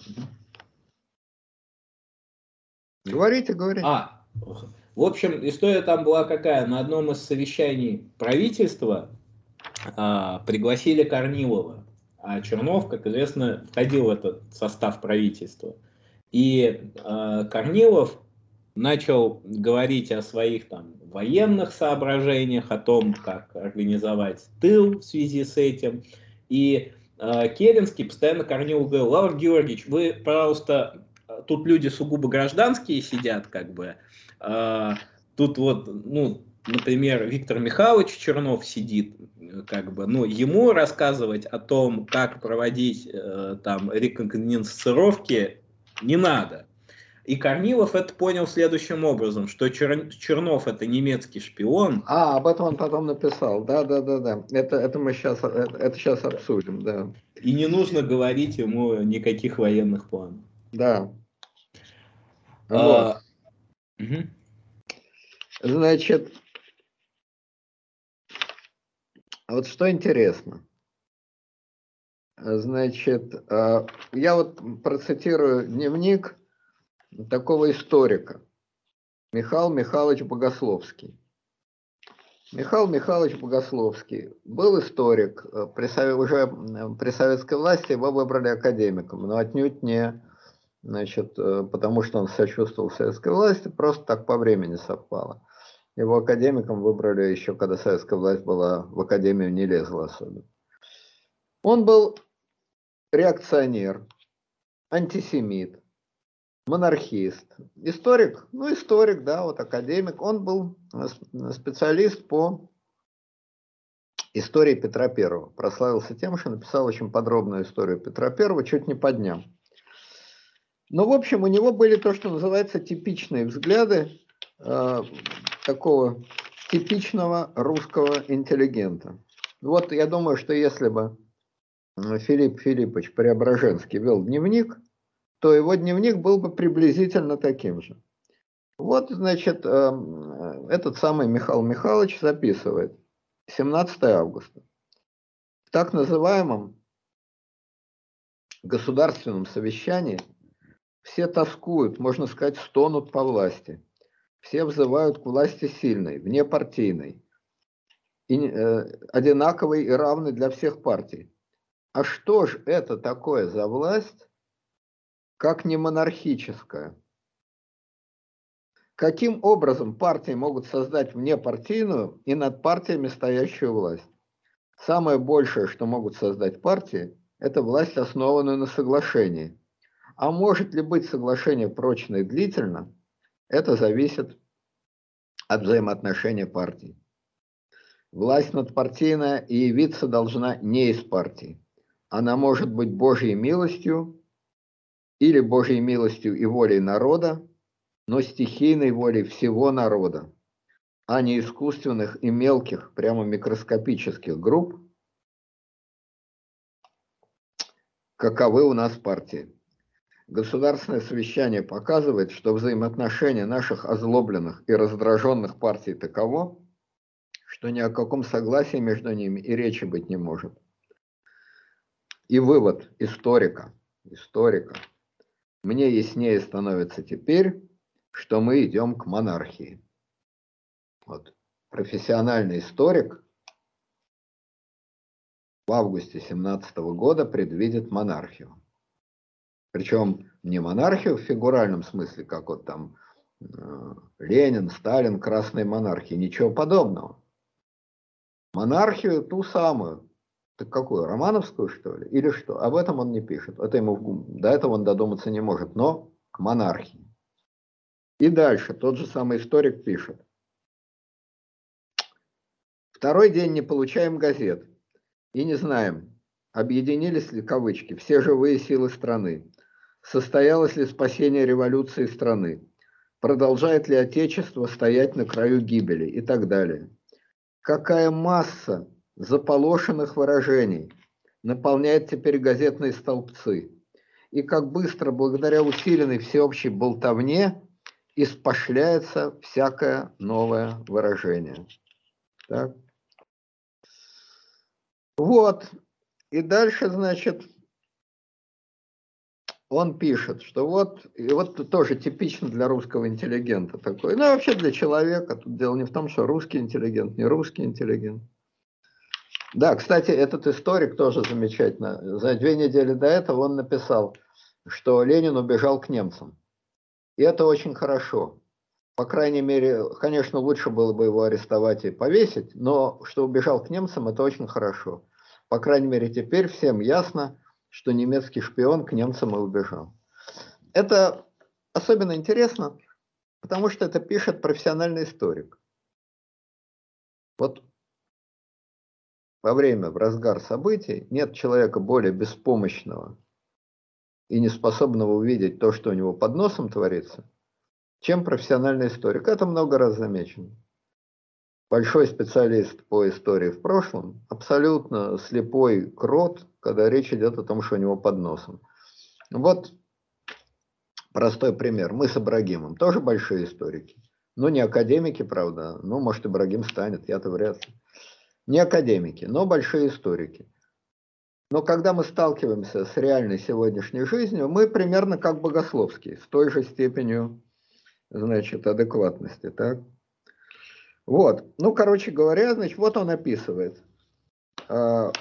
Говорите, говорите. А, в общем, история там была какая? На одном из совещаний правительства а, пригласили Корнилова, а Чернов, как известно, входил в этот состав правительства. И э, Корнилов начал говорить о своих там военных соображениях, о том, как организовать тыл в связи с этим. И э, Керенский постоянно Корнилов говорил, Лавр Георгиевич, вы, пожалуйста, тут люди сугубо гражданские сидят, как бы, э, тут вот, ну, например, Виктор Михайлович Чернов сидит, как бы, ну, ему рассказывать о том, как проводить э, там рекогносцировки не надо. И Корнилов это понял следующим образом, что Чер... Чернов это немецкий шпион. А, об этом он потом написал. Да, да, да, да. Это, это мы сейчас, это, это сейчас обсудим, да. И не нужно говорить ему никаких военных планов. Да. А, вот. угу. Значит, вот что интересно. Значит, а, я вот процитирую дневник такого историка, Михаил Михайлович Богословский. Михаил Михайлович Богословский был историк, э, при, уже при советской власти его выбрали академиком, но отнюдь не значит, э, потому что он сочувствовал советской власти, просто так по времени совпало. Его академиком выбрали еще, когда советская власть была в академию не лезла особенно. Он был реакционер, антисемит, монархист, историк, ну историк, да, вот академик. Он был специалист по истории Петра Первого. Прославился тем, что написал очень подробную историю Петра Первого, чуть не по дням. Но, в общем, у него были то, что называется типичные взгляды э, такого типичного русского интеллигента. Вот я думаю, что если бы Филипп Филиппович Преображенский вел дневник, то его дневник был бы приблизительно таким же. Вот, значит, эм, этот самый Михаил Михайлович записывает 17 августа. В так называемом государственном совещании все тоскуют, можно сказать, стонут по власти. Все взывают к власти сильной, внепартийной, и, э, одинаковой и равной для всех партий. А что же это такое за власть, как не монархическая. Каким образом партии могут создать внепартийную и над партиями стоящую власть? Самое большее, что могут создать партии, это власть, основанную на соглашении. А может ли быть соглашение прочно и длительно, это зависит от взаимоотношения партий. Власть надпартийная и явиться должна не из партии. Она может быть Божьей милостью или Божьей милостью и волей народа, но стихийной волей всего народа, а не искусственных и мелких, прямо микроскопических групп, каковы у нас партии. Государственное совещание показывает, что взаимоотношения наших озлобленных и раздраженных партий таково, что ни о каком согласии между ними и речи быть не может. И вывод историка, историка – мне яснее становится теперь, что мы идем к монархии. Вот. Профессиональный историк в августе 17 года предвидит монархию. Причем не монархию в фигуральном смысле, как вот там э, Ленин, Сталин, красные монархии, ничего подобного. Монархию ту самую, так какую, романовскую, что ли? Или что? Об этом он не пишет. Это ему, до этого он додуматься не может, но к монархии. И дальше тот же самый историк пишет. Второй день не получаем газет и не знаем, объединились ли, кавычки, все живые силы страны, состоялось ли спасение революции страны, продолжает ли Отечество стоять на краю гибели и так далее. Какая масса заполошенных выражений наполняет теперь газетные столбцы. И как быстро, благодаря усиленной всеобщей болтовне, испошляется всякое новое выражение. Так. Вот. И дальше, значит, он пишет, что вот, и вот тоже типично для русского интеллигента такой, ну вообще для человека, тут дело не в том, что русский интеллигент, не русский интеллигент. Да, кстати, этот историк тоже замечательно. За две недели до этого он написал, что Ленин убежал к немцам. И это очень хорошо. По крайней мере, конечно, лучше было бы его арестовать и повесить, но что убежал к немцам, это очень хорошо. По крайней мере, теперь всем ясно, что немецкий шпион к немцам и убежал. Это особенно интересно, Потому что это пишет профессиональный историк. Вот во время, в разгар событий, нет человека более беспомощного и неспособного увидеть то, что у него под носом творится, чем профессиональный историк. Это много раз замечено. Большой специалист по истории в прошлом, абсолютно слепой крот, когда речь идет о том, что у него под носом. Вот простой пример. Мы с Ибрагимом тоже большие историки. Ну, не академики, правда. Ну, может, Ибрагим станет, я-то вряд ли. Не академики, но большие историки. Но когда мы сталкиваемся с реальной сегодняшней жизнью, мы примерно как богословские, с той же степенью, значит, адекватности, так? Вот, ну, короче говоря, значит, вот он описывает. А,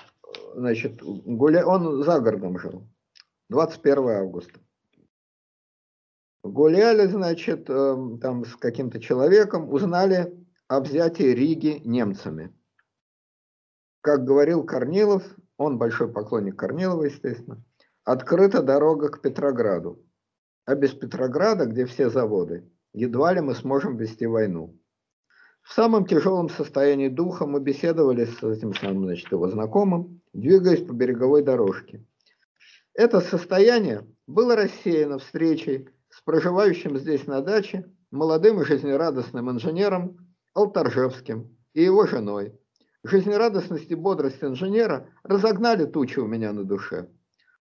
значит, гуля... он за городом жил, 21 августа. Гуляли, значит, эм, там с каким-то человеком, узнали о взятии Риги немцами. Как говорил Корнилов, он большой поклонник Корнилова, естественно, открыта дорога к Петрограду. А без Петрограда, где все заводы, едва ли мы сможем вести войну. В самом тяжелом состоянии духа мы беседовали с этим самым, значит, его знакомым, двигаясь по береговой дорожке. Это состояние было рассеяно встречей с проживающим здесь на даче молодым и жизнерадостным инженером Алтаржевским и его женой. Жизнерадостность и бодрость инженера разогнали тучи у меня на душе.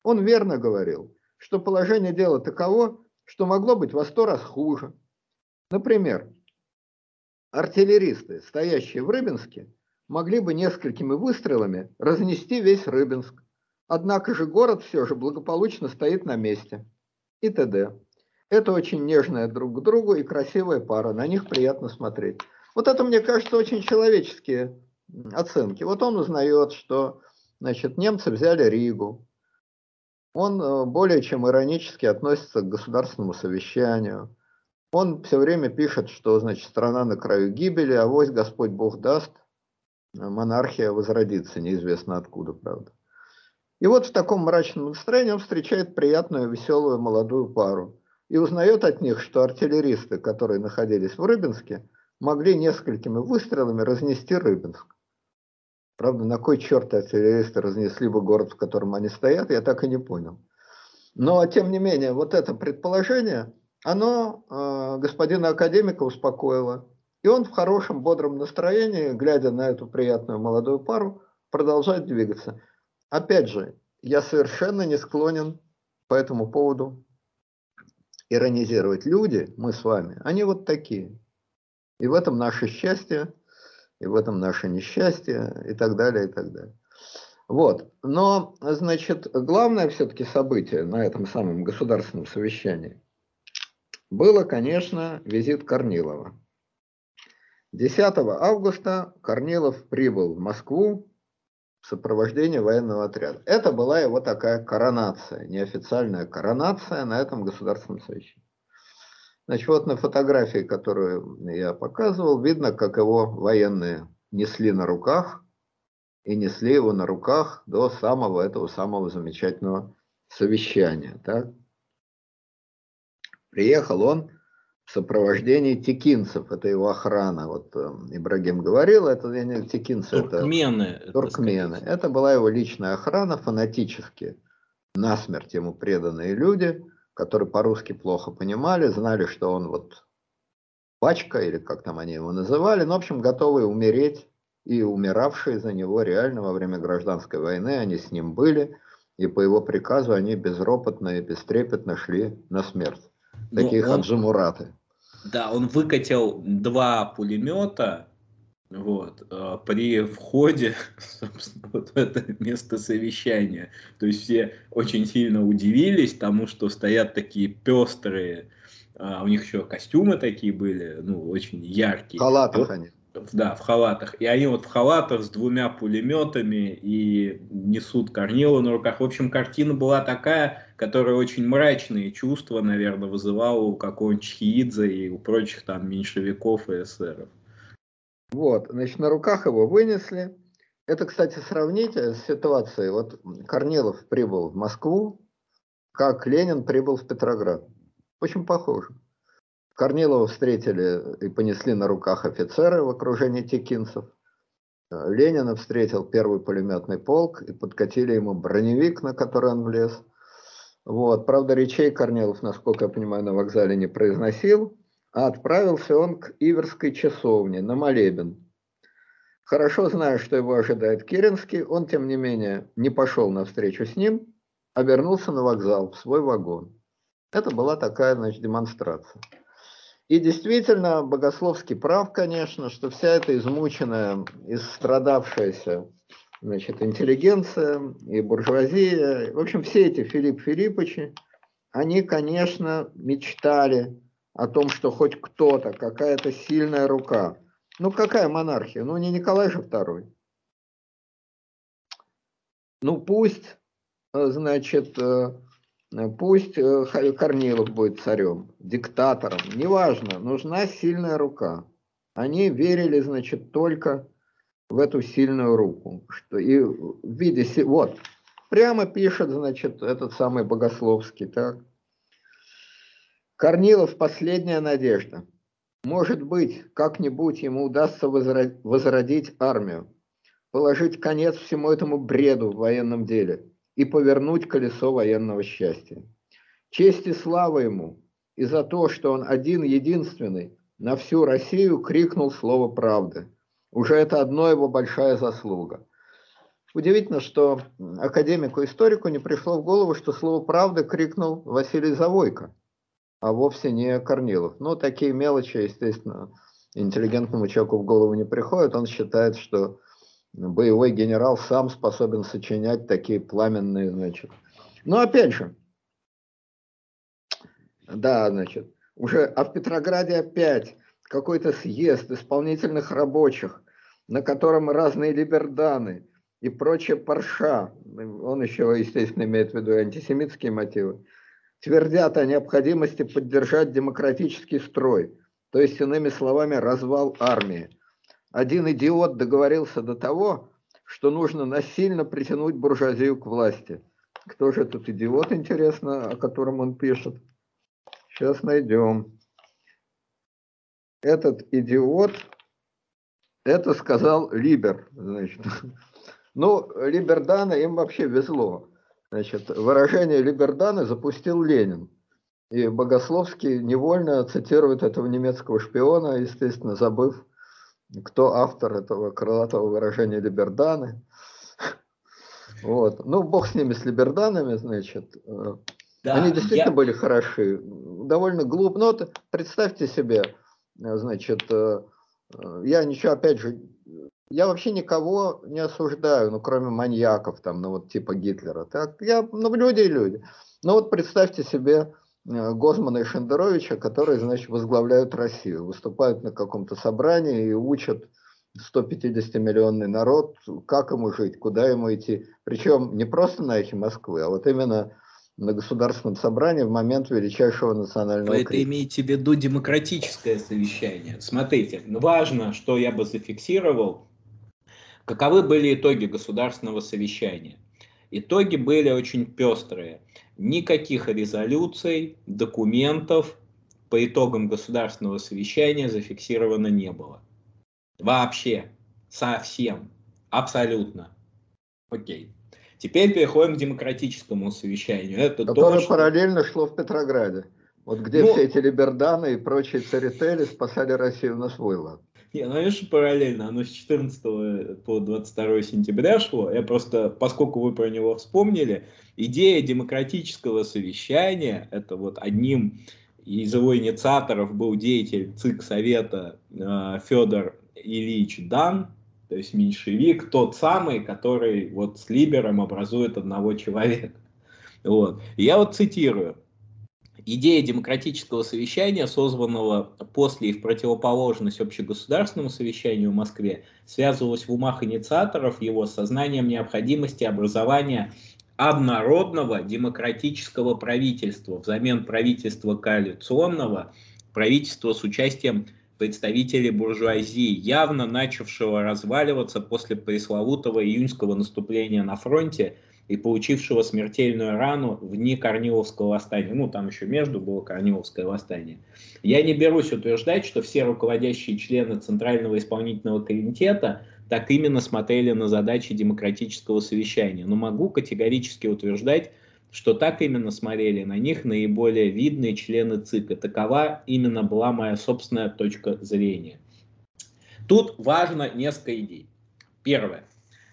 Он верно говорил, что положение дела таково, что могло быть во сто раз хуже. Например, артиллеристы, стоящие в Рыбинске, могли бы несколькими выстрелами разнести весь Рыбинск. Однако же город все же благополучно стоит на месте. И т.д. Это очень нежная друг к другу и красивая пара, на них приятно смотреть. Вот это, мне кажется, очень человеческие оценки. Вот он узнает, что значит, немцы взяли Ригу. Он э, более чем иронически относится к государственному совещанию. Он все время пишет, что значит, страна на краю гибели, а вось Господь Бог даст, монархия возродится, неизвестно откуда, правда. И вот в таком мрачном настроении он встречает приятную, веселую молодую пару и узнает от них, что артиллеристы, которые находились в Рыбинске, могли несколькими выстрелами разнести Рыбинск. Правда, на кой черт артиллеристы разнесли бы город, в котором они стоят, я так и не понял. Но, тем не менее, вот это предположение, оно э, господина академика успокоило. И он в хорошем, бодром настроении, глядя на эту приятную молодую пару, продолжает двигаться. Опять же, я совершенно не склонен по этому поводу иронизировать. Люди, мы с вами, они вот такие. И в этом наше счастье, и в этом наше несчастье, и так далее, и так далее. Вот. Но, значит, главное все-таки событие на этом самом государственном совещании было, конечно, визит Корнилова. 10 августа Корнилов прибыл в Москву в сопровождении военного отряда. Это была его такая коронация, неофициальная коронация на этом государственном совещании. Значит, вот на фотографии, которую я показывал, видно, как его военные несли на руках, и несли его на руках до самого этого самого замечательного совещания. Так? Приехал он в сопровождении текинцев, это его охрана. Вот э, Ибрагим говорил, это не текинцы, туркмены, это туркмены. Это, это была его личная охрана, фанатически, насмерть ему преданные люди, которые по-русски плохо понимали, знали, что он вот пачка, или как там они его называли, ну, в общем, готовые умереть и умиравшие за него реально во время гражданской войны, они с ним были, и по его приказу они безропотно и бестрепетно шли на смерть. Ну, Такие он, Хаджи Мураты. Да, он выкатил два пулемета вот, э, при входе собственно, вот в это место совещания. То есть все очень сильно удивились тому, что стоят такие пестрые, а у них еще костюмы такие были, ну, очень яркие. Халатах вот, они. Да, в халатах. И они вот в халатах с двумя пулеметами и несут Корнила на руках. В общем, картина была такая, которая очень мрачные чувства, наверное, вызывала у какого-нибудь Чхиидзе и у прочих там меньшевиков и эсеров. Вот, значит, на руках его вынесли. Это, кстати, сравните с ситуацией. Вот Корнилов прибыл в Москву, как Ленин прибыл в Петроград. Очень похоже. Корнилова встретили и понесли на руках офицеры в окружении текинцев. Ленина встретил первый пулеметный полк и подкатили ему броневик, на который он влез. Вот. Правда, речей Корнилов, насколько я понимаю, на вокзале не произносил, а отправился он к Иверской часовне на молебен. Хорошо зная, что его ожидает Керенский, он, тем не менее, не пошел навстречу с ним, а вернулся на вокзал, в свой вагон. Это была такая, значит, демонстрация. И действительно, Богословский прав, конечно, что вся эта измученная, истрадавшаяся значит, интеллигенция и буржуазия, в общем, все эти Филипп Филипповичи, они, конечно, мечтали о том, что хоть кто-то, какая-то сильная рука. Ну, какая монархия? Ну, не Николай же II. Ну, пусть, э, значит, э, пусть э, Корнилов будет царем, диктатором, неважно, нужна сильная рука. Они верили, значит, только в эту сильную руку. Что и в виде, вот, прямо пишет, значит, этот самый Богословский, так. Корнилов – последняя надежда. Может быть, как-нибудь ему удастся возродить армию, положить конец всему этому бреду в военном деле и повернуть колесо военного счастья. Честь и слава ему и за то, что он один единственный на всю Россию крикнул слово правды – уже это одно его большая заслуга. Удивительно, что академику-историку не пришло в голову, что слово «правда» крикнул Василий Завойко, а вовсе не Корнилов. Но такие мелочи, естественно, интеллигентному человеку в голову не приходят. Он считает, что боевой генерал сам способен сочинять такие пламенные, значит. Но опять же, да, значит, уже, а в Петрограде опять какой-то съезд исполнительных рабочих, на котором разные либерданы и прочая парша, он еще, естественно, имеет в виду антисемитские мотивы, твердят о необходимости поддержать демократический строй, то есть, иными словами, развал армии. Один идиот договорился до того, что нужно насильно притянуть буржуазию к власти. Кто же этот идиот, интересно, о котором он пишет? Сейчас найдем этот идиот, это сказал Либер, значит. Ну, Либердана им вообще везло. Значит, выражение Либердана запустил Ленин. И Богословский невольно цитирует этого немецкого шпиона, естественно, забыв, кто автор этого крылатого выражения Либерданы. Вот. Ну, бог с ними, с Либерданами, значит. Да, Они действительно я... были хороши. Довольно глупо. Но вот представьте себе, значит, э, э, я ничего, опять же, я вообще никого не осуждаю, ну, кроме маньяков, там, ну, вот типа Гитлера. Так, я, ну, люди и люди. Ну, вот представьте себе Гозмана и Шендеровича, которые, значит, возглавляют Россию, выступают на каком-то собрании и учат 150-миллионный народ, как ему жить, куда ему идти. Причем не просто на эхе Москвы, а вот именно на государственном собрании в момент величайшего национального это имеете в виду демократическое совещание. Смотрите, важно, что я бы зафиксировал, каковы были итоги государственного совещания. Итоги были очень пестрые. Никаких резолюций, документов по итогам государственного совещания зафиксировано не было. Вообще, совсем, абсолютно. Окей. Теперь переходим к демократическому совещанию. Это Которое то, что... параллельно шло в Петрограде. Вот где ну, все эти либерданы и прочие царители спасали Россию на свой лад. Не, ну конечно параллельно, оно с 14 по 22 сентября шло. Я просто, поскольку вы про него вспомнили, идея демократического совещания, это вот одним из его инициаторов был деятель ЦИК Совета э, Федор Ильич Дан, то есть меньшевик тот самый, который вот с Либером образует одного человека. Вот. Я вот цитирую. Идея демократического совещания, созванного после и в противоположность общегосударственному совещанию в Москве, связывалась в умах инициаторов его с сознанием необходимости образования однородного демократического правительства взамен правительства коалиционного, правительства с участием представителей буржуазии, явно начавшего разваливаться после пресловутого июньского наступления на фронте и получившего смертельную рану в дни Корниловского восстания. Ну, там еще между было Корниловское восстание. Я не берусь утверждать, что все руководящие члены Центрального исполнительного комитета так именно смотрели на задачи демократического совещания, но могу категорически утверждать, что так именно смотрели на них наиболее видные члены ЦИК. И такова именно была моя собственная точка зрения. Тут важно несколько идей. Первое.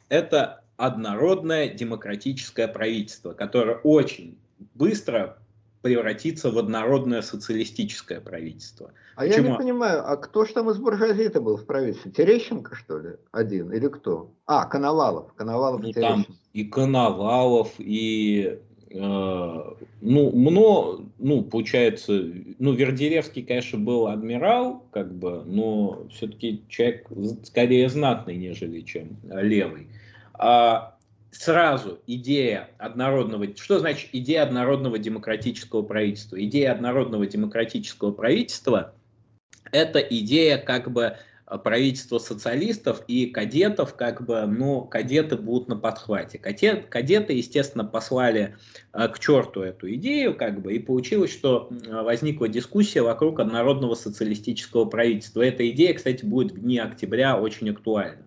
Это однородное демократическое правительство, которое очень быстро превратится в однородное социалистическое правительство. А Почему? я не понимаю, а кто же там из буржуазии-то был в правительстве? Терещенко, что ли, один или кто? А, Коновалов. Коновалов ну, там и Коновалов, и ну, мно, ну, получается, ну, Вердеревский, конечно, был адмирал, как бы, но все-таки человек скорее знатный, нежели чем левый. А сразу идея однородного... Что значит идея однородного демократического правительства? Идея однородного демократического правительства – это идея как бы правительства социалистов и кадетов, как бы, ну, кадеты будут на подхвате. Кадет, кадеты, естественно, послали э, к черту эту идею, как бы, и получилось, что возникла дискуссия вокруг однородного социалистического правительства. Эта идея, кстати, будет в дни октября очень актуальна.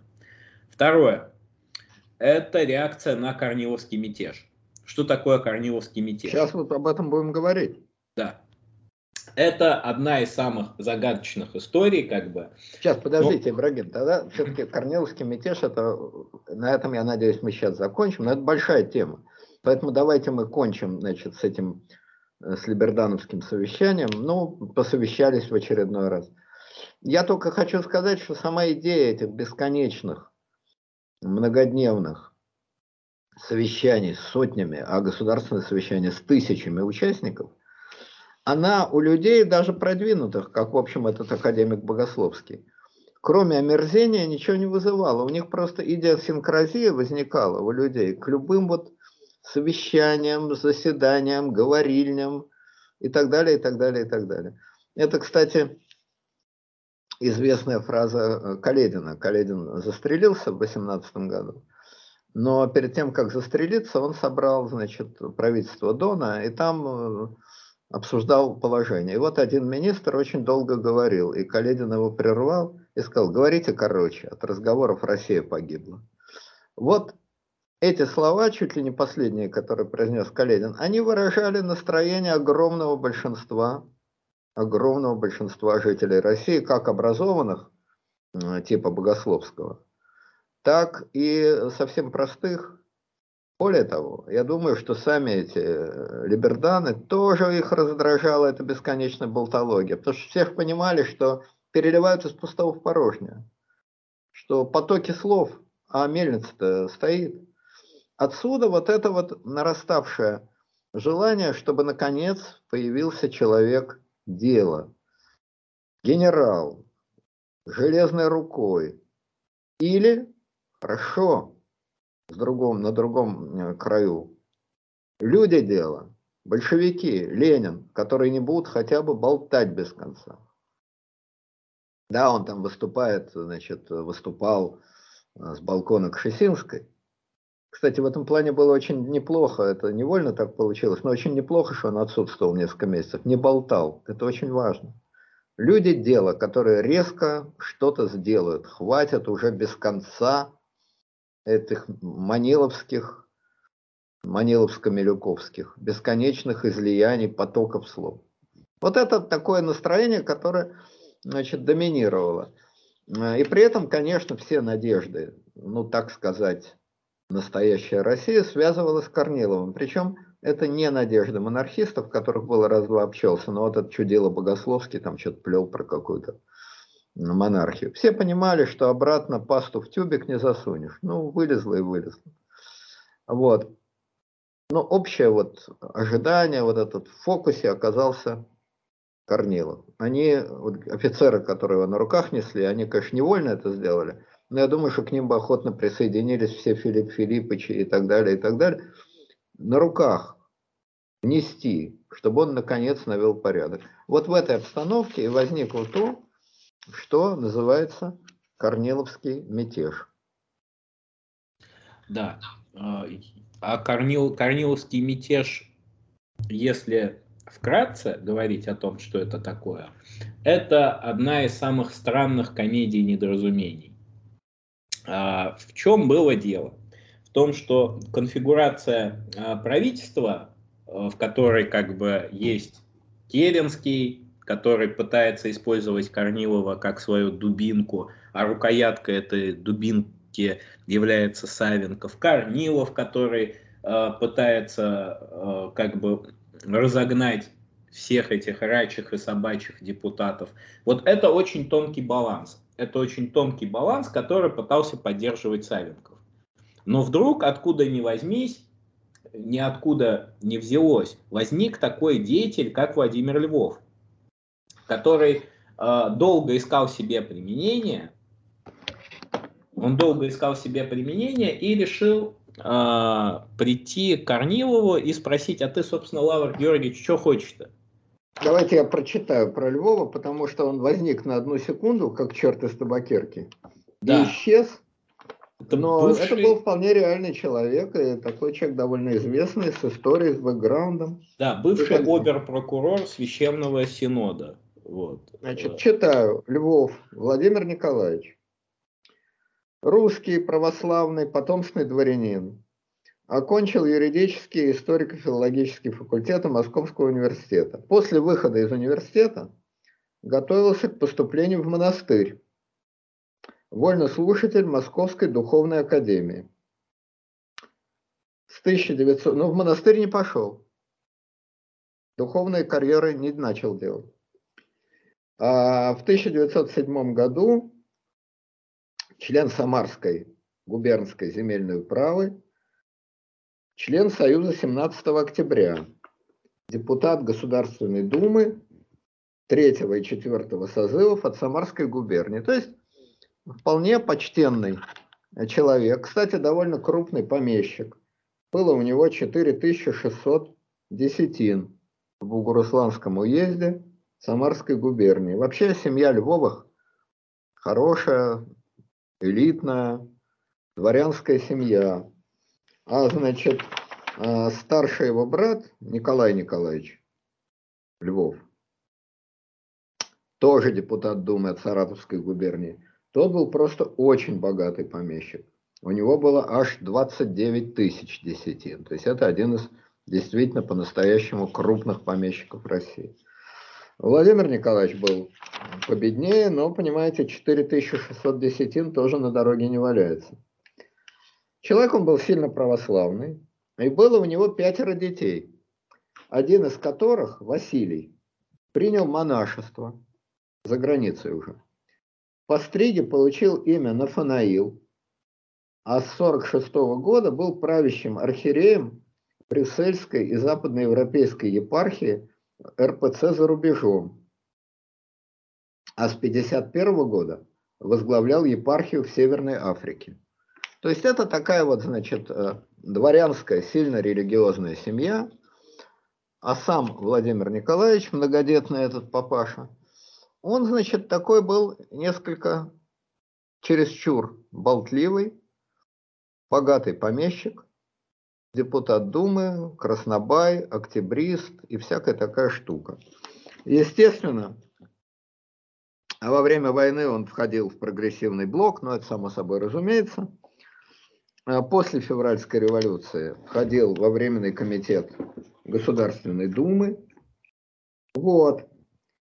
Второе это реакция на Корниловский мятеж. Что такое Корниловский мятеж? Сейчас вот об этом будем говорить. Да. Это одна из самых загадочных историй, как бы. Сейчас, подождите, но... Ибрагим, тогда все-таки Корниловский мятеж, это, на этом, я надеюсь, мы сейчас закончим, но это большая тема. Поэтому давайте мы кончим, значит, с этим, э, с Либердановским совещанием. Ну, посовещались в очередной раз. Я только хочу сказать, что сама идея этих бесконечных многодневных совещаний с сотнями, а государственное совещание с тысячами участников, она у людей даже продвинутых, как в общем этот академик Богословский, кроме омерзения ничего не вызывала. У них просто идиосинкразия возникала у людей к любым вот совещаниям, заседаниям, говорильням и так далее, и так далее, и так далее. Это, кстати, известная фраза э, Каледина. Каледин застрелился в 18 году, но перед тем, как застрелиться, он собрал, значит, правительство Дона, и там э, обсуждал положение. И вот один министр очень долго говорил, и Каледин его прервал и сказал, говорите короче, от разговоров Россия погибла. Вот эти слова, чуть ли не последние, которые произнес Каледин, они выражали настроение огромного большинства огромного большинства жителей России, как образованных, типа Богословского, так и совсем простых. Более того, я думаю, что сами эти э, либерданы, тоже их раздражала эта бесконечная болтология, потому что всех понимали, что переливают из пустого в порожнее, что потоки слов, а мельница-то стоит. Отсюда вот это вот нараставшее желание, чтобы наконец появился человек дело. Генерал, железной рукой. Или, хорошо, с другом, на другом э, краю, люди дело, большевики, Ленин, которые не будут хотя бы болтать без конца. Да, он там выступает, значит, выступал э, с балкона Кшесинской, кстати, в этом плане было очень неплохо, это невольно так получилось, но очень неплохо, что он отсутствовал несколько месяцев, не болтал, это очень важно. Люди дело, которые резко что-то сделают, хватит уже без конца этих маниловских, маниловско-милюковских, бесконечных излияний потоков слов. Вот это такое настроение, которое значит, доминировало. И при этом, конечно, все надежды, ну так сказать, настоящая Россия связывалась с Корниловым. Причем это не надежда монархистов, которых было раз-два общался, но вот этот чудило Богословский там что-то плел про какую-то монархию. Все понимали, что обратно пасту в тюбик не засунешь. Ну, вылезло и вылезло. Вот. Но общее вот ожидание, вот этот в фокусе оказался Корнилов. Они, вот офицеры, которые его на руках несли, они, конечно, невольно это сделали, но я думаю, что к ним бы охотно присоединились все Филипп Филипповичи и так далее, и так далее. На руках нести, чтобы он наконец навел порядок. Вот в этой обстановке и возникло то, что называется Корниловский мятеж. Да, а Корнил, Корниловский мятеж, если вкратце говорить о том, что это такое, это одна из самых странных комедий недоразумений. А, в чем было дело? В том, что конфигурация а, правительства, а, в которой как бы есть Керенский, который пытается использовать Корнилова как свою дубинку, а рукоятка этой дубинки является Савенков, Корнилов, который пытается как бы разогнать всех этих рачих и собачьих депутатов. Вот это очень тонкий баланс. Это очень тонкий баланс, который пытался поддерживать Савенков. Но вдруг, откуда ни возьмись, ниоткуда не взялось, возник такой деятель, как Владимир Львов, который э, долго искал себе применение, он долго искал себе применение и решил э, прийти к Корнилову и спросить, а ты, собственно, Лавр Георгиевич, что хочешь-то? Давайте я прочитаю про Львова, потому что он возник на одну секунду, как черт из табакерки, да. и исчез. Это Но бывший... это был вполне реальный человек, и такой человек довольно известный, с историей, с бэкграундом. Да, бывший обер-прокурор Священного Синода. Вот. Значит, читаю. Львов Владимир Николаевич. Русский, православный, потомственный дворянин. Окончил юридический и историко-филологический факультеты Московского университета. После выхода из университета готовился к поступлению в монастырь. Вольнослушатель Московской духовной академии. С 1900... Ну, в монастырь не пошел. Духовной карьеры не начал делать. А в 1907 году член Самарской губернской земельной управы, член Союза 17 октября, депутат Государственной Думы 3 и 4 созывов от Самарской губернии. То есть вполне почтенный человек, кстати, довольно крупный помещик. Было у него 4600 десятин в Бугурусланском уезде Самарской губернии. Вообще семья Львовых хорошая, элитная дворянская семья. А значит, а, старший его брат Николай Николаевич Львов, тоже депутат Думы от Саратовской губернии, тот был просто очень богатый помещик. У него было аж 29 тысяч десятин. То есть это один из действительно по-настоящему крупных помещиков России. Владимир Николаевич был победнее, но, понимаете, 4600 десятин тоже на дороге не валяется. Человек он был сильно православный, и было у него пятеро детей, один из которых, Василий, принял монашество за границей уже. По стриге получил имя Нафанаил, а с 46 года был правящим архиереем Брюссельской и западноевропейской епархии РПЦ за рубежом, а с 1951 года возглавлял епархию в Северной Африке. То есть это такая вот, значит, э, дворянская, сильно религиозная семья, а сам Владимир Николаевич, многодетный этот папаша, он, значит, такой был несколько чересчур болтливый, богатый помещик, депутат Думы, краснобай, октябрист и всякая такая штука. Естественно, а во время войны он входил в прогрессивный блок, но это само собой разумеется. А после февральской революции входил во временный комитет Государственной Думы. Вот.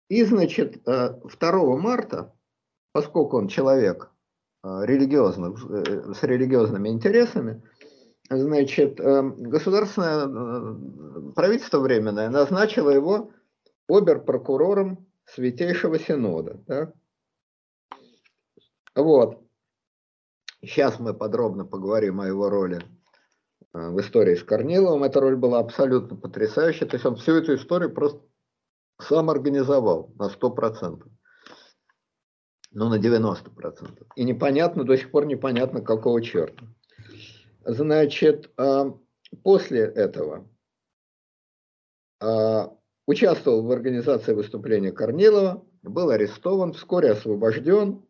И, значит, 2 э, марта, поскольку он человек э, религиозный, э, с религиозными интересами, значит, эм, государственное э, правительство временное назначило его обер-прокурором Святейшего Синода. Да? Вот. Сейчас мы подробно поговорим о его роли э, в истории с Корниловым. Эта роль была абсолютно потрясающая. То есть он всю эту историю просто сам организовал на 100%. Ну, на 90%. И непонятно, до сих пор непонятно, какого черта. Значит, а, после этого а, участвовал в организации выступления Корнилова, был арестован, вскоре освобожден,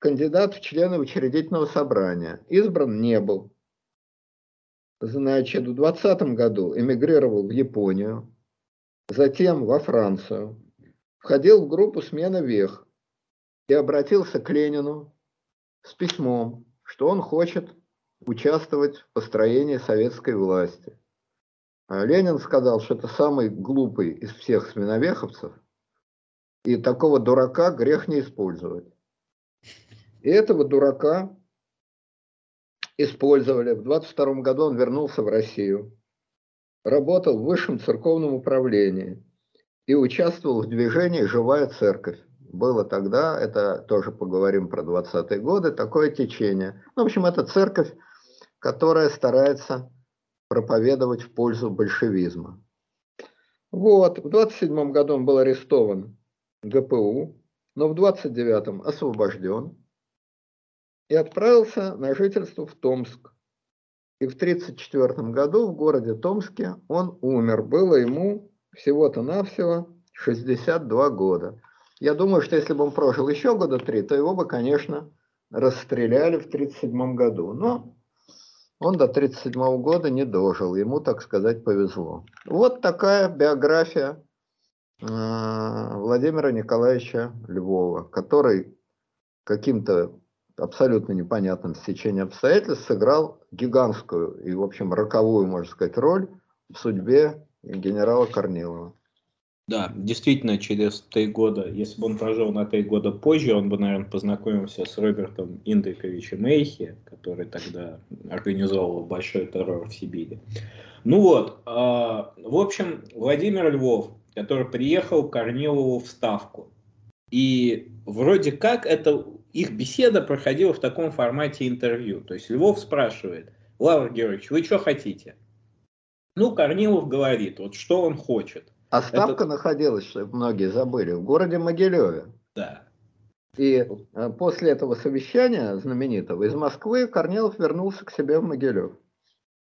кандидат в члены учредительного собрания, избран не был. значит, в 20 году эмигрировал в Японию, затем во Францию, входил в группу «Смена вех» и обратился к Ленину с письмом, что он хочет участвовать в построении советской власти. А Ленин сказал, что это самый глупый из всех сменовеховцев, и такого дурака грех не использовать. И этого дурака использовали. В 22 году он вернулся в Россию, работал в высшем церковном управлении и участвовал в движении «Живая церковь». Было тогда, это тоже поговорим про 20-е годы, такое течение. В общем, это церковь, которая старается проповедовать в пользу большевизма. Вот, в 27 году он был арестован ГПУ, но в 29-м освобожден и отправился на жительство в Томск. И в 1934 году в городе Томске он умер. Было ему всего-то навсего 62 года. Я думаю, что если бы он прожил еще года три, то его бы, конечно, расстреляли в 1937 году. Но он до 1937 года не дожил, ему, так сказать, повезло. Вот такая биография э, Владимира Николаевича Львова, который каким-то абсолютно непонятном стечении обстоятельств сыграл гигантскую и, в общем, роковую, можно сказать, роль в судьбе генерала Корнилова. Да, действительно, через три года, если бы он прожил на три года позже, он бы, наверное, познакомился с Робертом Индриковичем Эйхи, который тогда организовал большой террор в Сибири. Ну вот, э, в общем, Владимир Львов, который приехал к Корнилову в Ставку. И вроде как это их беседа проходила в таком формате интервью. То есть Львов спрашивает, Лавр Георгиевич, вы что хотите? Ну, Корнилов говорит, вот что он хочет. А ставка Это... находилась, чтобы многие забыли, в городе Могилеве. Да. И э, после этого совещания знаменитого из Москвы Корнилов вернулся к себе в Могилев.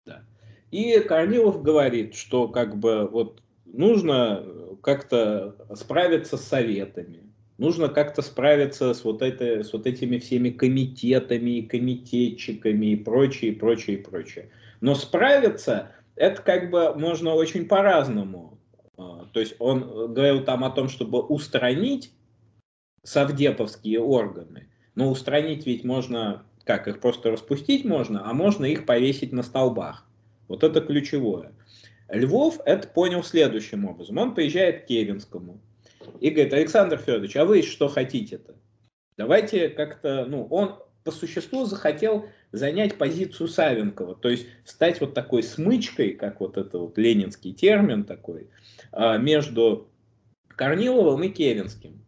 Да. И Корнилов говорит, что как бы вот нужно как-то справиться с советами, нужно как-то справиться с вот, это, с вот этими всеми комитетами, комитетчиками и прочее, и прочее, и прочее. Но справиться это как бы можно очень по-разному. А, то есть он говорил там о том, чтобы устранить совдеповские органы. Но устранить ведь можно, как их просто распустить можно, а можно их повесить на столбах. Вот это ключевое. Львов это понял следующим образом. Он приезжает к Керенскому и говорит, Александр Федорович, а вы что хотите-то? Давайте как-то, ну, он по существу захотел занять позицию Савенкова, то есть стать вот такой смычкой, как вот это вот ленинский термин такой, а, между Корниловым и Керенским.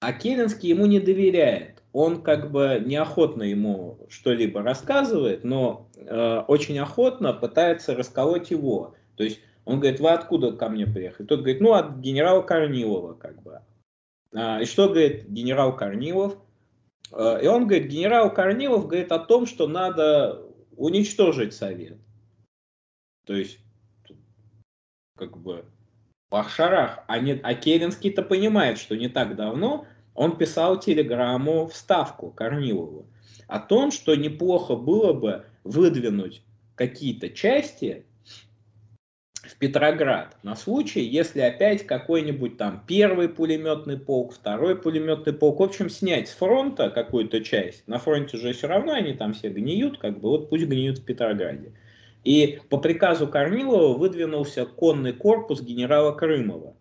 А Керенский ему не доверяет. Он как бы неохотно ему что-либо рассказывает, но э, очень охотно пытается расколоть его. То есть он говорит, вы откуда ко мне приехали? Тот говорит, ну от генерала Корнилова как бы. А, и что говорит генерал Корнилов? А, и он говорит, генерал Корнилов говорит о том, что надо уничтожить Совет. То есть, как бы, Бахшарах. А, не, а Керенский-то понимает, что не так давно он писал телеграмму в ставку Корнилову о том, что неплохо было бы выдвинуть какие-то части в Петроград на случай, если опять какой-нибудь там первый пулеметный полк, второй пулеметный полк, в общем, снять с фронта какую-то часть. На фронте же все равно они там все гниют, как бы вот пусть гниют в Петрограде. И по приказу Корнилова выдвинулся конный корпус генерала Крымова.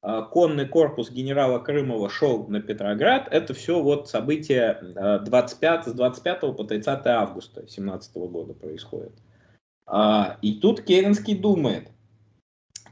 А конный корпус генерала Крымова шел на Петроград. Это все вот события 25, с 25 по 30 августа 2017 года происходит. А, и тут Керенский думает,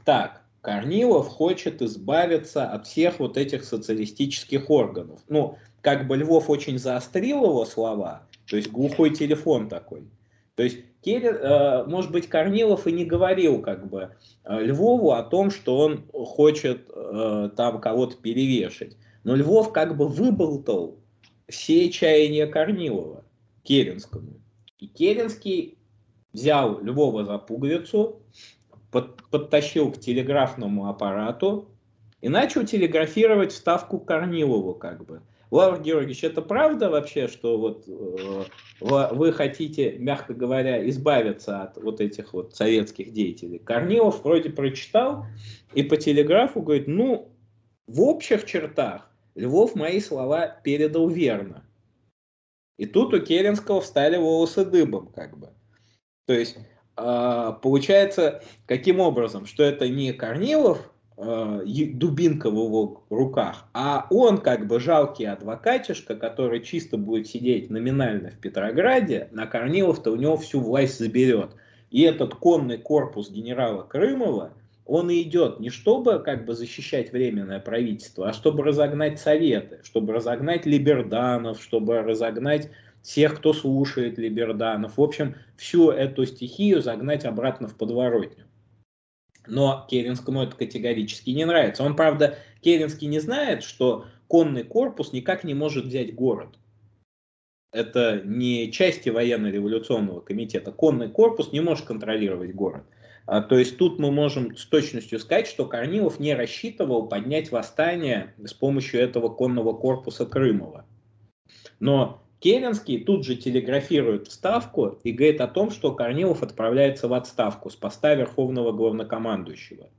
так, Корнилов хочет избавиться от всех вот этих социалистических органов. Ну, как бы Львов очень заострил его слова, то есть глухой телефон такой. То есть, Керен, э, может быть, Корнилов и не говорил как бы э, Львову о том, что он хочет э, там кого-то перевешать. Но Львов как бы выболтал все чаяния Корнилова Керенскому. И Керенский взял Львова за пуговицу, под, подтащил к телеграфному аппарату и начал телеграфировать вставку Корнилову как бы. Лавр Георгиевич, это правда вообще, что вот э, вы хотите, мягко говоря, избавиться от вот этих вот советских деятелей? Корнилов вроде прочитал и по телеграфу говорит, ну, в общих чертах Львов мои слова передал верно. И тут у Керенского встали волосы дыбом, как бы. То есть, э, получается, каким образом, что это не Корнилов э, дубинка в его руках, а он как бы жалкий адвокатишка, который чисто будет сидеть номинально в Петрограде, на Корнилов-то у него всю власть заберет. И этот конный корпус генерала Крымова, он и идет не чтобы как бы защищать временное правительство, а чтобы разогнать советы, чтобы разогнать либерданов, чтобы разогнать всех, кто слушает либерданов. В общем, всю эту стихию загнать обратно в подворотню. Но Керенскому это категорически не нравится. Он, правда, Керенский не знает, что конный корпус никак не может взять город. Это не части военно-революционного комитета. Конный корпус не может контролировать город. А, то есть тут мы можем с точностью сказать, что Корнилов не рассчитывал поднять восстание с помощью этого конного корпуса Крымова. Но Керенский тут же телеграфирует вставку и говорит о том, что Корнилов отправляется в отставку с поста Верховного Главнокомандующего.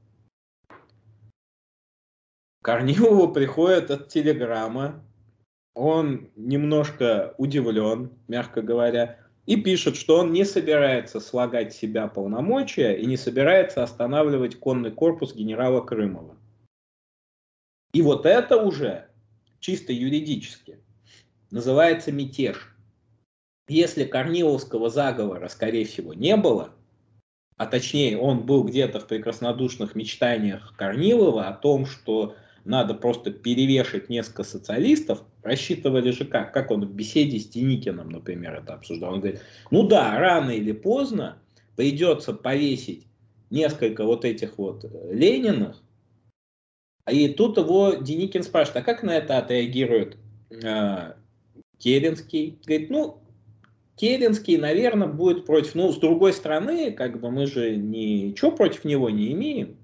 Корнилову приходит от телеграмма, он немножко удивлен, мягко говоря, и пишет, что он не собирается слагать себя полномочия и не собирается останавливать конный корпус генерала Крымова. И вот это уже чисто юридически называется мятеж. Если Корниловского заговора, скорее всего, не было, а точнее он был где-то в прекраснодушных мечтаниях Корнилова о том, что надо просто перевешать несколько социалистов, рассчитывали же как, как он в беседе с Деникиным, например, это обсуждал. Он говорит, ну да, рано или поздно придется повесить несколько вот этих вот Лениных, и тут его Деникин спрашивает, а как на это отреагирует э, Керенский. Говорит, ну, Керенский, наверное, будет против. Ну, с другой стороны, как бы мы же ничего против него не имеем.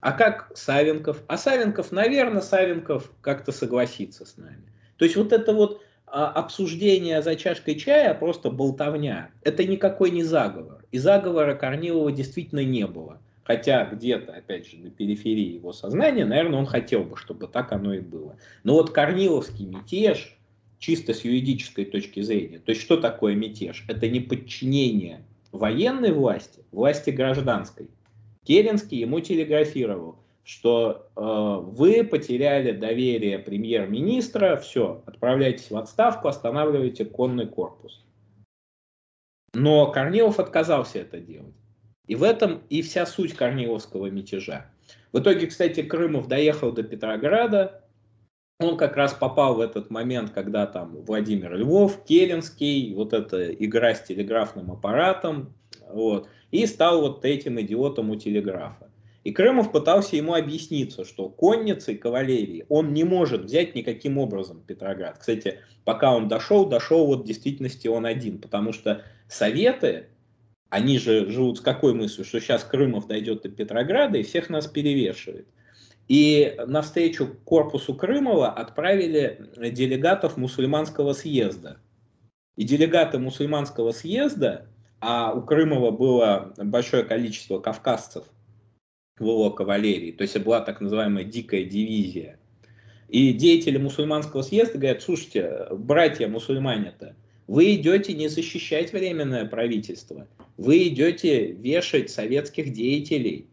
А как Савенков? А Савенков, наверное, Савенков как-то согласится с нами. То есть вот это вот а, обсуждение за чашкой чая просто болтовня. Это никакой не заговор. И заговора Корнилова действительно не было. Хотя где-то, опять же, на периферии его сознания, наверное, он хотел бы, чтобы так оно и было. Но вот Корниловский мятеж – чисто с юридической точки зрения. То есть что такое мятеж? Это не подчинение военной власти, власти гражданской. Керенский ему телеграфировал, что э, вы потеряли доверие премьер-министра, все, отправляйтесь в отставку, останавливайте конный корпус. Но Корнилов отказался это делать. И в этом и вся суть Корниловского мятежа. В итоге, кстати, Крымов доехал до Петрограда, он как раз попал в этот момент, когда там Владимир Львов, Керенский, вот эта игра с телеграфным аппаратом, вот, и стал вот этим идиотом у телеграфа. И Крымов пытался ему объясниться, что конницей кавалерии он не может взять никаким образом Петроград. Кстати, пока он дошел, дошел вот в действительности он один, потому что Советы, они же живут с какой мыслью, что сейчас Крымов дойдет до Петрограда и всех нас перевешивает. И навстречу корпусу Крымова отправили делегатов мусульманского съезда. И делегаты мусульманского съезда, а у Крымова было большое количество кавказцев в его кавалерии, то есть была так называемая дикая дивизия. И деятели мусульманского съезда говорят, слушайте, братья мусульмане-то, вы идете не защищать временное правительство, вы идете вешать советских деятелей,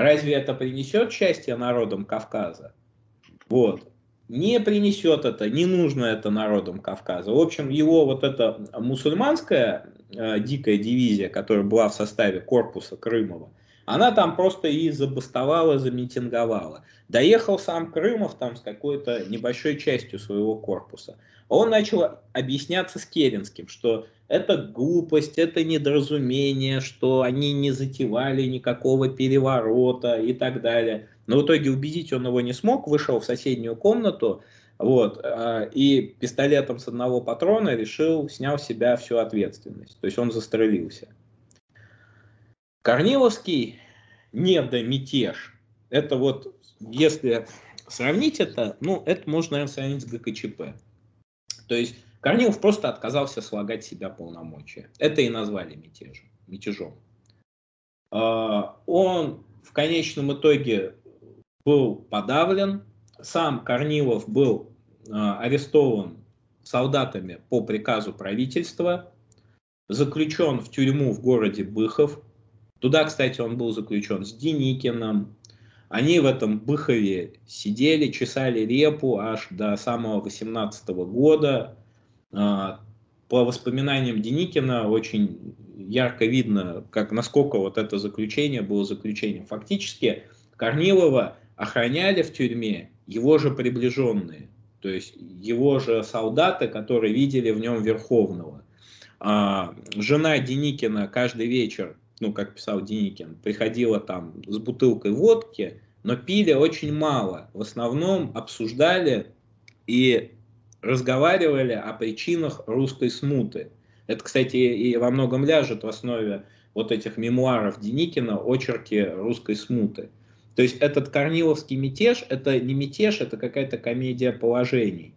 Разве это принесет счастье народам Кавказа? Вот. Не принесет это, не нужно это народам Кавказа. В общем, его вот эта мусульманская э, дикая дивизия, которая была в составе корпуса Крымова, она там просто и забастовала, замитинговала. Доехал сам Крымов там с какой-то небольшой частью своего корпуса. Он начал объясняться с Керенским, что это глупость, это недоразумение, что они не затевали никакого переворота и так далее. Но в итоге убедить он его не смог, вышел в соседнюю комнату, вот, а, и пистолетом с одного патрона решил, снял с себя всю ответственность. То есть он застрелился. Корниловский недомятеж. Это вот, если сравнить это, ну, это можно, наверное, сравнить с ГКЧП. То есть Корнилов просто отказался слагать себя полномочия. Это и назвали мятежем. мятежом. А, он в конечном итоге был подавлен. Сам Корнилов был а, арестован солдатами по приказу правительства, заключен в тюрьму в городе Быхов. Туда, кстати, он был заключен с Деникиным. Они в этом Быхове сидели, чесали репу аж до самого 18 года. А, по воспоминаниям Деникина очень ярко видно, как, насколько вот это заключение было заключением. Фактически Корнилова охраняли в тюрьме его же приближенные, то есть его же солдаты, которые видели в нем Верховного. А, жена Деникина каждый вечер, ну, как писал Деникин, приходила там с бутылкой водки, но пили очень мало. В основном обсуждали и разговаривали о причинах русской смуты. Это, кстати, и во многом ляжет в основе вот этих мемуаров Деникина «Очерки русской смуты». То есть этот корниловский мятеж, это не мятеж, это какая-то комедия положений.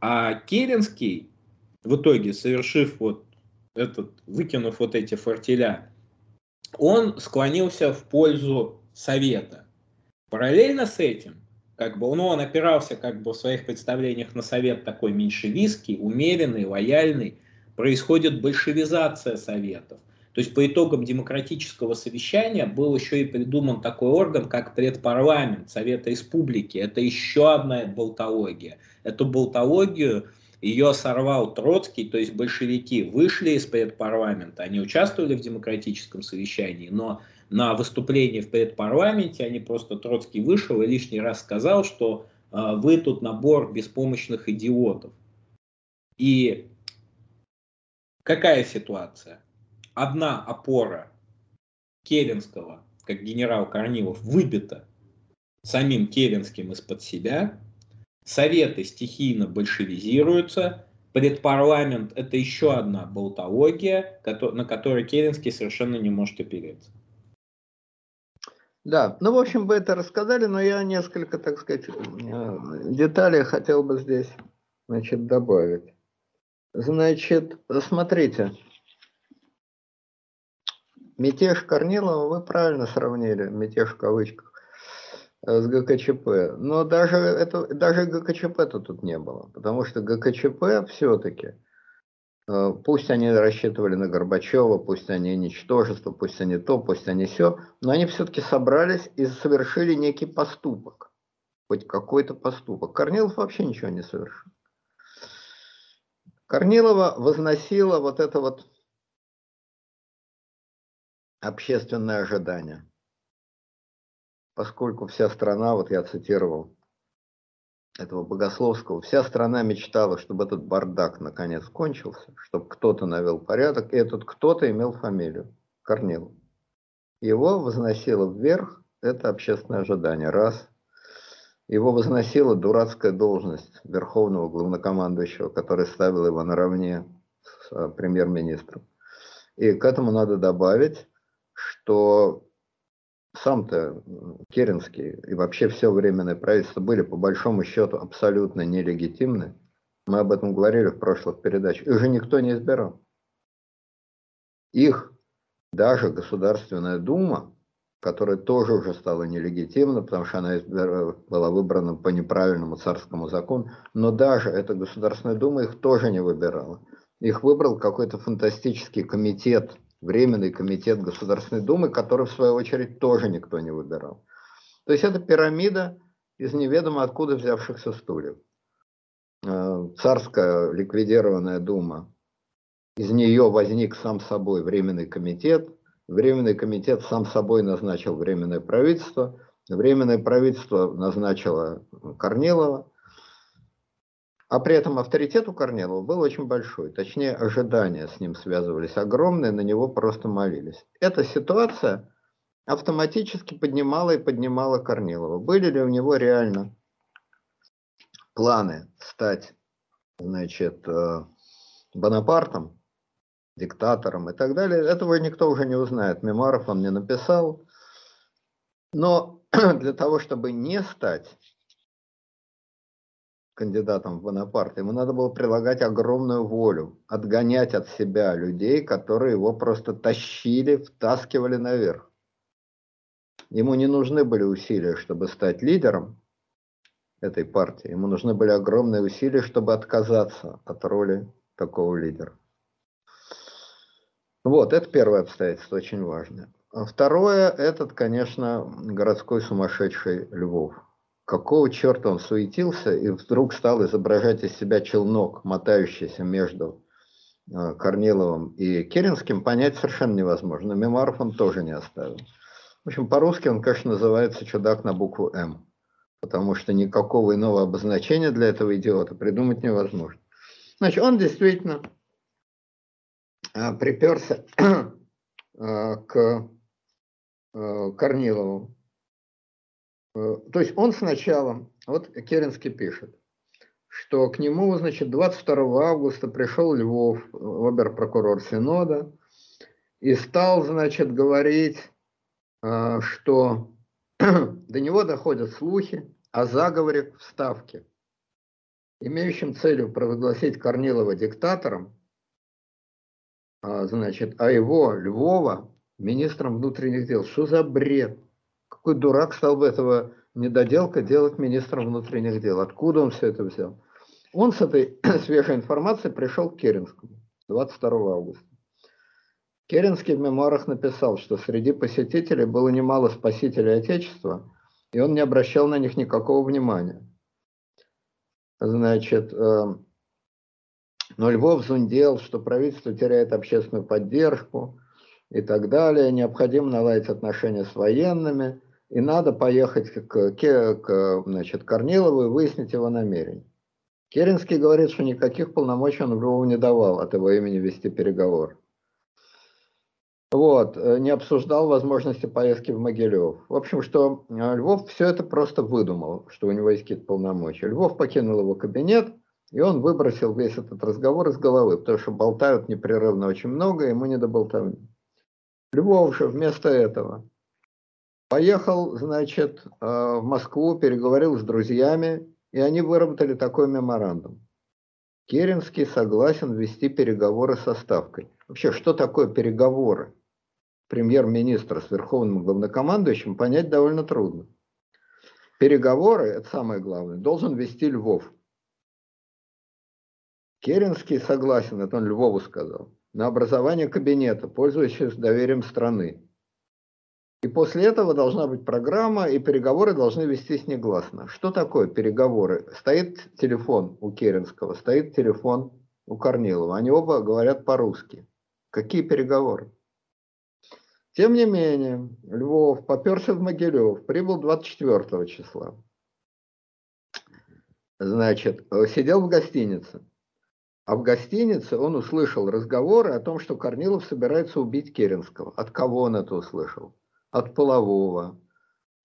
А Керенский, в итоге, совершив вот этот, выкинув вот эти фортеля, он склонился в пользу Совета. Параллельно с этим как бы, ну, он опирался как бы в своих представлениях на совет такой меньшевистский, умеренный, лояльный, происходит большевизация советов. То есть по итогам демократического совещания был еще и придуман такой орган, как предпарламент Совета Республики. Это еще одна болтология. Эту болтологию ее сорвал Троцкий, то есть большевики вышли из предпарламента, они участвовали в демократическом совещании, но на выступлении в предпарламенте, они просто Троцкий вышел и лишний раз сказал, что э, вы тут набор беспомощных идиотов. И какая ситуация? Одна опора Керенского, как генерал Корнилов, выбита самим Керенским из-под себя, советы стихийно большевизируются, предпарламент – это еще одна болтология, на которой Керенский совершенно не может опереться. Да, ну, в общем, вы это рассказали, но я несколько, так сказать, э, деталей хотел бы здесь, значит, добавить. Значит, смотрите, мятеж Корнилова вы правильно сравнили, мятеж в кавычках, с ГКЧП. Но даже, это, даже ГКЧП-то тут не было, потому что ГКЧП все-таки – Э, пусть они рассчитывали на Горбачева, пусть они ничтожество, пусть они то, пусть они все, но они все-таки собрались и совершили некий поступок. Хоть какой-то поступок. Корнилов вообще ничего не совершил. Корнилова возносила вот это вот общественное ожидание. Поскольку вся страна, вот я цитировал этого Богословского, вся страна мечтала, чтобы этот бардак наконец кончился, чтобы кто-то навел порядок, и этот кто-то имел фамилию Корнилов. Его возносило вверх это общественное ожидание, раз. Его возносила дурацкая должность верховного главнокомандующего, который ставил его наравне с э, премьер-министром. И к этому надо добавить, что сам-то Керенский и вообще все временное правительство были по большому счету абсолютно нелегитимны. Мы об этом говорили в прошлых передачах. Их же никто не избирал. Их даже Государственная Дума, которая тоже уже стала нелегитимна, потому что она была выбрана по неправильному царскому закону, но даже эта Государственная Дума их тоже не выбирала. Их выбрал какой-то фантастический комитет Временный комитет Государственной Думы, который, в свою очередь, тоже никто не выбирал. То есть это пирамида из неведомо откуда взявшихся стульев. Э, царская ликвидированная Дума, из нее возник сам собой Временный комитет, Временный комитет сам собой назначил Временное правительство, Временное правительство назначило Корнилова, а при этом авторитет у Корнилова был очень большой, точнее ожидания с ним связывались огромные, на него просто молились. Эта ситуация автоматически поднимала и поднимала Корнилова. Были ли у него реально планы стать значит, э, Бонапартом, диктатором и так далее, этого никто уже не узнает. Мемуаров он не написал. Но для того, чтобы не стать кандидатом в Бонапарт, ему надо было прилагать огромную волю, отгонять от себя людей, которые его просто тащили, втаскивали наверх. Ему не нужны были усилия, чтобы стать лидером этой партии. Ему нужны были огромные усилия, чтобы отказаться от роли такого лидера. Вот, это первое обстоятельство, очень важное. Второе, этот, конечно, городской сумасшедший Львов. Какого черта он суетился и вдруг стал изображать из себя челнок, мотающийся между э, Корниловым и Керенским, понять совершенно невозможно. Мемуаров он тоже не оставил. В общем, по-русски он, конечно, называется «Чудак на букву «М», потому что никакого иного обозначения для этого идиота придумать невозможно. Значит, он действительно а, приперся а, к Корнилову. То есть он сначала, вот Керенский пишет, что к нему, значит, 22 августа пришел Львов, обер-прокурор Синода, и стал, значит, говорить а, что до него доходят слухи о заговоре в Ставке, имеющем целью провозгласить Корнилова диктатором, а, значит, а его, Львова, министром внутренних дел. Что за бред? Какой дурак стал бы этого недоделка делать министром внутренних дел? Откуда он все это взял? Он с этой свежей информацией пришел к Керенскому 22 августа. Керенский в мемуарах написал, что среди посетителей было немало спасителей Отечества, и он не обращал на них никакого внимания. Значит, э, но Львов зундел, что правительство теряет общественную поддержку и так далее, необходимо наладить отношения с военными, и надо поехать к, к, к значит, Корнилову и выяснить его намерения. Керенский говорит, что никаких полномочий он Львову не давал от его имени вести переговоры. Вот, э, не обсуждал возможности поездки в Могилев. В общем, что э, Львов все это просто выдумал, что у него есть какие-то полномочия. Львов покинул его кабинет, и он выбросил весь этот разговор из головы, потому что болтают непрерывно очень много, ему не до болтовни. Львов же вместо этого поехал, значит, э, в Москву, переговорил с друзьями, и они выработали такой меморандум. Керенский согласен вести переговоры со Ставкой. Вообще, что такое переговоры? премьер-министра с верховным главнокомандующим понять довольно трудно. Переговоры, это самое главное, должен вести Львов. Керенский согласен, это он Львову сказал, на образование кабинета, пользующегося доверием страны. И после этого должна быть программа, и переговоры должны вестись негласно. Что такое переговоры? Стоит телефон у Керенского, стоит телефон у Корнилова. Они оба говорят по-русски. Какие переговоры? Тем не менее, Львов поперся в Могилев, прибыл 24 числа. Значит, сидел в гостинице. А в гостинице он услышал разговоры о том, что Корнилов собирается убить Керенского. От кого он это услышал? От Полового,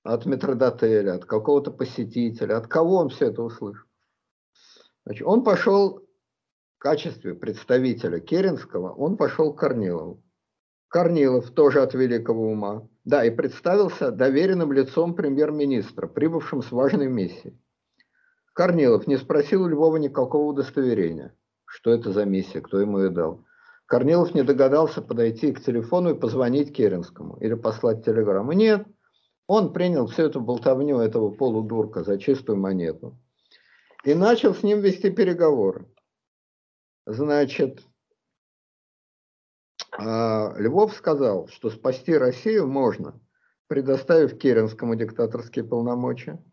от метродотеля, от какого-то посетителя. От кого он все это услышал? Значит, он пошел в качестве представителя Керенского, он пошел к Корнилову. Корнилов, тоже от великого ума, да, и представился доверенным лицом премьер-министра, прибывшим с важной миссией. Корнилов не спросил у Львова никакого удостоверения. Что это за миссия, кто ему ее дал. Корнилов не догадался подойти к телефону и позвонить Керенскому или послать телеграмму. Нет, он принял всю эту болтовню этого полудурка за чистую монету и начал с ним вести переговоры. Значит, а, Львов сказал, что спасти Россию можно, предоставив Керенскому диктаторские полномочия,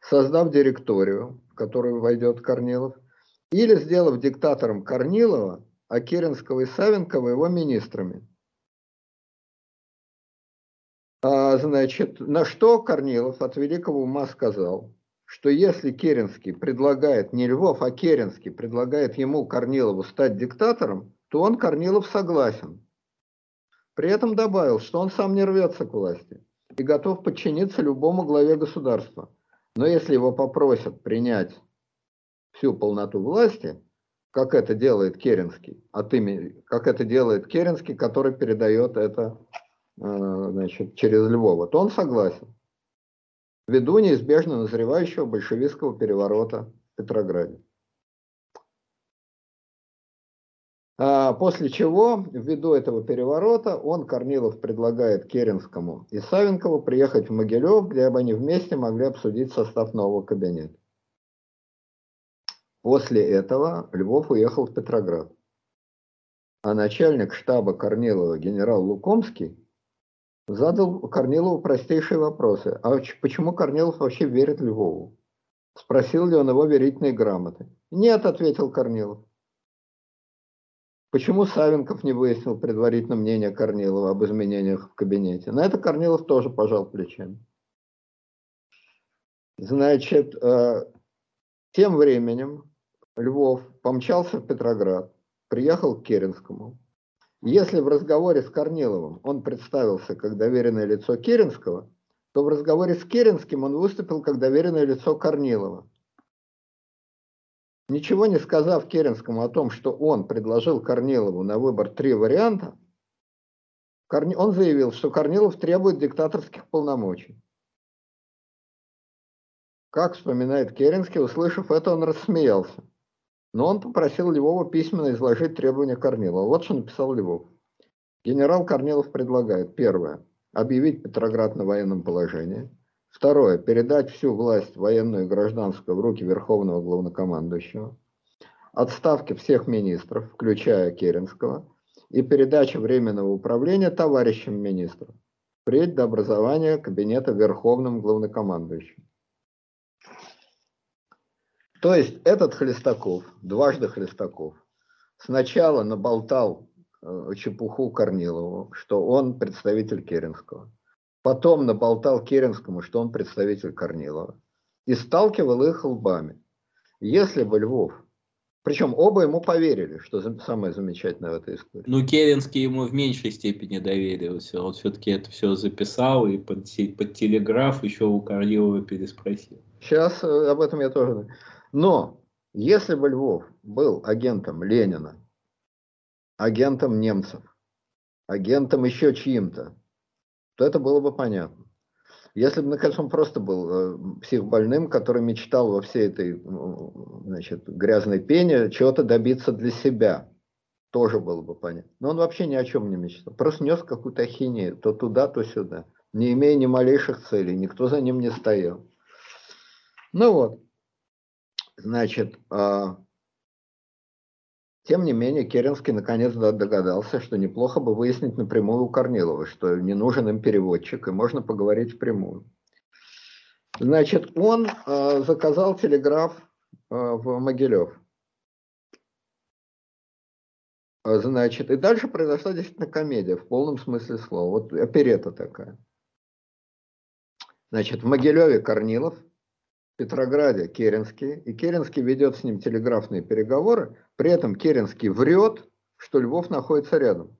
создав директорию, в которую войдет Корнилов, или сделав диктатором Корнилова, а Керенского и Савенкова его министрами. А, значит, на что Корнилов от великого ума сказал, что если Керенский предлагает, не Львов, а Керенский предлагает ему, Корнилову, стать диктатором, то он, Корнилов, согласен. При этом добавил, что он сам не рвется к власти и готов подчиниться любому главе государства. Но если его попросят принять всю полноту власти, как это делает Керенский, от имени, как это делает Керенский, который передает это э, значит, через Львова, то он согласен. Ввиду неизбежно назревающего большевистского переворота в Петрограде. А после чего, ввиду этого переворота, он, Корнилов, предлагает Керенскому и Савенкову приехать в Могилев, где бы они вместе могли обсудить состав нового кабинета. После этого Львов уехал в Петроград. А начальник штаба Корнилова, генерал Лукомский, задал Корнилову простейшие вопросы. А почему Корнилов вообще верит Львову? Спросил ли он его верительные грамоты? Нет, ответил Корнилов. Почему Савенков не выяснил предварительно мнение Корнилова об изменениях в кабинете? На это Корнилов тоже пожал плечами. Значит, э, тем временем Львов помчался в Петроград, приехал к Керенскому. Если в разговоре с Корниловым он представился как доверенное лицо Керенского, то в разговоре с Керенским он выступил как доверенное лицо Корнилова. Ничего не сказав Керенскому о том, что он предложил Корнилову на выбор три варианта, он заявил, что Корнилов требует диктаторских полномочий. Как вспоминает Керенский, услышав это, он рассмеялся. Но он попросил Львова письменно изложить требования Корнилова. Вот что написал Львов. Генерал Корнилов предлагает, первое, объявить Петроград на военном положении – Второе. Передать всю власть военную и гражданскую в руки Верховного Главнокомандующего. Отставки всех министров, включая Керенского. И передача Временного управления товарищам министрам. Впредь до образования кабинета Верховным Главнокомандующим. То есть этот Хлестаков, дважды Хлестаков, сначала наболтал э, чепуху Корнилову, что он представитель Керенского. Потом наболтал Керенскому, что он представитель Корнилова. И сталкивал их лбами. Если бы Львов причем оба ему поверили, что самое замечательное в этой истории. Ну, Керенский ему в меньшей степени доверился. Он все-таки это все записал и под, под телеграф еще у Корнилова переспросил. Сейчас э, об этом я тоже. Но если бы Львов был агентом Ленина, агентом немцев, агентом еще чьим-то, то это было бы понятно. Если бы, наконец, он просто был э, психбольным, который мечтал во всей этой значит, грязной пене чего-то добиться для себя, тоже было бы понятно. Но он вообще ни о чем не мечтал. Просто нес какую-то ахинею, то туда, то сюда, не имея ни малейших целей, никто за ним не стоял. Ну вот, значит, а, тем не менее, Керенский наконец догадался, что неплохо бы выяснить напрямую у Корнилова, что не нужен им переводчик, и можно поговорить впрямую. Значит, он э, заказал телеграф э, в Могилев. Значит, и дальше произошла действительно комедия в полном смысле слова. Вот оперета такая. Значит, в Могилеве Корнилов, Петрограде Керенский, и Керенский ведет с ним телеграфные переговоры, при этом Керенский врет, что Львов находится рядом,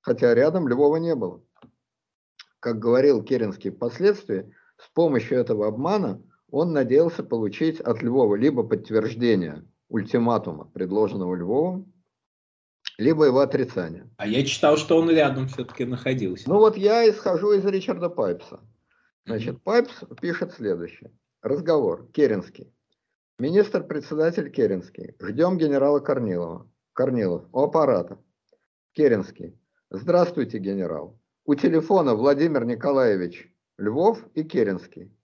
хотя рядом Львова не было. Как говорил Керенский впоследствии, с помощью этого обмана он надеялся получить от Львова либо подтверждение ультиматума, предложенного Львовым, либо его отрицание. А я читал, что он рядом все-таки находился. Ну вот я исхожу из Ричарда Пайпса. Значит, Пайпс пишет следующее. Разговор. Керенский. Министр-председатель Керенский. Ждем генерала Корнилова. Корнилов. У аппарата. Керенский. Здравствуйте, генерал. У телефона Владимир Николаевич Львов и Керенский.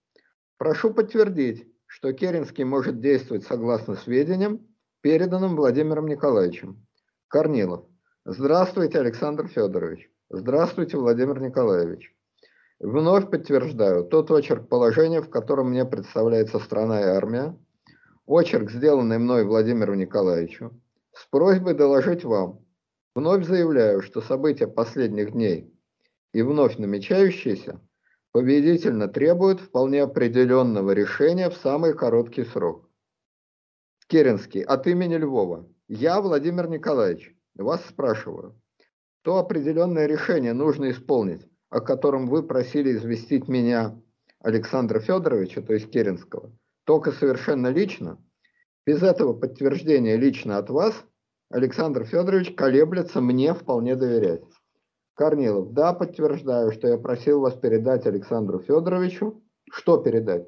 Прошу подтвердить, что Керенский может действовать согласно сведениям, переданным Владимиром Николаевичем. Корнилов. Здравствуйте, Александр Федорович. Здравствуйте, Владимир Николаевич. Вновь подтверждаю тот очерк положения, в котором мне представляется страна и армия, очерк, сделанный мной Владимиру Николаевичу, с просьбой доложить вам. Вновь заявляю, что события последних дней и вновь намечающиеся победительно требуют вполне определенного решения в самый короткий срок. Керенский, от имени Львова. Я, Владимир Николаевич, вас спрашиваю, то определенное решение нужно исполнить, о котором вы просили известить меня, Александра Федоровича, то есть Керенского, только совершенно лично, без этого подтверждения лично от вас, Александр Федорович колеблется мне вполне доверять. Корнилов, да, подтверждаю, что я просил вас передать Александру Федоровичу. Что передать?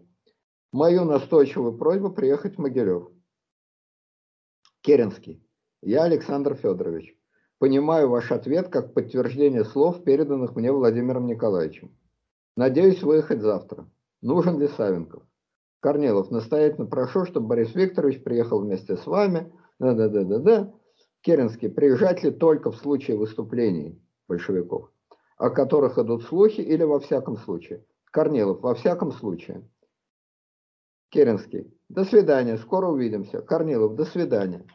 мою настойчивую просьбу приехать в Могилев. Керенский. Я, Александр Федорович, понимаю ваш ответ как подтверждение слов, переданных мне Владимиром Николаевичем. Надеюсь выехать завтра. Нужен ли Савенков? Корнилов, настоятельно прошу, чтобы Борис Викторович приехал вместе с вами. Да-да-да-да-да. Керенский, приезжать ли только в случае выступлений большевиков, о которых идут слухи или во всяком случае? Корнилов, во всяком случае. Керенский, до свидания, скоро увидимся. Корнилов, до свидания.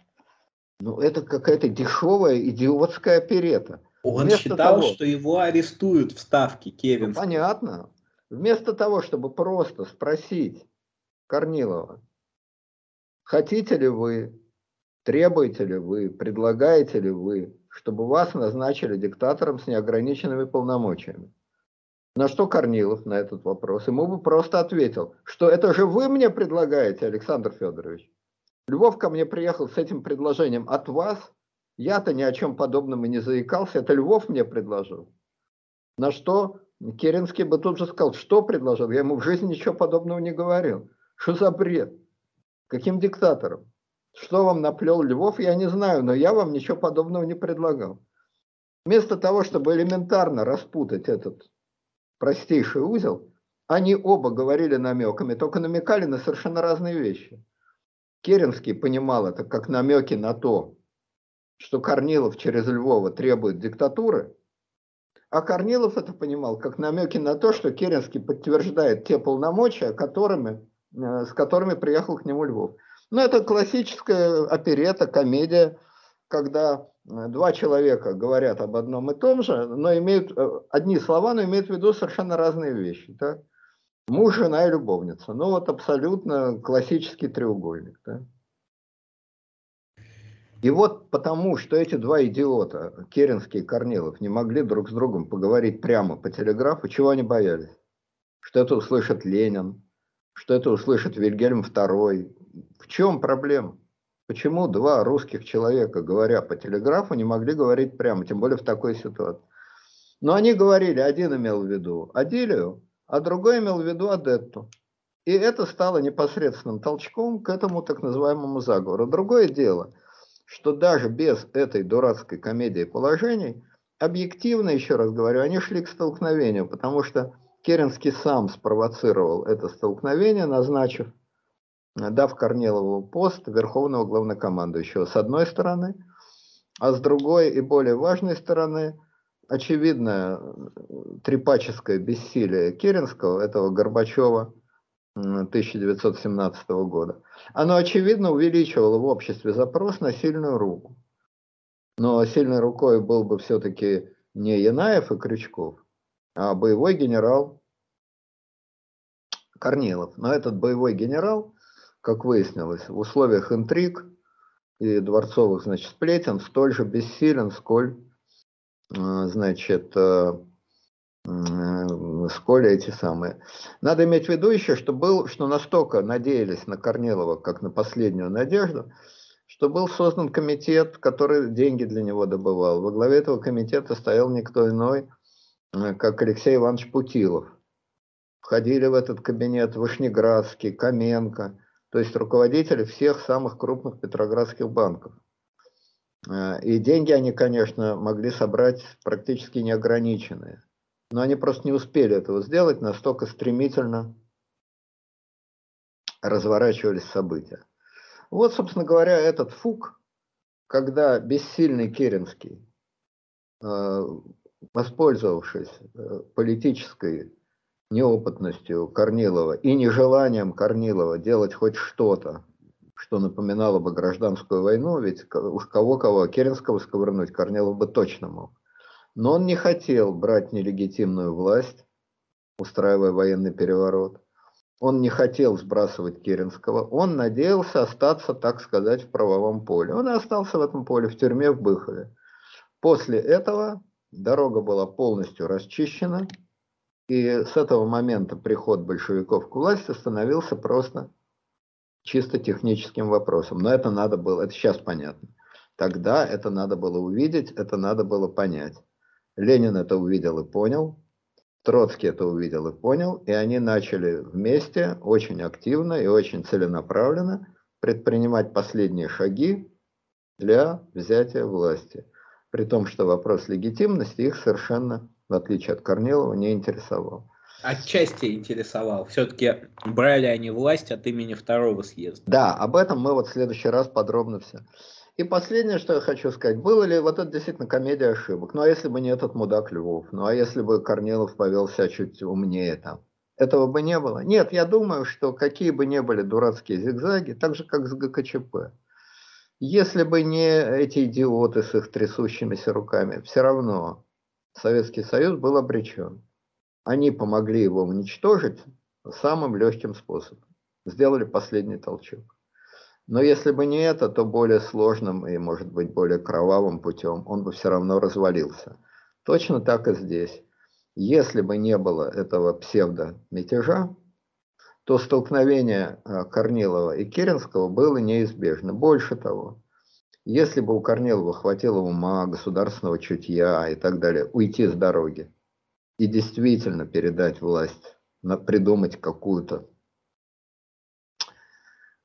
Ну, это какая-то дешевая идиотская оперета. Он Вместо считал, того, что его арестуют в Ставке, Кевин. Ну, понятно. Вместо того, чтобы просто спросить Корнилова, хотите ли вы, требуете ли вы, предлагаете ли вы, чтобы вас назначили диктатором с неограниченными полномочиями? На что Корнилов на этот вопрос ему бы просто ответил, что это же вы мне предлагаете, Александр Федорович. Львов ко мне приехал с этим предложением от вас. Я-то ни о чем подобном и не заикался. Это Львов мне предложил. На что Керенский бы тут же сказал, что предложил. Я ему в жизни ничего подобного не говорил. Что за бред? Каким диктатором? Что вам наплел Львов, я не знаю, но я вам ничего подобного не предлагал. Вместо того, чтобы элементарно распутать этот простейший узел, они оба говорили намеками, только намекали на совершенно разные вещи. Керенский понимал это как намеки на то, что Корнилов через Львова требует диктатуры, а Корнилов это понимал как намеки на то, что Керенский подтверждает те полномочия, которыми, э, с которыми приехал к нему Львов. Ну, это классическая оперета, комедия, когда э, два человека говорят об одном и том же, но имеют э, одни слова, но имеют в виду совершенно разные вещи. Так? Муж, жена и любовница. Ну вот абсолютно классический треугольник. Да? И вот потому, что эти два идиота, Керенский и Корнилов, не могли друг с другом поговорить прямо по телеграфу, чего они боялись? Что это услышит Ленин, что это услышит Вильгельм II. В чем проблема? Почему два русских человека, говоря по телеграфу, не могли говорить прямо, тем более в такой ситуации? Но они говорили, один имел в виду Адилию, а другой имел в виду Адетту. И это стало непосредственным толчком к этому так называемому заговору. Другое дело, что даже без этой дурацкой комедии положений, объективно, еще раз говорю, они шли к столкновению, потому что Керенский сам спровоцировал это столкновение, назначив, дав Корнилову пост верховного главнокомандующего с одной стороны, а с другой и более важной стороны – очевидное трепаческое бессилие Керенского, этого Горбачева 1917 года, оно очевидно увеличивало в обществе запрос на сильную руку. Но сильной рукой был бы все-таки не Янаев и Крючков, а боевой генерал Корнилов. Но этот боевой генерал, как выяснилось, в условиях интриг и дворцовых значит, сплетен столь же бессилен, сколь значит, э, сколь эти самые. Надо иметь в виду еще, что, был, что настолько надеялись на Корнилова, как на последнюю надежду, что был создан комитет, который деньги для него добывал. Во главе этого комитета стоял никто иной, э, как Алексей Иванович Путилов. Входили в этот кабинет Вышнеградский, Каменко, то есть руководители всех самых крупных петроградских банков. Э, и деньги они, конечно, могли собрать практически неограниченные. Но они просто не успели этого сделать, настолько стремительно разворачивались события. Вот, собственно говоря, этот фук, когда бессильный Керенский, э, воспользовавшись э, политической неопытностью Корнилова и нежеланием Корнилова делать хоть что-то что напоминало бы гражданскую войну, ведь уж кого-кого, Керенского сковырнуть Корнилов бы точно мог. Но он не хотел брать нелегитимную власть, устраивая военный переворот. Он не хотел сбрасывать Керенского, он надеялся остаться, так сказать, в правовом поле. Он и остался в этом поле, в тюрьме в Быхове. После этого дорога была полностью расчищена, и с этого момента приход большевиков к власти становился просто чисто техническим вопросом. Но это надо было, это сейчас понятно. Тогда это надо было увидеть, это надо было понять. Ленин это увидел и понял. Троцкий это увидел и понял, и они начали вместе очень активно и очень целенаправленно предпринимать последние шаги для взятия власти. При том, что вопрос легитимности их совершенно, в отличие от Корнилова, не интересовал. Отчасти интересовал. Все-таки брали они власть от имени второго съезда. Да, об этом мы вот в следующий раз подробно все. И последнее, что я хочу сказать, было ли вот это действительно комедия ошибок? Ну а если бы не этот мудак Львов? Ну а если бы Корнилов повел себя чуть умнее там? Этого бы не было. Нет, я думаю, что какие бы ни были дурацкие зигзаги, так же как с ГКЧП, если бы не эти идиоты с их трясущимися руками, все равно Советский Союз был обречен. Они помогли его уничтожить самым легким способом. Сделали последний толчок. Но если бы не это, то более сложным и, может быть, более кровавым путем он бы все равно развалился. Точно так и здесь. Если бы не было этого псевдо-мятежа, то столкновение а, Корнилова и Керенского было неизбежно. Больше того, если бы у Корнилова хватило ума, государственного чутья и так далее, уйти с дороги и действительно передать власть, придумать какую-то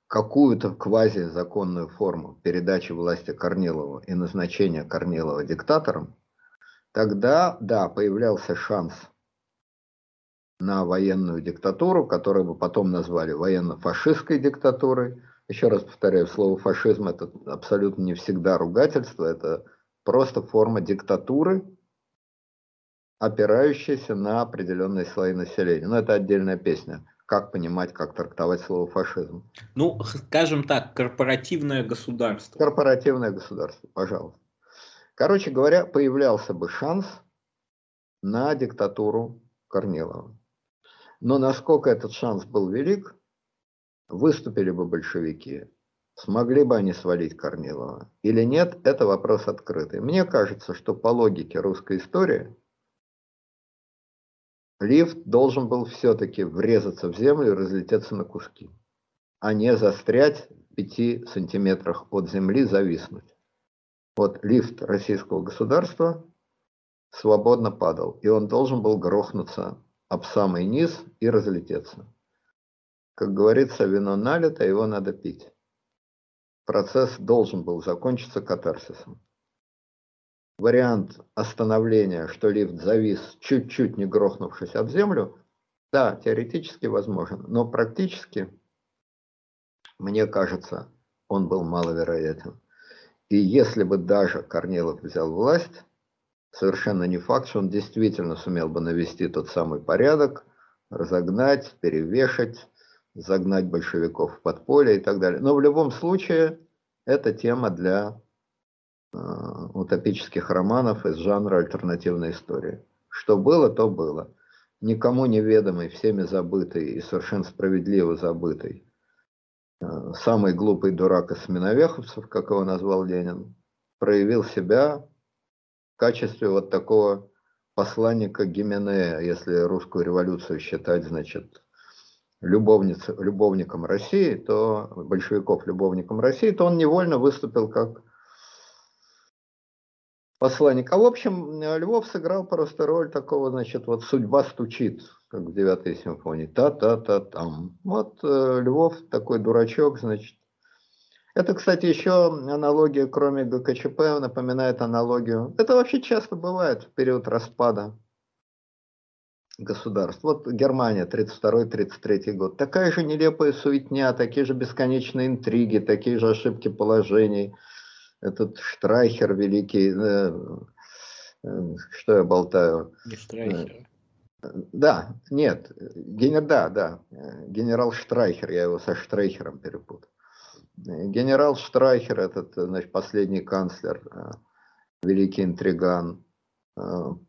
какую-то квазизаконную форму передачи власти Корнилову и назначения Корнилова диктатором, тогда, да, появлялся шанс на военную диктатуру, которую бы потом назвали военно-фашистской диктатурой. Еще раз повторяю, слово фашизм это абсолютно не всегда ругательство, это просто форма диктатуры, опирающаяся на определенные слои населения. Но это отдельная песня как понимать, как трактовать слово фашизм. Ну, скажем так, корпоративное государство. Корпоративное государство, пожалуйста. Короче говоря, появлялся бы шанс на диктатуру Корнилова. Но насколько этот шанс был велик, выступили бы большевики, смогли бы они свалить Корнилова или нет, это вопрос открытый. Мне кажется, что по логике русской истории лифт должен был все-таки врезаться в землю и разлететься на куски, а не застрять в 5 сантиметрах от земли, зависнуть. Вот лифт российского государства свободно падал, и он должен был грохнуться об самый низ и разлететься. Как говорится, вино налито, его надо пить. Процесс должен был закончиться катарсисом вариант остановления, что лифт завис, чуть-чуть не грохнувшись об землю, да, теоретически возможен, но практически, мне кажется, он был маловероятен. И если бы даже Корнилов взял власть, совершенно не факт, что он действительно сумел бы навести тот самый порядок, разогнать, перевешать, загнать большевиков в подполье и так далее. Но в любом случае, это тема для утопических романов из жанра альтернативной истории. Что было, то было. Никому неведомый, всеми забытый и совершенно справедливо забытый. Э, самый глупый дурак из сменовеховцев, как его назвал Ленин, проявил себя в качестве вот такого посланника Гименея, если русскую революцию считать, значит, любовниц, любовником России, то большевиков любовником России, то он невольно выступил как посланник. А в общем, Львов сыграл просто роль такого, значит, вот судьба стучит, как в девятой симфонии. Та-та-та-там. Вот э, Львов такой дурачок, значит. Это, кстати, еще аналогия, кроме ГКЧП, напоминает аналогию. Это вообще часто бывает в период распада государств. Вот Германия, 32-33 год. Такая же нелепая суетня, такие же бесконечные интриги, такие же ошибки положений – этот Штрайхер великий, э, э, что я болтаю? Не Штрайхер. Э, да, нет, генер, да, да, генерал Штрайхер, я его со Штрайхером перепутал. Генерал Штрайхер, этот, значит, последний канцлер, великий интриган,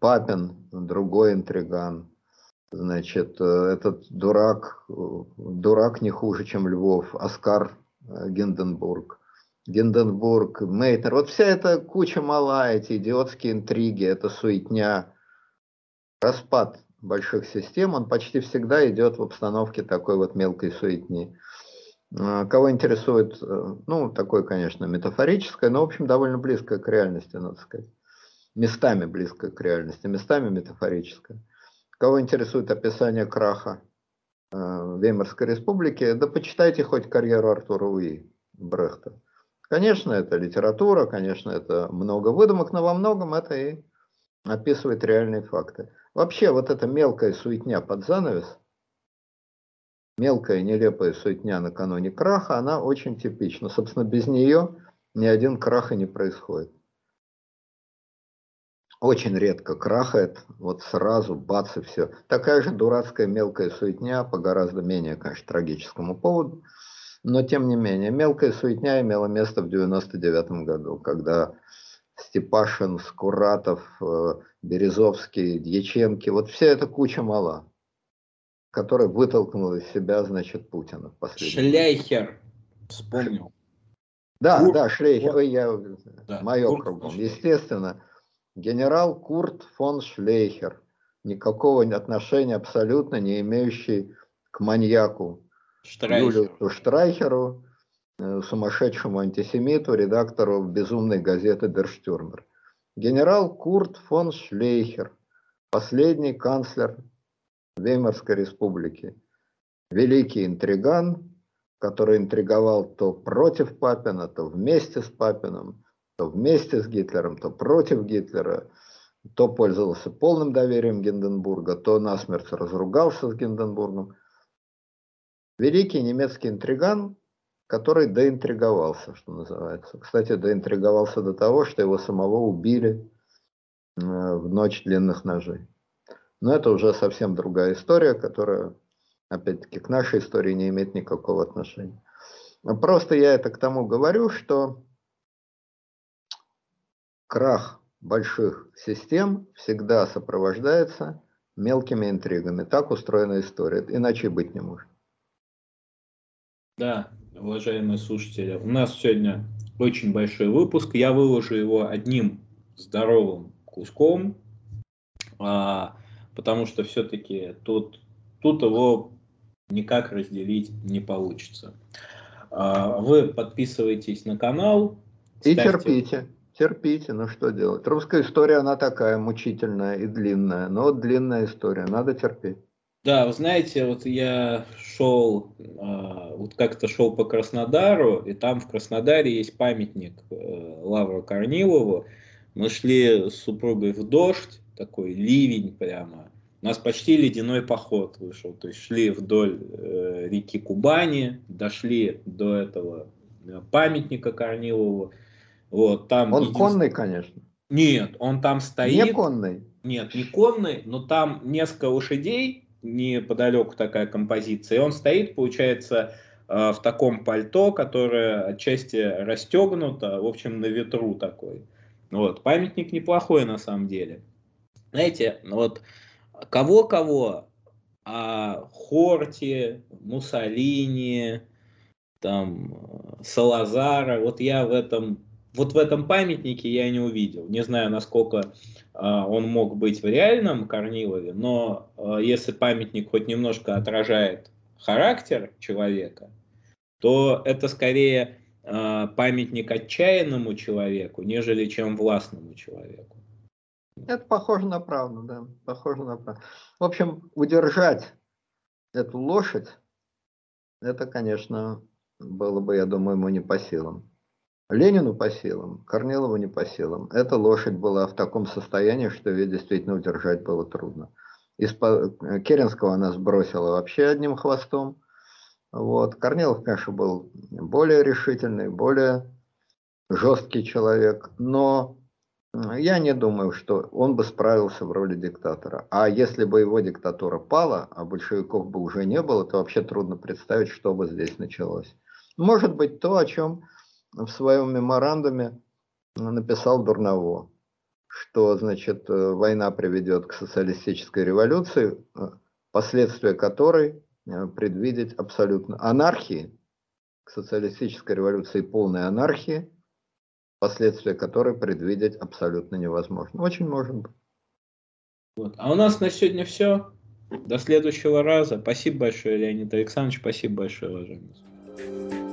Папин, другой интриган, значит, этот дурак, дурак не хуже, чем Львов, Оскар Гинденбург, Гинденбург, Мейтнер, вот вся эта куча мала, эти идиотские интриги, эта суетня, распад больших систем, он почти всегда идет в обстановке такой вот мелкой суетни. А, кого интересует, э, ну, такое, конечно, метафорическое, но, в общем, довольно близкое к реальности, надо сказать. Местами близкое к реальности, местами метафорическое. Кого интересует описание краха э, Веймарской республики, да почитайте хоть карьеру Артура Уи Брехта. Конечно, это литература, конечно, это много выдумок, но во многом это и описывает реальные факты. Вообще, вот эта мелкая суетня под занавес, мелкая нелепая суетня накануне краха, она очень типична. Собственно, без нее ни один крах и не происходит. Очень редко крахает, вот сразу, бац и все. Такая же дурацкая мелкая суетня по гораздо менее, конечно, трагическому поводу. Но, тем не менее, мелкая суетня имела место в 99 году, когда Степашин, Скуратов, э, Березовский, Дьяченки, вот вся эта куча мала, которая вытолкнула из себя, значит, Путина. Шляйхер, вспомнил. Да, Курт, да, Шлейхер, Ой, я, да, мое Курт кругом. Естественно, генерал Курт фон Шлейхер, никакого отношения абсолютно не имеющий к маньяку Юлию Штрайхеру, э, сумасшедшему антисемиту, редактору безумной газеты «Дерштюрмер». Генерал Курт фон Шлейхер, последний канцлер Веймарской республики, великий интриган, который интриговал то против Папина, то вместе с Папиным, то вместе с Гитлером, то против Гитлера, то пользовался полным доверием Гинденбурга, то насмерть разругался с Гинденбургом. Великий немецкий интриган, который доинтриговался, что называется. Кстати, доинтриговался до того, что его самого убили э, в ночь длинных ножей. Но это уже совсем другая история, которая, опять-таки, к нашей истории не имеет никакого отношения. Просто я это к тому говорю, что крах больших систем всегда сопровождается мелкими интригами. Так устроена история, иначе быть не может. Да, уважаемые слушатели, у нас сегодня очень большой выпуск. Я выложу его одним здоровым куском, а, потому что все-таки тут, тут его никак разделить не получится. А, вы подписывайтесь на канал. И ставьте... терпите, терпите, ну что делать. Русская история, она такая мучительная и длинная. Но длинная история, надо терпеть. Да, вы знаете, вот я шел, а, вот как-то шел по Краснодару, и там в Краснодаре есть памятник э, Лавру Корнилову. Мы шли с супругой в дождь, такой ливень прямо. У нас почти ледяной поход вышел. То есть шли вдоль э, реки Кубани, дошли до этого э, памятника Корнилову. Вот, там Он един... конный, конечно. Нет, он там стоит. Не конный. Нет, не конный, но там несколько лошадей, неподалеку такая композиция. И он стоит, получается, э, в таком пальто, которое отчасти расстегнуто, в общем, на ветру такой. Вот. Памятник неплохой на самом деле. Знаете, вот кого-кого, а Хорти, Муссолини, там, Салазара, вот я в этом, вот в этом памятнике я не увидел. Не знаю, насколько а, он мог быть в реальном Корнилове, но а, если памятник хоть немножко отражает характер человека, то это скорее а, памятник отчаянному человеку, нежели чем властному человеку. Это похоже на правду, да, похоже на правду. В общем, удержать эту лошадь, это, конечно, было бы, я думаю, ему не по силам. Ленину по силам, Корнилову не по силам. Эта лошадь была в таком состоянии, что ее действительно удержать было трудно. Из Керенского она сбросила вообще одним хвостом. Вот. Корнилов, конечно, был более решительный, более жесткий человек, но я не думаю, что он бы справился в роли диктатора. А если бы его диктатура пала, а большевиков бы уже не было, то вообще трудно представить, что бы здесь началось. Может быть, то, о чем в своем меморандуме написал Дурново, что значит э, война приведет к социалистической революции, э, последствия которой э, предвидеть абсолютно анархии, к социалистической революции полной анархии, последствия которой предвидеть абсолютно невозможно. Очень быть. Вот. А у нас на сегодня все. До следующего раза. Спасибо большое, Леонид Александрович. Спасибо большое, уважаемый.